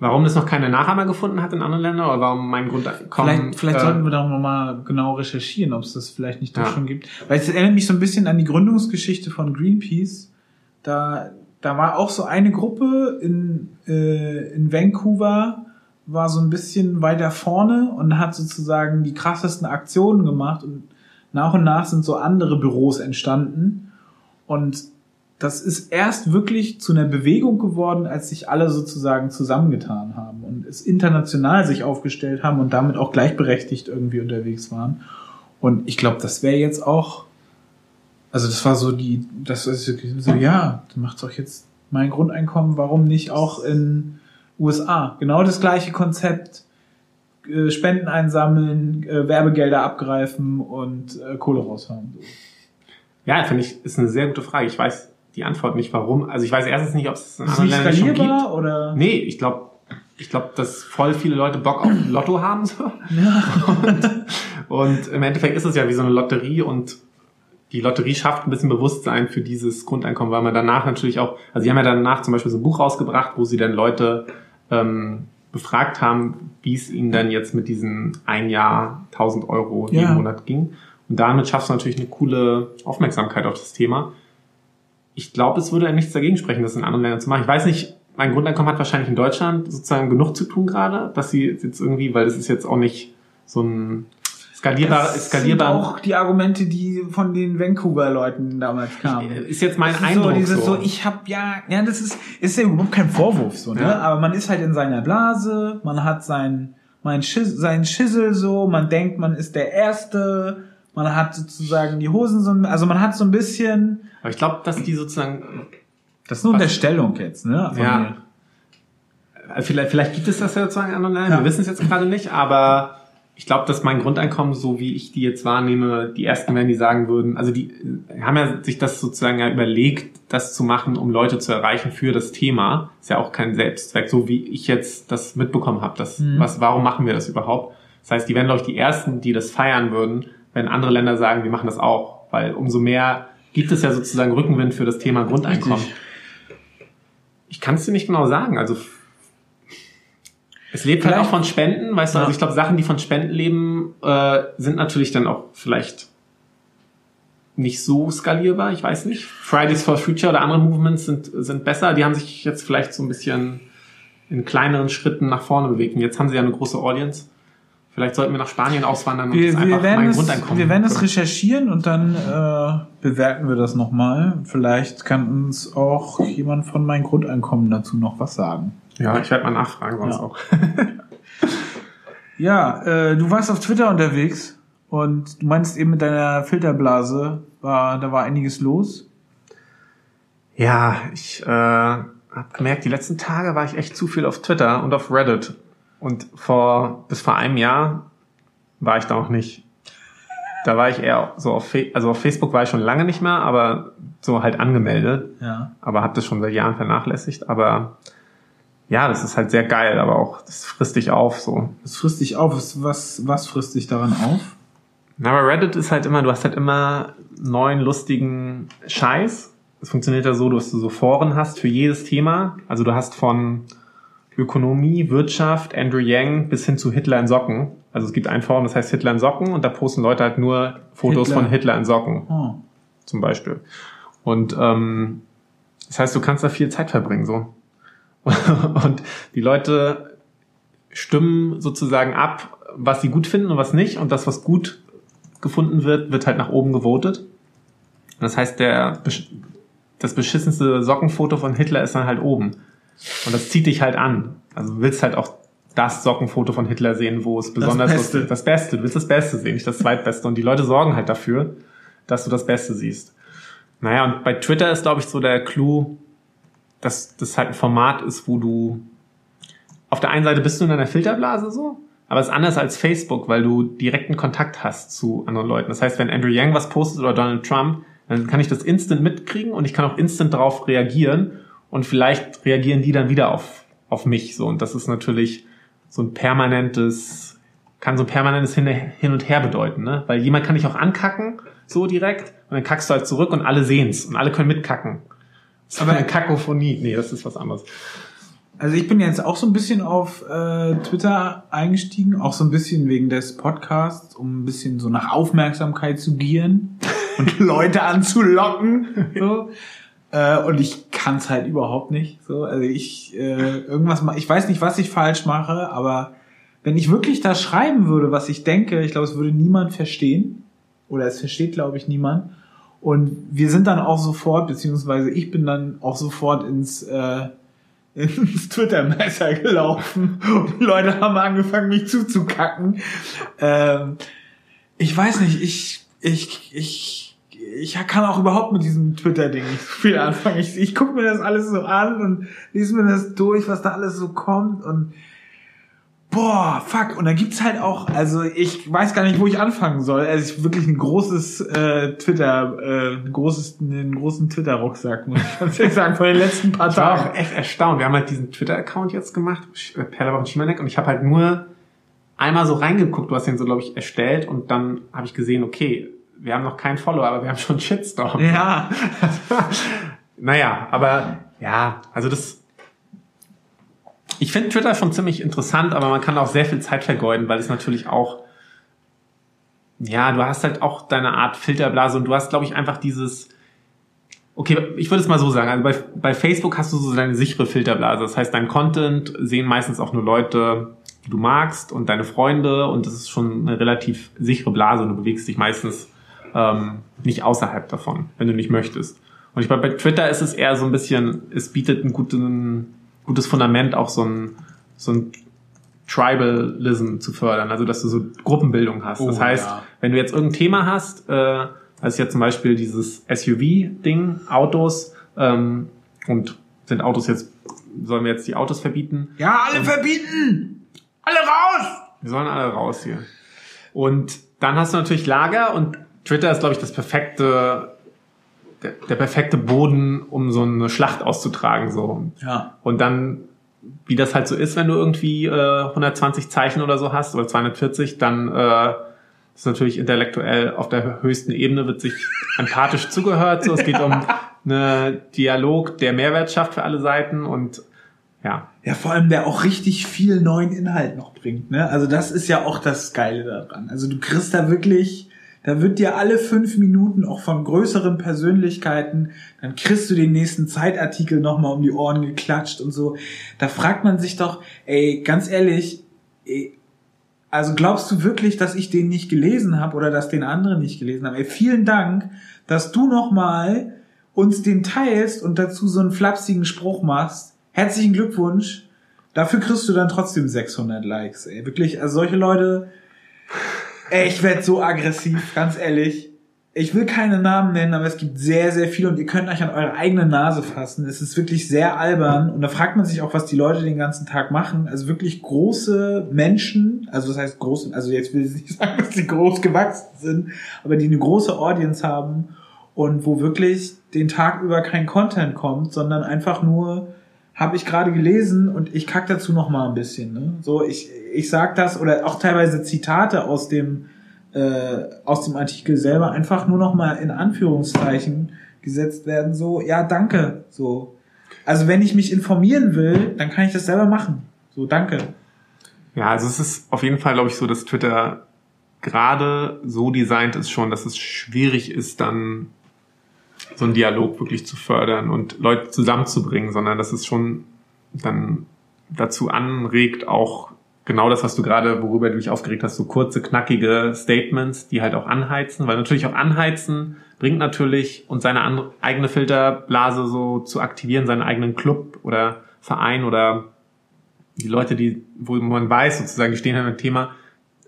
warum das noch keine Nachahmer gefunden hat in anderen Ländern oder warum mein Grundeinkommen. Vielleicht, vielleicht äh, sollten wir da nochmal genau recherchieren, ob es das vielleicht nicht doch Ja. schon gibt. Weil es erinnert mich so ein bisschen an die Gründungsgeschichte von Greenpeace. Da, da war auch so eine Gruppe in, äh, in Vancouver, war so ein bisschen weiter vorne und hat sozusagen die krassesten Aktionen gemacht und nach und nach sind so andere Büros entstanden und das ist erst wirklich zu einer Bewegung geworden, als sich alle sozusagen zusammengetan haben und es international sich aufgestellt haben und damit auch gleichberechtigt irgendwie unterwegs waren. Und ich glaube, das wäre jetzt auch, also das war so die, das ist so, ja, du machst doch jetzt mein Grundeinkommen, warum nicht auch in USA? Genau das gleiche Konzept, äh, Spenden einsammeln, äh, Werbegelder abgreifen und äh, Kohle raushauen. Ja, finde ich, ist eine sehr gute Frage. Ich weiß die Antwort nicht, warum. Also ich weiß erstens nicht, ob es in anderen nicht Ländern schon gibt. oder? Nee, ich glaube, ich glaube, dass voll viele Leute Bock auf Lotto haben. So. Ja. Und im Endeffekt ist es ja wie so eine Lotterie und die Lotterie schafft ein bisschen Bewusstsein für dieses Grundeinkommen, weil man danach natürlich auch, also sie haben ja danach zum Beispiel so ein Buch rausgebracht, wo sie dann Leute ähm, befragt haben, wie es ihnen dann jetzt mit diesen ein Jahr 1000 Euro jeden Ja. Monat ging. Und damit schaffst du natürlich eine coole Aufmerksamkeit auf das Thema. Ich glaube, es würde ja nichts dagegen sprechen, das in anderen Ländern zu machen. Ich weiß nicht, mein Grundeinkommen hat wahrscheinlich in Deutschland sozusagen genug zu tun gerade, dass sie jetzt irgendwie, weil das ist jetzt auch nicht so ein skalierbar, Das skalierbar. sind auch die Argumente, die von den Vancouver-Leuten damals kamen. ist jetzt mein ist Eindruck. So, dieses so. so, ich hab ja, ja, das ist, ist ja überhaupt kein Vorwurf, so, ne? Ja. Aber man ist halt in seiner Blase, man hat sein, mein Schiss, sein Schissel so, man denkt, man ist der Erste, man hat sozusagen die Hosen so, also man hat so ein bisschen, Aber ich glaube, dass die sozusagen, das ist nur Unterstellung jetzt, ne? Von Ja. mir. äh, vielleicht, vielleicht gibt es das ja sozusagen in anderen Ländern, Ja. wir wissen es jetzt gerade nicht, aber ich glaube, dass mein Grundeinkommen, so wie ich die jetzt wahrnehme, die ersten werden, die sagen würden, also die äh, haben ja sich das sozusagen ja überlegt, das zu machen, um Leute zu erreichen für das Thema. Ist ja auch kein Selbstzweck, so wie ich jetzt das mitbekommen habe. Das, Mhm. was, warum machen wir das überhaupt? Das heißt, die wären, glaube ich, die ersten, die das feiern würden, wenn andere Länder sagen, wir machen das auch. Weil umso mehr gibt es ja sozusagen Rückenwind für das Thema Grundeinkommen. Richtig. Ich kann es dir nicht genau sagen. Also es lebt halt Vielleicht- auch von Spenden, weißt du, Ja. also ich glaube, Sachen, die von Spenden leben, äh, sind natürlich dann auch vielleicht nicht so skalierbar, ich weiß nicht. Fridays for Future oder andere Movements sind, sind besser. Die haben sich jetzt vielleicht so ein bisschen in kleineren Schritten nach vorne bewegt. Und jetzt haben sie ja eine große Audience. Vielleicht sollten wir nach Spanien auswandern und Wir, das wir einfach werden mein es, Grundeinkommen. wir werden es recherchieren und dann äh, bewerten wir das nochmal. Vielleicht kann uns auch jemand von meinem Grundeinkommen dazu noch was sagen. Ja, ich werde mal nachfragen, sonst Ja. auch. Ja, äh, du warst auf Twitter unterwegs und du meinst eben mit deiner Filterblase, war, da war einiges los. Ja, ich äh, habe gemerkt, die letzten Tage war ich echt zu viel auf Twitter und auf Reddit. Und vor bis vor einem Jahr war ich da noch nicht. Da war ich eher so auf, Fe also auf Facebook war ich schon lange nicht mehr, aber so halt angemeldet. Ja. Aber habe das schon seit Jahren vernachlässigt. Aber ja, das ist halt sehr geil, aber auch das frisst dich auf so. Das frisst dich auf. Was, was, was frisst dich daran auf? Na, aber Reddit ist halt immer, du hast halt immer neuen lustigen Scheiß. Es funktioniert ja so, dass du so Foren hast für jedes Thema. Also du hast von Ökonomie, Wirtschaft, Andrew Yang bis hin zu Hitler in Socken. Also es gibt ein Forum, das heißt Hitler in Socken und da posten Leute halt nur Fotos Hitler. von Hitler in Socken Oh. zum Beispiel. Und ähm, Das heißt, du kannst da viel Zeit verbringen, so. Und die Leute stimmen sozusagen ab, was sie gut finden und was nicht. Und das, was gut gefunden wird, wird halt nach oben gewotet. Das heißt, der, das beschissenste Sockenfoto von Hitler ist dann halt oben. Und das zieht dich halt an. Also du willst halt auch das Sockenfoto von Hitler sehen, wo es besonders Das Beste. das Beste. Du willst das Beste sehen, nicht das Zweitbeste. Und die Leute sorgen halt dafür, dass du das Beste siehst. Naja, und bei Twitter ist, glaube ich, so der Clou, dass das halt ein Format ist, wo du auf der einen Seite bist du in deiner Filterblase so, aber es ist anders als Facebook, weil du direkten Kontakt hast zu anderen Leuten. Das heißt, wenn Andrew Yang was postet oder Donald Trump, dann kann ich das instant mitkriegen und ich kann auch instant darauf reagieren und vielleicht reagieren die dann wieder auf, auf mich so. Und das ist natürlich so ein permanentes, kann so ein permanentes Hin, und Her bedeuten, ne? Weil jemand kann dich auch ankacken, so direkt, und dann kackst du halt zurück und alle sehen's und alle können mitkacken. Das ist aber eine Kakophonie. Nee, das ist was anderes. Also ich bin jetzt auch so ein bisschen auf äh, Twitter eingestiegen, auch so ein bisschen wegen des Podcasts, um ein bisschen so nach Aufmerksamkeit zu gieren und Leute anzulocken. So. Äh, und ich kann es halt überhaupt nicht. So, also ich äh, irgendwas, ich weiß nicht, was ich falsch mache, aber wenn ich wirklich da schreiben würde, was ich denke, ich glaube, es würde niemand verstehen oder es versteht, glaube ich, niemand. Und wir sind dann auch sofort, beziehungsweise ich bin dann auch sofort ins äh, ins Twitter-Messer gelaufen und Leute haben angefangen, mich zuzukacken. Ähm, ich weiß nicht, ich, ich, ich, ich kann auch überhaupt mit diesem Twitter-Ding nicht so viel anfangen. Ich, ich gucke mir das alles so an und lese mir das durch, was da alles so kommt und boah, fuck. Und dann gibt's halt auch, also ich weiß gar nicht, wo ich anfangen soll. Also ich wirklich ein großes äh, Twitter, äh, ein großes, einen großen Twitter-Rucksack, muss ich ganz ehrlich sagen, von den letzten paar Ich war Tagen. auch echt erstaunt. Wir haben halt diesen Twitter-Account jetzt gemacht, Sch- Perlerbach und Schimanek, und ich habe halt nur einmal so reingeguckt, du hast den so, glaube ich, erstellt und dann habe ich gesehen, okay, wir haben noch keinen Follower, aber wir haben schon Shitstorm. Ja, Naja, aber ja, also das. Ich finde Twitter schon ziemlich interessant, aber man kann auch sehr viel Zeit vergeuden, weil es natürlich auch. Ja, du hast halt auch deine Art Filterblase und du hast, glaube ich, einfach dieses. Okay, ich würde es mal so sagen. Also bei, bei Facebook hast du so deine sichere Filterblase. Das heißt, dein Content sehen meistens auch nur Leute, die du magst und deine Freunde und das ist schon eine relativ sichere Blase und du bewegst dich meistens ähm, nicht außerhalb davon, wenn du nicht möchtest. Und ich glaube, bei Twitter ist es eher so ein bisschen, es bietet ein guten, gutes Fundament, auch so ein, so ein Tribalism zu fördern, also dass du so Gruppenbildung hast. das Oh, heißt, ja. wenn du jetzt irgendein Thema hast, äh, als jetzt zum Beispiel dieses SUV-Ding, Autos, ähm, und sind Autos jetzt, sollen wir jetzt die Autos verbieten? ja, alle verbieten! Alle raus! Wir sollen alle raus hier. Und dann hast du natürlich Lager und Twitter ist, glaube ich, das perfekte, der, der perfekte Boden, um so eine Schlacht auszutragen, so. Ja. Und dann, wie das halt so ist, wenn du irgendwie äh, 120 Zeichen oder so hast oder 240, dann äh, ist natürlich intellektuell auf der höchsten Ebene wird sich empathisch zugehört. So, es geht um einen Dialog, der Mehrwert schafft für alle Seiten und ja, Ja, vor allem der auch richtig viel neuen Inhalt noch bringt. Ne? Also das ist ja auch das Geile daran. Also du kriegst da wirklich, da wird dir alle fünf Minuten auch von größeren Persönlichkeiten, dann kriegst du den nächsten Zeitartikel nochmal um die Ohren geklatscht und so. Da fragt man sich doch, ey, ganz ehrlich, ey, also glaubst du wirklich, dass ich den nicht gelesen habe oder dass den anderen nicht gelesen haben? Ey, vielen Dank, dass du nochmal uns den teilst und dazu so einen flapsigen Spruch machst. Herzlichen Glückwunsch. Dafür kriegst du dann trotzdem 600 Likes. Ey, wirklich, also solche Leute, ey, ich werd so aggressiv, ganz ehrlich. Ich will keine Namen nennen, aber es gibt sehr, sehr viele und ihr könnt euch an eure eigene Nase fassen. Es ist wirklich sehr albern und da fragt man sich auch, was die Leute den ganzen Tag machen. Also wirklich große Menschen, also das heißt große, also jetzt will ich nicht sagen, dass die groß gewachsen sind, aber die eine große Audience haben und wo wirklich den Tag über kein Content kommt, sondern einfach nur habe ich gerade gelesen und ich kack dazu noch mal ein bisschen. Ne? So ich ich sag das oder auch teilweise Zitate aus dem äh, aus dem Artikel selber einfach nur noch mal in Anführungszeichen gesetzt werden. So ja danke. So also wenn ich mich informieren will, dann kann ich das selber machen. So danke. Ja, also es ist auf jeden Fall, glaube ich, so, dass Twitter gerade so designt ist schon, dass es schwierig ist, dann so einen Dialog wirklich zu fördern und Leute zusammenzubringen, sondern dass es schon dann dazu anregt, auch genau das, was du gerade, worüber du dich aufgeregt hast, so kurze, knackige Statements, die halt auch anheizen, weil natürlich auch anheizen bringt natürlich und seine eigene Filterblase so zu aktivieren, seinen eigenen Club oder Verein oder die Leute, die, wo man weiß, sozusagen, die stehen halt mit dem Thema,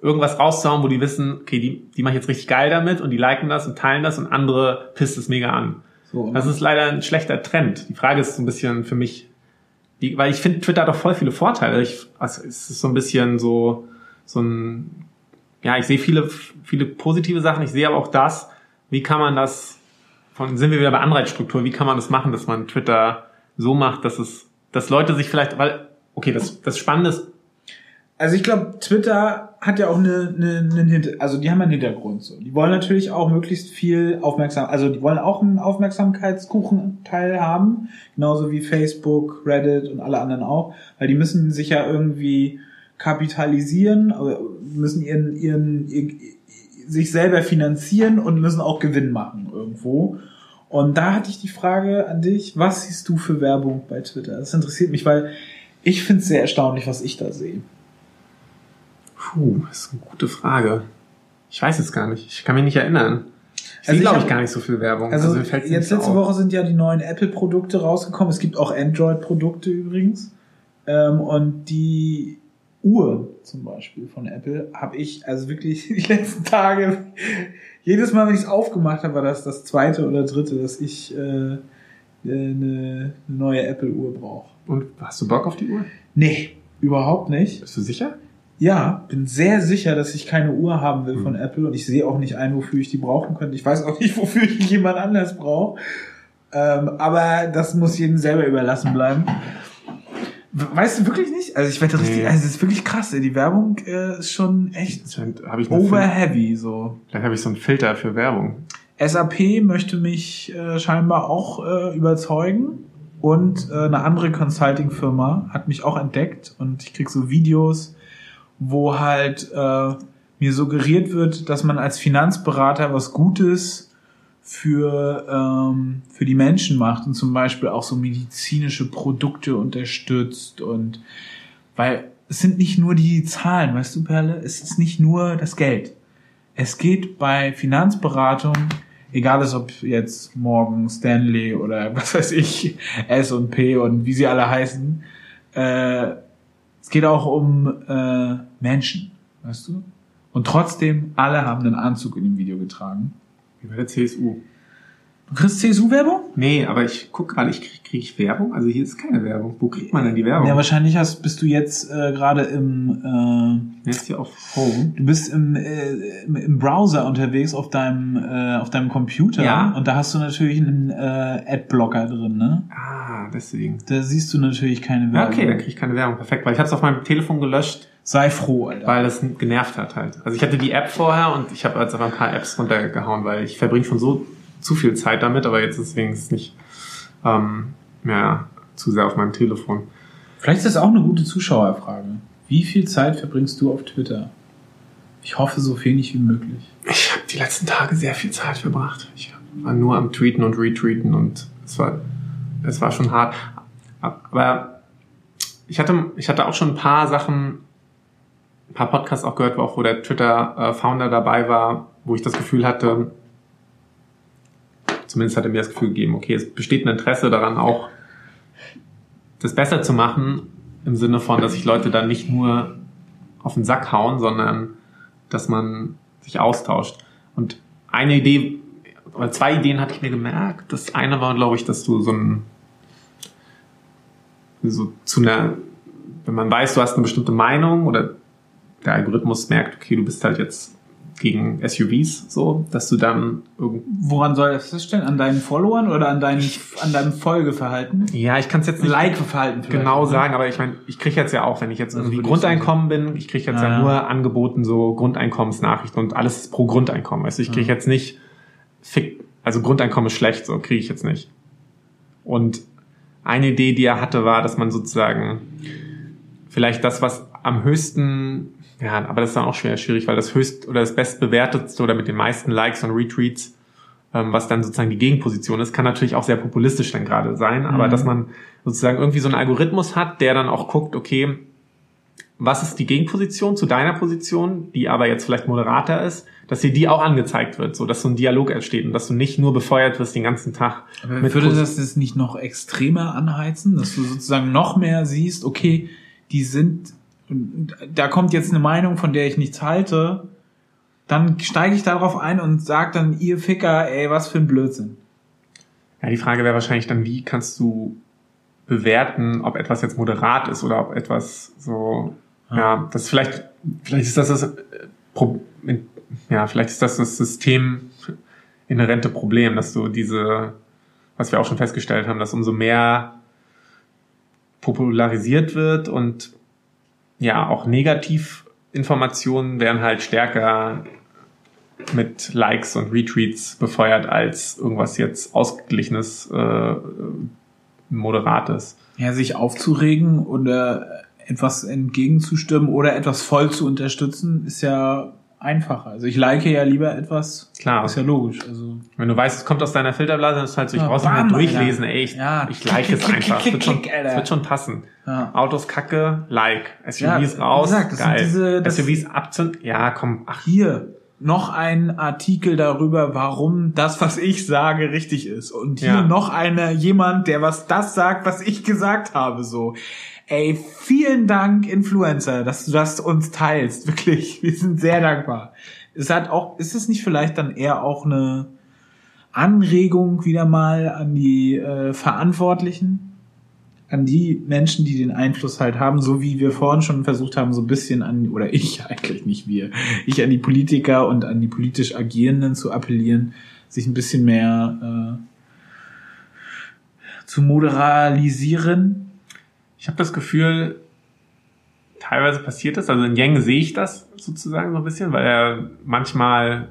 irgendwas rauszuhauen, wo die wissen, okay, die, die machen jetzt richtig geil damit und die liken das und teilen das und andere pisst es mega an. So, das ist leider ein schlechter Trend. Die Frage ist so ein bisschen für mich, die, weil ich finde, Twitter hat auch voll viele Vorteile. Ich, also es ist so ein bisschen so, so ein, ja, ich sehe viele, viele positive Sachen. Ich sehe aber auch das, wie kann man das, von, sind wir wieder bei Anreizstruktur, wie kann man das machen, dass man Twitter so macht, dass es, dass Leute sich vielleicht, weil, okay, das, das Spannende ist, also ich glaube, Twitter hat ja auch eine, eine, eine, also die haben einen Hintergrund so. Die wollen natürlich auch möglichst viel Aufmerksamkeit, also die wollen auch einen Aufmerksamkeitskuchenteil haben, genauso wie Facebook, Reddit und alle anderen auch, weil die müssen sich ja irgendwie kapitalisieren, müssen ihren, ihren, ihren sich selber finanzieren und müssen auch Gewinn machen irgendwo. Und da hatte ich die Frage an dich, was siehst du für Werbung bei Twitter? Das interessiert mich, weil ich finde es sehr erstaunlich, was ich da sehe. Puh, das ist eine gute Frage. Ich weiß es gar nicht. Ich kann mich nicht erinnern. Ich also sehe, glaube ich, gar nicht so viel Werbung. Also, also jetzt letzte auf. Woche sind ja die neuen Apple-Produkte rausgekommen. Es gibt auch Android-Produkte übrigens. Ähm, und die Uhr zum Beispiel von Apple habe ich also wirklich die letzten Tage jedes Mal, wenn ich es aufgemacht habe, war das das zweite oder dritte, dass ich äh, eine neue Apple-Uhr brauche. Und hast du Bock auf die Uhr? Nee, überhaupt nicht. Bist du sicher? Ja, bin sehr sicher, dass ich keine Uhr haben will mhm. von Apple und ich sehe auch nicht ein, wofür ich die brauchen könnte. Ich weiß auch nicht, wofür ich jemand anders brauche. Ähm, aber das muss jedem selber überlassen bleiben. Weißt du wirklich nicht? Also ich werde richtig, nee. also es ist wirklich krass. Ey. Die Werbung äh, ist schon echt over heavy so. Vielleicht habe ich so einen Filter für Werbung. SAP möchte mich äh, scheinbar auch äh, überzeugen und äh, eine andere Consulting-Firma hat mich auch entdeckt und ich krieg so Videos, wo halt äh, mir suggeriert wird, dass man als Finanzberater was Gutes für, ähm, für die Menschen macht und zum Beispiel auch so medizinische Produkte unterstützt und weil es sind nicht nur die Zahlen, weißt du, Perle, es ist nicht nur das Geld. Es geht bei Finanzberatung, egal ist ob jetzt Morgan Stanley oder was weiß ich, S und P und wie sie alle heißen, äh, es geht auch um äh, Menschen, weißt du? Und trotzdem, alle haben einen Anzug in dem Video getragen. Wie bei der CSU. Du kriegst CSU-Werbung? Nee, aber ich guck gerade, ich krieg, krieg ich Werbung? Also hier ist keine Werbung. Wo kriegt man denn die Werbung? Ja, wahrscheinlich hast, bist du jetzt äh, gerade im äh, jetzt hier auf Home. Du bist im, äh, im, im Browser unterwegs auf deinem äh, auf deinem Computer ja. und da hast du natürlich einen äh, Adblocker drin, ne? Ah, deswegen. Da siehst du natürlich keine Werbung. Ja, okay, dann krieg ich keine Werbung. Perfekt, weil ich habe es auf meinem Telefon gelöscht. Sei froh, Alter. Weil es genervt hat halt. Also ich hatte die App vorher und ich habe jetzt einfach ein paar Apps runtergehauen, weil ich verbringe schon so zu viel Zeit damit, aber jetzt ist es nicht ähm, mehr zu sehr auf meinem Telefon. Vielleicht ist das auch eine gute Zuschauerfrage. Wie viel Zeit verbringst du auf Twitter? Ich hoffe, so wenig wie möglich. Ich habe die letzten Tage sehr viel Zeit verbracht. Ich war nur am Tweeten und Retweeten und es war, es war schon hart. Aber ich hatte, ich hatte auch schon ein paar Sachen, ein paar Podcasts auch gehört, auch wo der Twitter-Founder dabei war, wo ich das Gefühl hatte, zumindest hat er mir das Gefühl gegeben, okay, es besteht ein Interesse daran, auch das besser zu machen, im Sinne von, dass sich Leute dann nicht nur auf den Sack hauen, sondern dass man sich austauscht. Und eine Idee, oder zwei Ideen hatte ich mir gemerkt. Das eine war, glaube ich, dass du so ein, so zu einer, wenn man weiß, du hast eine bestimmte Meinung oder der Algorithmus merkt, okay, du bist halt jetzt gegen SUVs, so, dass du dann Woran soll das feststellen? An deinen Followern oder an, deinen, an deinem Folgeverhalten? Ja, ich kann es jetzt nicht Like-Verhalten genau ne? sagen, aber ich meine, ich kriege jetzt ja auch, wenn ich jetzt also irgendwie Grundeinkommen bin, ich kriege jetzt ja, ja, nur angeboten so Grundeinkommensnachrichten und alles pro Grundeinkommen. Also ich kriege jetzt nicht fick, also Grundeinkommen ist schlecht, so kriege ich jetzt nicht. Und eine Idee, die er hatte, war, dass man sozusagen vielleicht das, was am höchsten ja, aber das ist dann auch schwer schwierig, weil das höchst oder das bestbewertetste oder mit den meisten Likes und Retweets ähm, was dann sozusagen die Gegenposition ist, kann natürlich auch sehr populistisch dann gerade sein, aber Mhm. dass man sozusagen irgendwie so einen Algorithmus hat, der dann auch guckt, okay, was ist die Gegenposition zu deiner Position, die aber jetzt vielleicht moderater ist, dass dir die auch angezeigt wird, so dass so ein Dialog entsteht und dass du nicht nur befeuert wirst den ganzen Tag. Aber mit würde das das nicht noch extremer anheizen, dass du sozusagen noch mehr siehst, okay, die sind, da kommt jetzt eine Meinung, von der ich nichts halte, dann steige ich darauf ein und sag dann, ihr Ficker, ey, was für ein Blödsinn. Ja, die Frage wäre wahrscheinlich dann, wie kannst du bewerten, ob etwas jetzt moderat ist oder ob etwas so, ja, das vielleicht, vielleicht ist das das, äh, ja, vielleicht ist das das System inhärente Problem, dass du diese, was wir auch schon festgestellt haben, dass umso mehr popularisiert wird und ja, auch Negativinformationen werden halt stärker mit Likes und Retweets befeuert als irgendwas jetzt ausgeglichenes, äh, moderates. Ja, sich aufzuregen oder etwas entgegenzustimmen oder etwas voll zu unterstützen, ist ja einfacher. Also ich like ja lieber etwas. Klar. Ist ja logisch. Also Wenn du weißt, es kommt aus deiner Filterblase, dann ist es halt so, ich Ja, mehr bam, durchlesen, ey, ich, Ja. ich like Klick, es klick, einfach. Es wird, schon, es wird schon passen. Ja. Autos kacke, like. SUVs Ja, wie raus, gesagt, geil. diese- das- SUVs abzünden, ja, komm, ach, hier noch ein Artikel darüber, warum das, was ich sage, richtig ist. Und hier Ja. noch einer, jemand, der was das sagt, was ich gesagt habe, so. Ey, vielen Dank, Influencer, dass du das uns teilst. Wirklich. Wir sind sehr dankbar. Es hat auch, ist es nicht vielleicht dann eher auch eine Anregung wieder mal an die äh, Verantwortlichen? An die Menschen, die den Einfluss halt haben, so wie wir vorhin schon versucht haben, so ein bisschen an, oder ich eigentlich nicht wir, ich an die Politiker und an die politisch Agierenden zu appellieren, sich ein bisschen mehr äh, zu moderalisieren. Ich habe das Gefühl, teilweise passiert das. Also in Yang sehe ich das sozusagen so ein bisschen, weil er manchmal,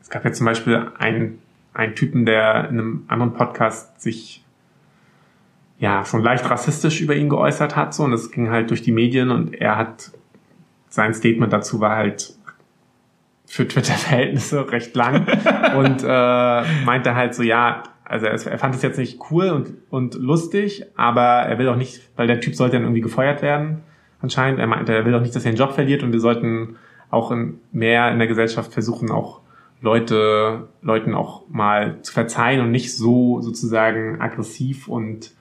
es gab ja zum Beispiel einen, einen Typen, der in einem anderen Podcast sich ja schon leicht rassistisch über ihn geäußert hat, so und das ging halt durch die Medien und er hat sein Statement dazu war halt für Twitter-Verhältnisse recht lang und äh, meinte halt so, ja, also er, er fand es jetzt nicht cool und, und lustig, aber er will auch nicht, weil der Typ sollte dann irgendwie gefeuert werden, anscheinend. Er meinte, er will auch nicht, dass er den Job verliert und wir sollten auch in, mehr in der Gesellschaft versuchen, auch Leute, Leuten auch mal zu verzeihen und nicht so sozusagen aggressiv und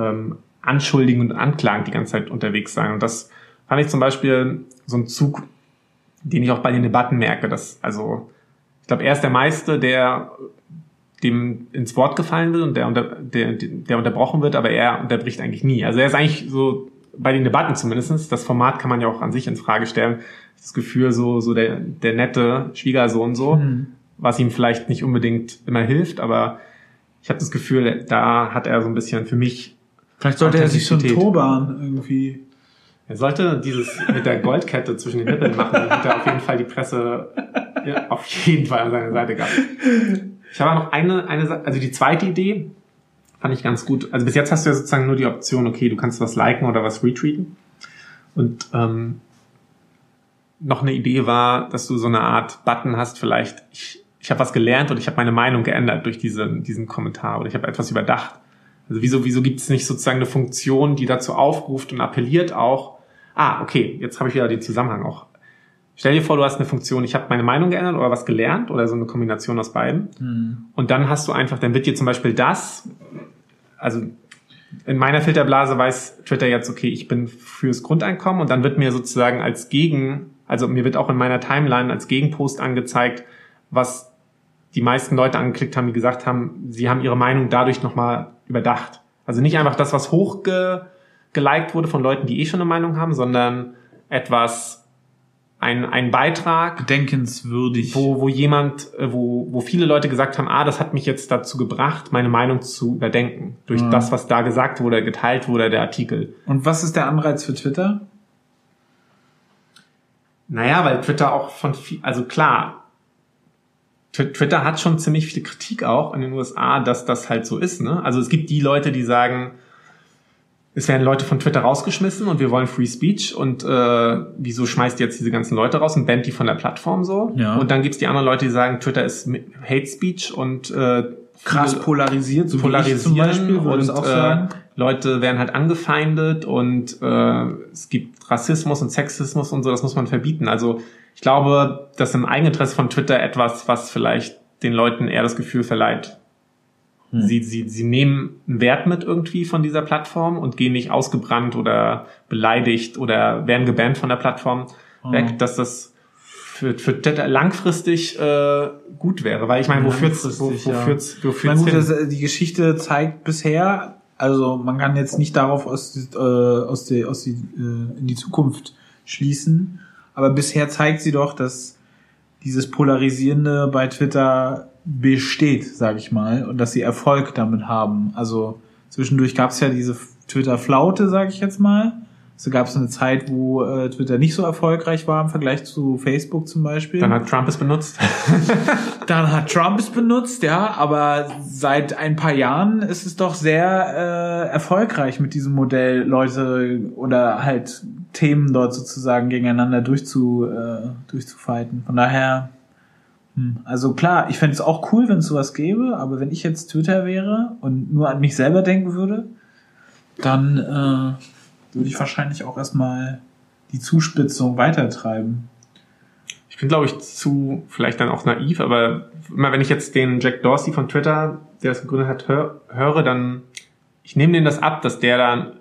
ähm, anschuldigend und anklagend die ganze Zeit unterwegs sein. Und das fand ich zum Beispiel so ein Zug, den ich auch bei den Debatten merke, dass, also, ich glaube, er ist der Meiste, der dem ins Wort gefallen wird und der, unter, der, der unterbrochen wird, aber er unterbricht eigentlich nie. Also er ist eigentlich so, bei den Debatten zumindestens das Format kann man ja auch an sich in Frage stellen, das Gefühl so, so der, der nette Schwiegersohn so, Mhm. was ihm vielleicht nicht unbedingt immer hilft, aber ich habe das Gefühl, da hat er so ein bisschen für mich Vielleicht sollte er sich so einen. Turban irgendwie. Er sollte dieses mit der Goldkette zwischen den Nippeln machen, dann hätte er auf jeden Fall die Presse ja, auf jeden Fall an seiner Seite gehabt. Ich habe auch noch eine, eine, also die zweite Idee fand ich ganz gut. Also bis jetzt hast du ja sozusagen nur die Option, okay, du kannst was liken oder was retweeten. Und ähm, noch eine Idee war, dass du so eine Art Button hast, vielleicht, ich, ich habe was gelernt und ich habe meine Meinung geändert durch diese, diesen Kommentar oder ich habe etwas überdacht. Also wieso, wieso gibt es nicht sozusagen eine Funktion, die dazu aufruft und appelliert auch, ah, okay, jetzt habe ich wieder den Zusammenhang auch. Stell dir vor, du hast eine Funktion, ich habe meine Meinung geändert oder was gelernt oder so eine Kombination aus beiden. Und dann hast du einfach, dann wird dir zum Beispiel das, also in meiner Filterblase weiß Twitter jetzt, okay, ich bin fürs Grundeinkommen und dann wird mir sozusagen als Gegen, also mir wird auch in meiner Timeline als Gegenpost angezeigt, was die meisten Leute angeklickt haben, die gesagt haben, sie haben ihre Meinung dadurch nochmal überdacht. Also nicht einfach das, was hochgeliked wurde von Leuten, die eh schon eine Meinung haben, sondern etwas, ein, ein Beitrag, Bedenkenswürdig. wo, wo jemand, äh, wo, wo viele Leute gesagt haben, ah, das hat mich jetzt dazu gebracht, meine Meinung zu überdenken. Durch Mhm. das, was da gesagt wurde, geteilt wurde, der Artikel. Und was ist der Anreiz für Twitter? Naja, weil Twitter auch von viel, also klar, Twitter hat schon ziemlich viel Kritik auch in den USA, dass das halt so ist, ne? Also es gibt die Leute, die sagen, es werden Leute von Twitter rausgeschmissen und wir wollen Free Speech und äh, wieso schmeißt ihr jetzt diese ganzen Leute raus und bannt die von der Plattform so? Ja. Und dann gibt's die anderen Leute, die sagen, Twitter ist Hate Speech und äh, Krass polarisiert, so wie ich polarisieren zum Beispiel, und auch sagen. Äh, Leute werden halt angefeindet und äh, es gibt Rassismus und Sexismus und so, das muss man verbieten. Also ich glaube, das ist im Eigeninteresse von Twitter etwas, was vielleicht den Leuten eher das Gefühl verleiht. Hm. Sie, sie, sie nehmen einen Wert mit irgendwie von dieser Plattform und gehen nicht ausgebrannt oder beleidigt oder werden gebannt von der Plattform Hm. weg, dass das für, für Twitter langfristig äh, gut wäre. Weil ich meine, wo führt's, wo, wo ja. führt's, wo führt's gut, hin? das, die Geschichte zeigt bisher, also man kann jetzt nicht darauf aus, äh, aus, die, aus die, äh, in die Zukunft schließen, aber bisher zeigt sie doch, dass dieses Polarisierende bei Twitter besteht, sage ich mal, und dass sie Erfolg damit haben. Also zwischendurch gab es ja diese Twitter-Flaute, sage ich jetzt mal. So gab es eine Zeit, wo äh, Twitter nicht so erfolgreich war im Vergleich zu Facebook zum Beispiel. Dann hat Trump es benutzt. Dann hat Trump es benutzt, ja, aber seit ein paar Jahren ist es doch sehr äh, erfolgreich mit diesem Modell, Leute oder halt Themen dort sozusagen gegeneinander durchzu, äh, durchzufighten. Von daher, hm, also klar, ich fände es auch cool, wenn es sowas gäbe, aber wenn ich jetzt Twitter wäre und nur an mich selber denken würde, dann äh, würde ich wahrscheinlich auch erstmal die Zuspitzung weitertreiben. Ich bin, glaube ich, zu vielleicht dann auch naiv, aber immer wenn ich jetzt den Jack Dorsey von Twitter, der das gegründet hat, hör, höre, dann ich nehme denen das ab, dass der dann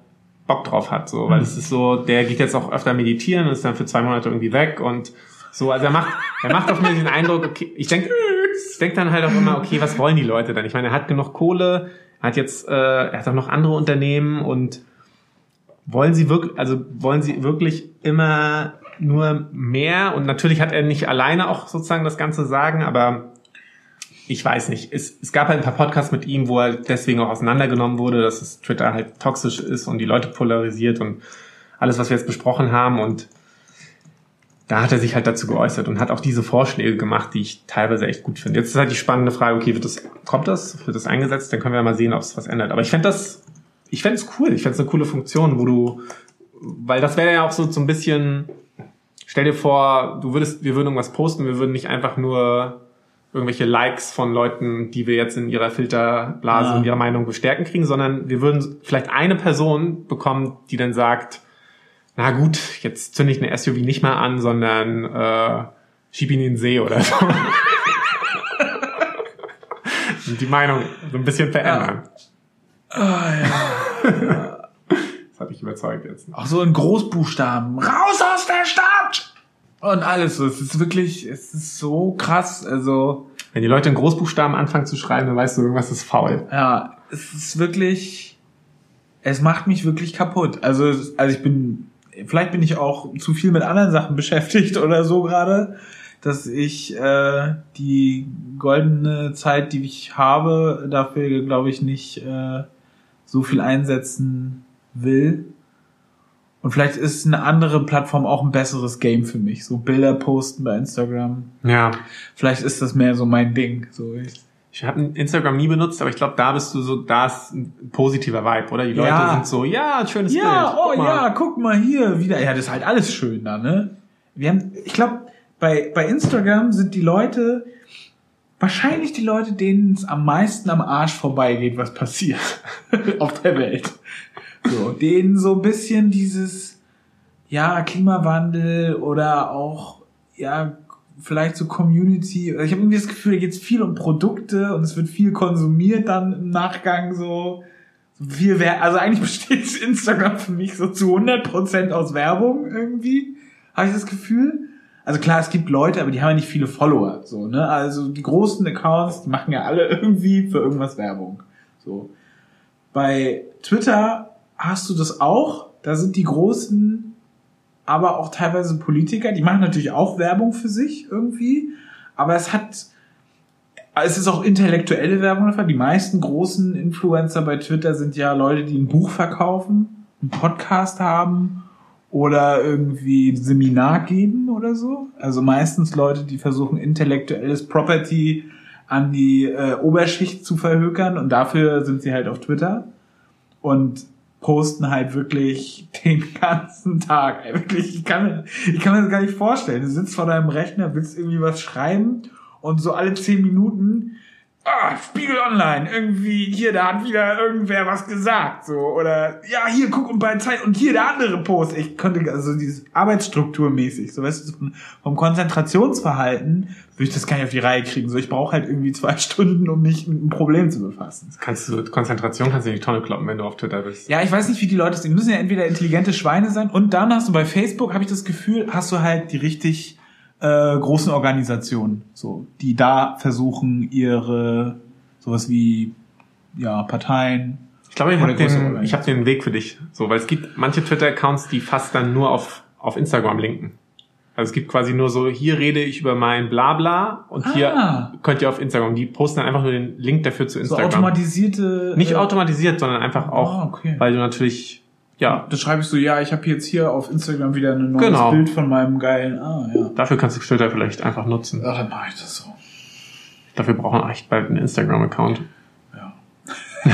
Bock drauf hat, so, weil es ist so, der geht jetzt auch öfter meditieren und ist dann für zwei Monate irgendwie weg und so, also er macht, er macht auf mir den Eindruck, okay, ich denke, ich denk dann halt auch immer, okay, was wollen die Leute dann? Ich meine, er hat genug Kohle, er hat jetzt, äh, er hat auch noch andere Unternehmen und wollen sie wirklich, also wollen sie wirklich immer nur mehr und natürlich hat er nicht alleine auch sozusagen das Ganze sagen, aber ich weiß nicht. Es, es gab halt ein paar Podcasts mit ihm, wo er deswegen auch auseinandergenommen wurde, dass es Twitter halt toxisch ist und die Leute polarisiert und alles, was wir jetzt besprochen haben und da hat er sich halt dazu geäußert und hat auch diese Vorschläge gemacht, die ich teilweise echt gut finde. Jetzt ist halt die spannende Frage, okay, wird das, kommt das, wird das eingesetzt? Dann können wir mal sehen, ob es was ändert. Aber ich fände das, ich fände es cool. Ich fände es eine coole Funktion, wo du, weil das wäre ja auch so, so ein bisschen, stell dir vor, du würdest, wir würden irgendwas posten, wir würden nicht einfach nur irgendwelche Likes von Leuten, die wir jetzt in ihrer Filterblase Ja. und ihrer Meinung bestärken kriegen, sondern wir würden vielleicht eine Person bekommen, die dann sagt, na gut, jetzt zünde ich eine SUV nicht mehr an, sondern äh, schieb ihn in den See oder so. und die Meinung so ein bisschen verändern. Ah, Das hat dich überzeugt jetzt. Auch so in Großbuchstaben. Raus aus der Stadt! Und alles so. Es ist wirklich, es ist so krass. Also, Wenn die Leute in Großbuchstaben anfangen zu schreiben, dann weißt du, irgendwas ist faul. ja, es ist wirklich, es macht mich wirklich kaputt. Also, also ich bin, vielleicht bin ich auch zu viel mit anderen Sachen beschäftigt oder so gerade, dass ich äh, die goldene Zeit, die ich habe, dafür glaube ich nicht äh, so viel einsetzen will. Und vielleicht ist eine andere Plattform auch ein besseres Game für mich. So Bilder posten bei Instagram. Ja. Vielleicht ist das mehr so mein Ding. So ich, Ich habe Instagram nie benutzt, aber ich glaube, da bist du so, da ist ein positiver Vibe, oder? Die Leute Ja. sind so, ja, schönes ja, Bild. oh guck mal. ja, guck mal hier wieder. Ja, das ist halt alles schön da, ne? Wir haben, ich glaube, bei, bei Instagram sind die Leute, wahrscheinlich die Leute, denen es am meisten am Arsch vorbeigeht, was passiert auf der Welt. So, denen so ein bisschen dieses, ja, Klimawandel oder auch, ja, vielleicht so Community. Ich habe irgendwie das Gefühl, da geht es viel um Produkte und es wird viel konsumiert dann im Nachgang so. Viel Wer also eigentlich besteht Instagram für mich so zu 100% aus Werbung irgendwie, habe ich das Gefühl. Also klar, es gibt Leute, aber die haben ja nicht viele Follower, so, ne? Also die großen Accounts, die machen ja alle irgendwie für irgendwas Werbung. So. Bei Twitter hast du das auch, da sind die großen, aber auch teilweise Politiker, die machen natürlich auch Werbung für sich irgendwie, aber es hat es ist auch intellektuelle Werbung. Die meisten großen Influencer bei Twitter sind ja Leute, die ein Buch verkaufen, einen Podcast haben oder irgendwie Seminar geben oder so. Also meistens Leute, die versuchen, intellektuelles Property an die äh, Oberschicht zu verhökern und dafür sind sie halt auf Twitter. Und posten halt wirklich den ganzen Tag. Ey, wirklich, ich kann, ich kann mir das gar nicht vorstellen. Du sitzt vor deinem Rechner, willst irgendwie was schreiben und so alle zehn Minuten ah, Spiegel Online, irgendwie, hier, da hat wieder irgendwer was gesagt, so, oder, ja, hier, guck und bei Zeit, und hier der andere Post. Ich konnte, also dieses Arbeitsstrukturmäßig, so, weißt du, vom Konzentrationsverhalten würde ich das gar nicht auf die Reihe kriegen, so, ich brauche halt irgendwie zwei Stunden, um mich mit einem Problem zu befassen. Kannst du, Konzentration kannst du in die Tonne kloppen, wenn du auf Twitter bist. Ja, ich weiß nicht, wie die Leute das, die müssen ja entweder intelligente Schweine sein, und dann hast du bei Facebook, habe ich das Gefühl, hast du halt die richtig, äh, großen Organisationen, so, die da versuchen, ihre sowas wie ja Parteien. Ich glaube, ich habe den, ich hab den Weg für dich, so, weil es gibt manche Twitter-Accounts, die fast dann nur auf auf Instagram linken. Also es gibt quasi nur so, hier rede ich über mein Blabla und ah. hier könnt ihr auf Instagram. Die posten dann einfach nur den Link dafür zu Instagram. So automatisierte. Nicht äh, automatisiert, sondern einfach auch, ah, okay. weil du natürlich ja. Da schreibe ich so, ja, ich habe jetzt hier auf Instagram wieder ein neues genau. Bild von meinem geilen. Ah, ja. Dafür kannst du Twitter vielleicht einfach nutzen. Ach, dann mache ich das so. Dafür brauchen wir echt bald einen Instagram-Account. Ja.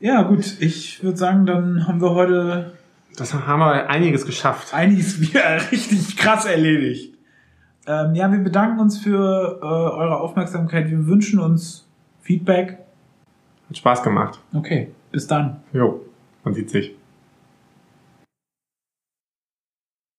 ja, gut. Ich würde sagen, dann haben wir heute. Das haben wir einiges geschafft. Einiges wieder richtig krass erledigt. Ähm, ja, wir bedanken uns für äh, eure Aufmerksamkeit. Wir wünschen uns Feedback. Hat Spaß gemacht. Okay, bis dann. Jo. Man sieht sich.